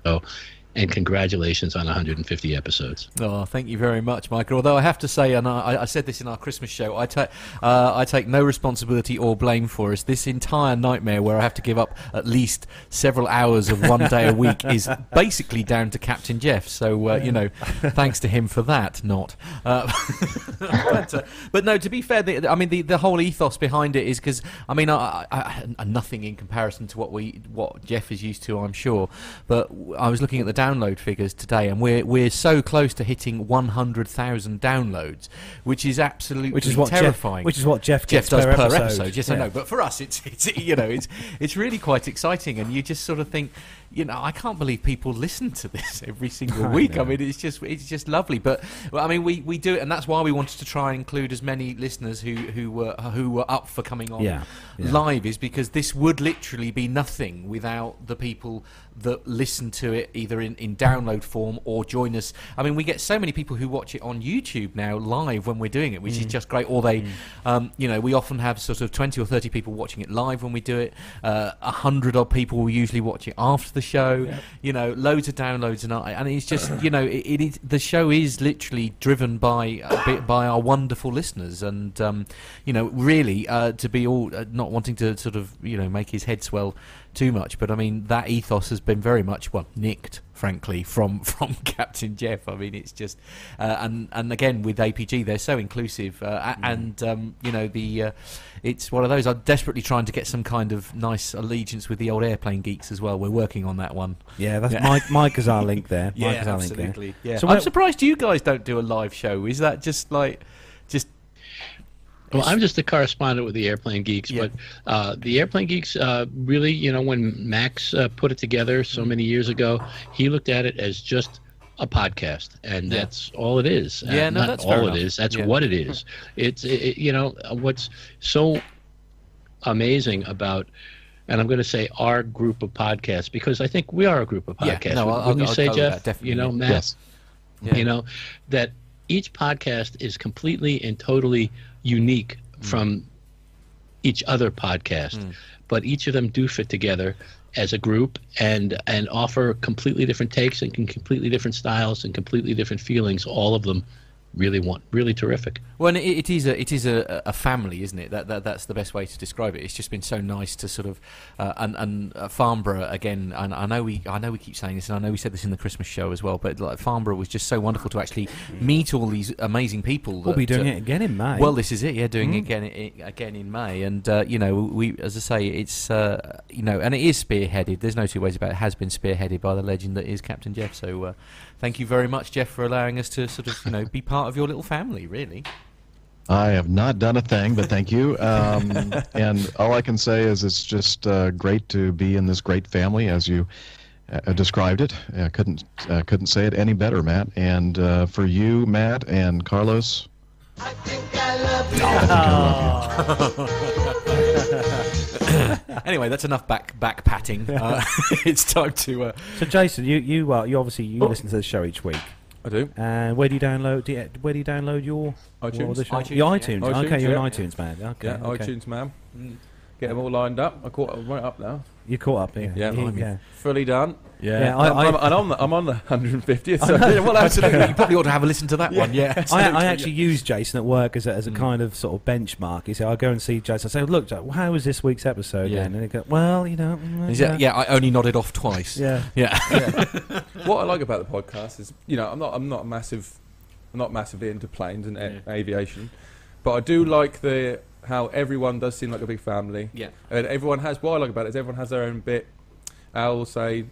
And congratulations on 150 episodes. Oh, thank you very much, Michael. Although I have to say, and I, I said this in our Christmas show, I take uh, I take no responsibility or blame for us. This entire nightmare where I have to give up at least several hours of one day a week is basically down to Captain Jeff. So uh, you know, thanks to him for that. Not, uh, but, uh, but no. To be fair, the, I mean the, the whole ethos behind it is because I mean I, I, I, nothing in comparison to what we what Jeff is used to, I'm sure. But I was looking at the download figures today, and we're we're so close to hitting 100,000 downloads, which is absolutely Which is what Jeff- terrifying. which is what Jeff Jeff does per episode. episode. Yes, I know. But for us, it's it's you know it's it's really quite exciting, and you just sort of think. You know, I can't believe people listen to this every single week. I, know. mean, it's just it's just lovely. But well, I mean, we, we do it, and that's why we wanted to try and include as many listeners who who were who were up for coming on Yeah, yeah. live, is because this would literally be nothing without the people that listen to it either in, in download form or join us. I mean, we get so many people who watch it on YouTube now live when we're doing it, which is Mm. just great. Or they, um, you know, we often have sort of twenty or thirty people watching it live when we do it. Uh, A hundred odd people will usually watch it after the show. You know, loads of downloads and I- and it's just you know it, it is the show is literally driven by a bit by our wonderful listeners and um, you know really uh, to be all uh, not wanting to sort of you know make his head swell too much but I mean that ethos has been very much well nicked frankly from from Captain Jeff I mean it's just uh, and and again with APG they're so inclusive uh, a- and um, you know the uh, it's one of those I'm desperately trying to get some kind of nice allegiance with the old airplane geeks as well we're working on that one Yeah, that's Mike. Mike is our link there. yeah, Mike is our link there. absolutely. Yeah. So I'm surprised you guys don't do a live show. Is that just like? Well, I'm just a correspondent with the Airplane Geeks, but uh, the Airplane Geeks uh, really, you know, when Max uh, put it together Mm-hmm. so many years ago, he looked at it as just a podcast, and Yeah. that's all it is. Uh, Yeah, no, not that's all it That's Yeah. what it is. It's it, you know uh, what's so amazing about. And I'm going to say our group of podcasts because I think we are a group of podcasts. Yeah, no, Wouldn't I'll- you I'll say, with Jeff? that. You know, Matt. Yes. Yeah. You know that each podcast is completely and totally unique Mm. from each other podcast, but each of them do fit together as a group and and offer completely different takes and completely different styles and completely different feelings. All of them really want really terrific. Well, and it, it is a it is a, a family, isn't it? That, that that's the best way to describe it. It's just been so nice to sort of uh, and and uh, Farnborough again. And I know we I know we keep saying this, and I know we said this in the Christmas show as well. But like Farnborough was just so wonderful to actually meet all these amazing people. We'll be doing uh, it again in May. Well, this is it. Yeah, doing Mm. it again i- again in May, and uh, you know we as I say, it's uh, you know, and it is spearheaded. There's no two ways about it. it has been spearheaded by the legend that is Captain Jeff. So uh, thank you very much, Jeff, for allowing us to sort of you know be part of your little family. Really. I have not done a thing, but thank you. Um, and all I can say is it's just uh, great to be in this great family, as you uh, described it. I couldn't uh, couldn't say it any better, Matt. And uh, for you, Matt and Carlos, anyway, that's enough back back patting. Uh, it's time to. Uh, So, Jason, you you uh, you obviously you listen to the show each week. I do. And where do you download? Do you, where do you download your iTunes. your other show? iTunes, Your yeah. iTunes. iTunes, okay, you're yeah. an iTunes man. Okay. Yeah, okay. iTunes man. Get them all lined up. I caught I'm right up now. You caught up, here. Yeah, Yeah, yeah. fully done. Yeah. Yeah, I- I'm, I- I'm, I'm, the, I'm on the 150th. I So well, absolutely. you probably ought to have a listen to that one. Yeah, I, I yeah. actually use Jason at work as a, as a kind of sort of benchmark. You see, I go and see Jason. I say, "Look, how was this week's episode?" Yeah. Then? And he go, "Well, you know." mm, Is yeah, I only nodded off twice. Yeah. Yeah. what I like about the podcast is, you know, I'm not, I'm not a massive, I'm not massively into planes and a- aviation, but I do like the how everyone does seem like a big family. Yeah. and everyone has. What I like about it is everyone has their own bit. Al will say,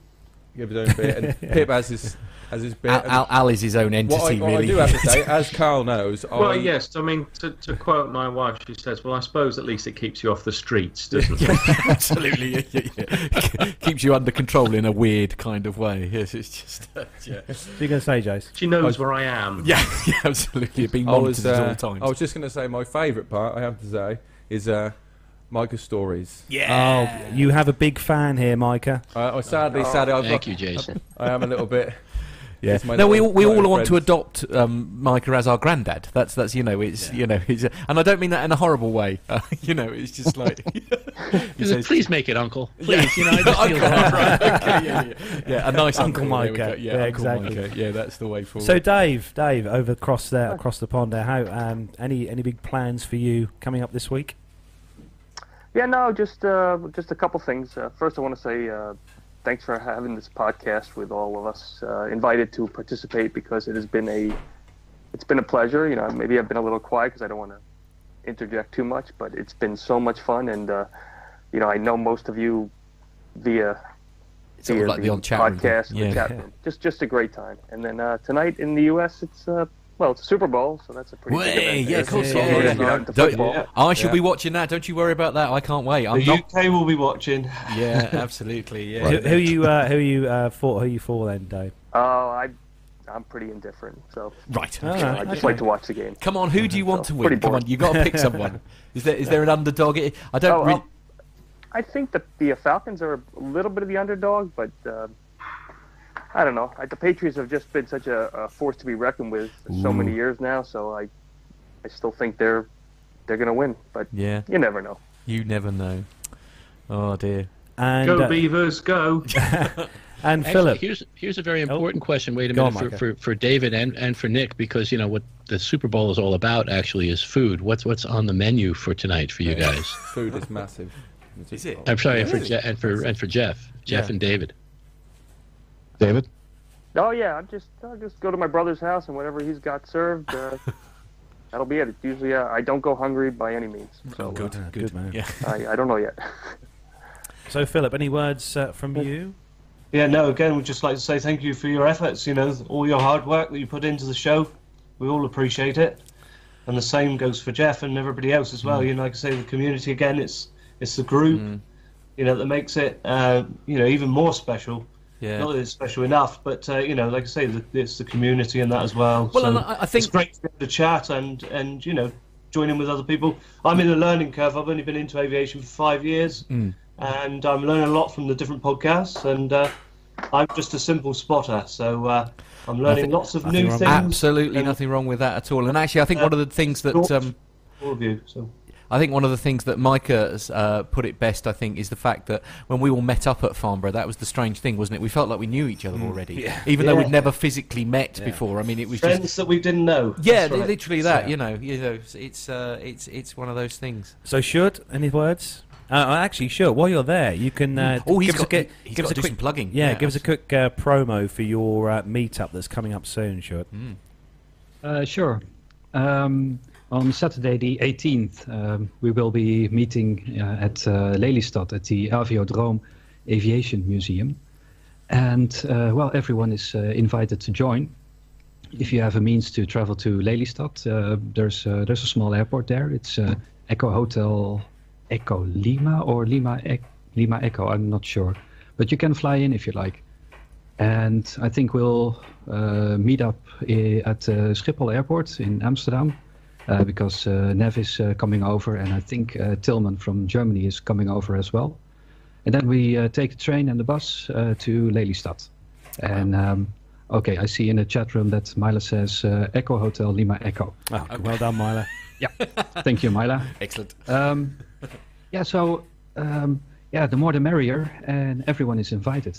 give his own bit, and Pip has his has his bit. Al, Al, Al is his own entity, what I, what really. I do have to say, as Carl knows, Well, I, yes. I mean, to, to quote my wife, she says, "Well, I suppose at least it keeps you off the streets, doesn't it?" Absolutely, yeah, yeah, yeah. keeps you under control in a weird kind of way. Yes, it's just uh, yeah. So you're going to say, Jason? She knows where I am. Yeah, yeah, absolutely. Being I monitored was, at uh, all times. I was just going to say my favourite part. I have to say is uh, Micah's stories. Yeah. Oh, you have a big fan here, Micah. Uh, I sadly, Oh, sadly, I've thank got- you, Jason. I am a little bit. Yeah. My No, we all, we all want to adopt um, Micah as our granddad. That's that's you know it's you know it's, and I don't mean that in a horrible way. Uh, you know it's just like says- Please make it Uncle. Yeah. Please, you know, I just feel Uncle, that. right, okay, yeah, yeah. Yeah, a nice Uncle uncle, Micah. go. Yeah, Uncle exactly. Micah. Yeah, that's the way forward. So Dave, Dave, over across there, across the pond there, how um, any any big plans for you coming up this week? Yeah, no, just uh, just a couple things. Uh, first, I want to say uh, thanks for having this podcast with all of us uh, invited to participate because it has been a it's been a pleasure. You know, maybe I've been a little quiet because I don't want to interject too much, but it's been so much fun, and uh, you know, I know most of you via of via like the old chat room podcast, Yeah. the chat room. Just just a great time. And then uh, tonight in the U.S., it's uh, well, it's a Super Bowl, so that's a pretty big Way, event. yeah, of course, So yeah, yeah, yeah. Don't- football. I should Yeah. be watching that. Don't you worry about that. I can't wait. I'm The not. UK will be watching. Yeah, absolutely. Yeah. Who, who you uh, who you uh, for? Who you for then, Dave? Oh, I, I'm pretty indifferent. So Right. you know, Alright, I just okay. like to watch the game. Come on, who do you want So, to win? Come on, boring. you got to pick someone. Is there is there an underdog? I don't. Oh, really... I think that the Falcons are a little bit of the underdog, but uh, I don't know. I, the Patriots have just been such a, a force to be reckoned with for so many years now. So I, I still think they're they're going to win. But Yeah. you never know. You never know. Oh dear. And go uh, Beavers, go! and Actually, Philip. here's here's a very important question. Wait a Go on, minute for, for, for David and, and for Nick because you know what the Super Bowl is all about. Actually, is food. What's what's on the menu for tonight for you guys? Food is massive. Is it? I'm sorry, and for Really? Je- and for and for Jeff, Jeff Yeah. and David. David? Oh yeah, I just I just go to my brother's house and whatever he's got served, uh, that'll be it. It's usually uh, I don't go hungry by any means. So Oh, good, uh, good, good man. Yeah. I, I don't know yet. So Philip, any words uh, from you? Yeah, no, again, we'd just like to say thank you for your efforts, you know, all your hard work that you put into the show. We all appreciate it. And the same goes for Jeff and everybody else as well. Mm. You know, like I say, the community, again, it's it's the group, Mm. you know, that makes it, uh, you know, even more special. Yeah. Not that it's special enough, but, uh, you know, like I say, the, it's the community and that as well. Well, so I- I think- it's great to be able to chat and, and, you know, join in with other people. I'm in a learning curve. I've only been into aviation for five years Mm. and I'm learning a lot from the different podcasts. And uh, I'm just a simple spotter, so uh, I'm learning Nothing- lots of new things. Absolutely and nothing wrong with that at all. And actually, I think Uh, one of the things that um, all of you. So I think one of the things that Micah has uh, put it best, I think, is the fact that when we all met up at Farnborough, that was the strange thing, wasn't it? We felt like we knew each other already, Yeah. even though we'd never physically met Yeah. before. I mean, it was friends just that we didn't know. yeah, right. literally that. Yeah. You know, you know, it's uh, it's it's one of those things. So should any words? Uh, actually, sure. While you're there, you can uh, Oh, he's give us a, got- ki- he's give got us a quick some plugging. Yeah, Yeah, give us a quick uh, promo for your uh, meetup that's coming up soon, Short. Mm. Uh, sure. Um, on Saturday the 18th, um, we will be meeting uh, at uh, Lelystad at the Aviodrome Aviation Museum. And, uh, well, everyone is uh, invited to join. If you have a means to travel to Lelystad, uh, there's, uh, there's a small airport there. It's Echo Hotel Echo Lima or Lima, e- Lima Echo, I'm not sure. But you can fly in if you like. And I think we'll meet up at uh, Schiphol Airport in Amsterdam because uh, Nev is uh, coming over, and I think uh, Tillman from Germany is coming over as well. And then we uh, take the train and the bus uh, to Lelystad. And um, okay, I see in the chat room that Mila says uh, Echo Hotel Lima Echo. Oh, well done, Myla. Yeah, thank you, Mila. Excellent. Um, yeah, so um, yeah, the more the merrier, and everyone is invited.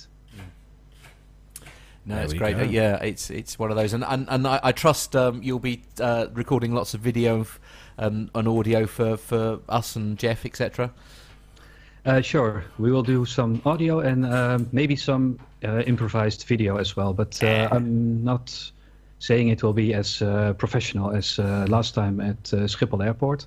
No, There it's great. go. Uh, yeah, it's it's one of those, and and, and I, I trust um, you'll be uh, recording lots of video f- um, and audio for, for us and Jeff, etc. Uh, sure, we will do some audio and um, maybe some uh, improvised video as well. But uh, I'm not saying it will be as uh, professional as uh, last time at uh, Schiphol Airport.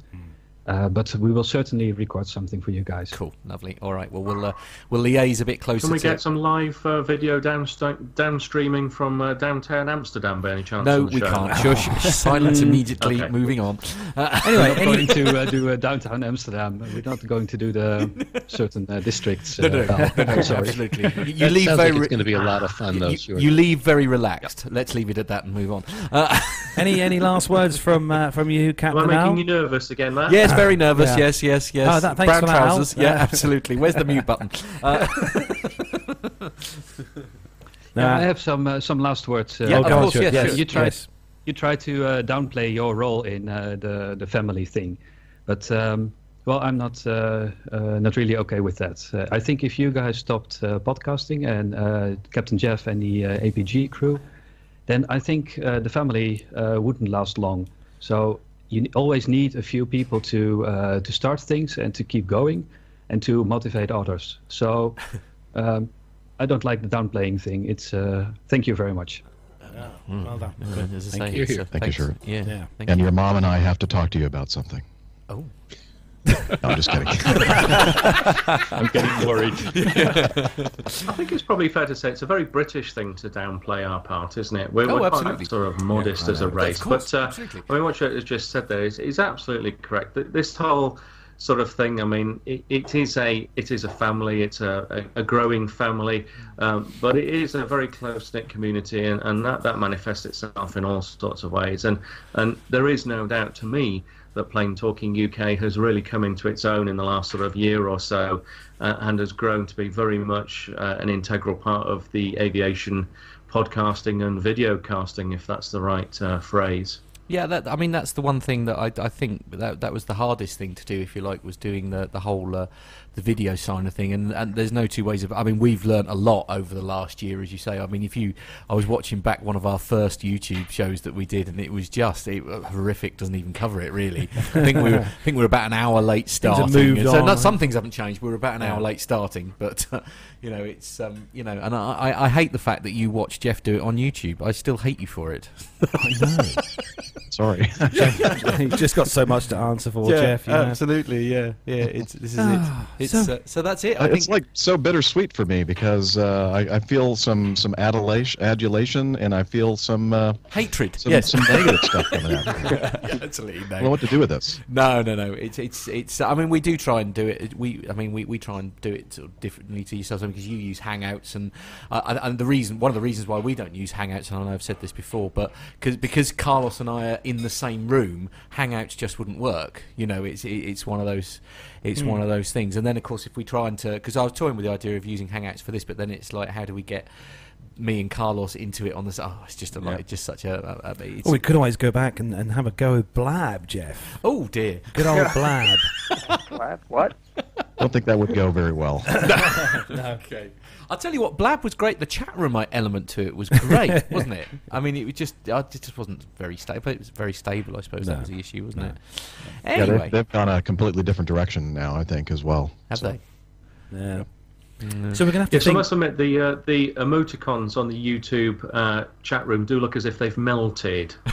Uh, but we will certainly record something for you guys. Cool, lovely. All right, well we'll uh, we'll liaise a bit closer. Can we to get some live uh, video downst- downstreaming from uh, downtown Amsterdam by any chance? No, we show? can't. Shush. Silence immediately. Okay. Moving on. Uh, Anyway, we're not going to uh, do uh, downtown Amsterdam. We're not going to do the certain uh, districts. no, no, uh, no, no, I'm sorry. absolutely. You, you leave sounds very. like it's going to be a lot of fun, though. you, Stuart. you leave very relaxed. Let's leave it at that and move on. Uh, any any last words from uh, from you, Captain? Am I making Al? you nervous again, Matt? yes, very nervous. Yeah. Yes, yes, yes. Oh, that- thanks Brown for that, trousers. Yeah, Yeah. absolutely. Where's the mute button? Uh, Yeah, I have some uh, some last words. Uh, Yeah, of course, Stuart. yes, yes, sure. you tried yes. you try to uh, downplay your role in uh, the the family thing, but um, Well, I'm not uh, uh, not really okay with that. Uh, I think if you guys stopped uh, podcasting and uh, Captain Jeff and the uh, APG crew, then I think uh, the family uh, wouldn't last long. So you always need a few people to uh, to start things and to keep going, and to motivate others. So um, I don't like the downplaying thing. It's uh, thank you very much. Well done. Yeah, as I Thank say, you. Thank you, thanks. sir. Yeah. Yeah. Thank and you. your mom and I have to talk to you about something. Oh. No, I'm just kidding. I'm getting worried. I think it's probably fair to say it's a very British thing to downplay our part, isn't it? We're, Oh, we're quite sort of modest I as a race. Of course, but uh. I mean, what you just said there is, is absolutely correct. This whole sort of thing. I mean, it, it is a it is a family. It's a, a, a growing family, um, but it is a very close knit community, and, and that, that manifests itself in all sorts of ways. And and there is no doubt to me that Plane Talking UK has really come into its own in the last sort of year or so, uh, and has grown to be very much uh, an integral part of the aviation podcasting and video casting, if that's the right uh, phrase. Yeah, that, I mean that's the one thing that I, I think that that was the hardest thing to do, if you like, was doing the the whole uh, the video side of thing. And, and there's no two ways of. I mean, we've learnt a lot over the last year, as you say. I mean, if you, I was watching back one of our first YouTube shows that we did, and it was just it, horrific. Doesn't even cover it really. I think we were, I think we were about an hour late starting. moved so not, some things haven't changed. We were about an Yeah. hour late starting, but uh, you know, it's um, you know, and I, I, I hate the fact that you watch Jeff do it on YouTube. I still hate you for it. I know. Sorry. You've just got so much to answer for, Yeah, Jeff. You know. absolutely. Yeah, yeah. It's this is Ah, it. It's so- uh, so that's it. I it's think like so bittersweet for me because uh, I, I feel some some adulation, adulation, and I feel some uh, hatred. some, yes, some negative stuff coming out. yeah, absolutely. I don't know what to do with this. No, no, no. It's it's it's. I mean, we do try and do it. We, I mean, we, we try and do it sort of differently to yourselves because you use Hangouts, and uh, and- the reason, one of the reasons why we don't use Hangouts, and I know I've said this before, but cause, because Carlos and I are in the same room, Hangouts just wouldn't work. You know, it's it's one of those, it's Hmm. one of those things. And then of course, if we try and to, because I was toying with the idea of using Hangouts for this, but then it's like, how do we get me and Carlos into it on this? Oh, it's just a like, it's just such a. a, a it's, Well, we could always go back and, and have a go with Blab, Jeff. oh dear. Good old Blab. What? What? don't think that would go very well. Okay. I'll tell you what, Blab was great. The chat room element to it was great, wasn't it? I mean, it was just, uh, it just wasn't very stable. It was very stable, I suppose. No. That was the issue, wasn't it? Yeah, Anyway, they've, they've gone a completely different direction now, I think, as well. have So- they? Yeah. So we're gonna have to Yes, I must admit the uh, the emoticons on the YouTube uh, chat room do look as if they've melted.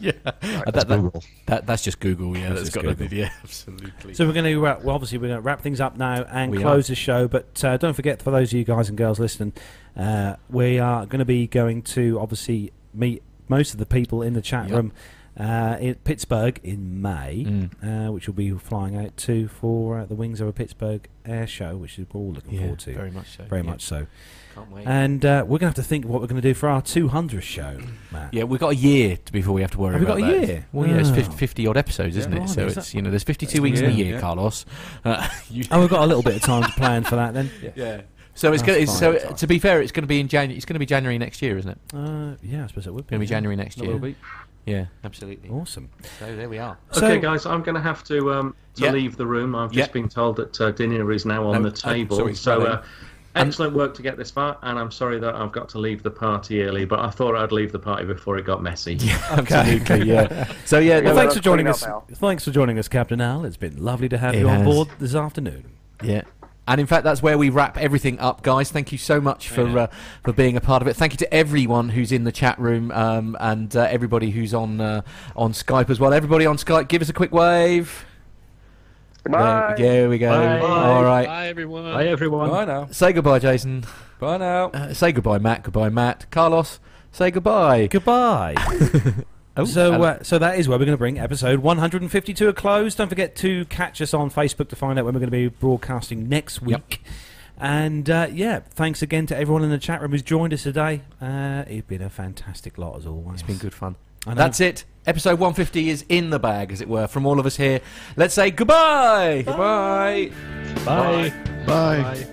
yeah. That's that, that, Google. that, that's just Google, yeah. That's that's just got Google. nothing. Yeah, absolutely. So we're going to wrap, well, obviously we're going to wrap things up now and We close are. the show. But uh, don't forget, for those of you guys and girls listening, uh, we are going to be going to obviously meet most of the people in the chat Yep. room uh, in Pittsburgh in May, Mm. uh, which we'll be flying out to for uh, the Wings Over Pittsburgh Air Show, which we're all looking yeah, forward to. very much so. Very yeah. much so. Can't wait. And uh, we're going to have to think what we're going to do for our 200th show, Matt. yeah, we've got a year to, before we have to worry Have we about got a that. year? Well, yeah, it's 50, 50 odd episodes, isn't Yeah, it? So blimey, is it's you know, there's 52 That's weeks in a a year, year, yeah. Carlos. Uh, you, Oh, we've got a little bit of time to plan for that then. yeah. So it's, That's gonna, it's so to be fair, it's going to be in January. It's going to be January next year, isn't it? Uh, yeah, I suppose it would be. Going to be. January next It year. Will be. Yeah, absolutely. Awesome. So there we are. So- okay, guys, I'm going to have to um, to Yeah. leave the room. I've Yeah. just been told that uh, dinner is now on No, the table. sorry, so uh, excellent work to get this far, and I'm sorry that I've got to leave the party early. But I thought I'd leave the party before it got messy. Absolutely, yeah. So yeah, Well, thanks for joining us. Thanks for joining us, Captain Al. It's been lovely to have It you on board this afternoon. Yeah. And in fact, that's where we wrap everything up, guys. Thank you so much for uh, for being a part of it. Thank you to everyone who's in the chat room um, and uh, everybody who's on uh, on Skype as well. Everybody on Skype, give us a quick wave. Goodbye. There, there we go. Bye. All right. Bye, everyone. Bye, everyone. Bye now. Say goodbye, Jason. Bye now. Uh, say goodbye, Matt. Goodbye, Matt. Carlos. Say goodbye. Goodbye. Oh, so, uh, so that is where we're going to bring episode 152 to a close. Don't forget to catch us on Facebook to find out when we're going to be broadcasting next Yep. week. And uh, yeah, thanks again to everyone in the chat room who's joined us today. Uh, it's been a fantastic lot as always. it's been good fun. I know. That's it. Episode 150 is in the bag, as it were, from all of us here. Let's say goodbye. Goodbye. Bye. Bye.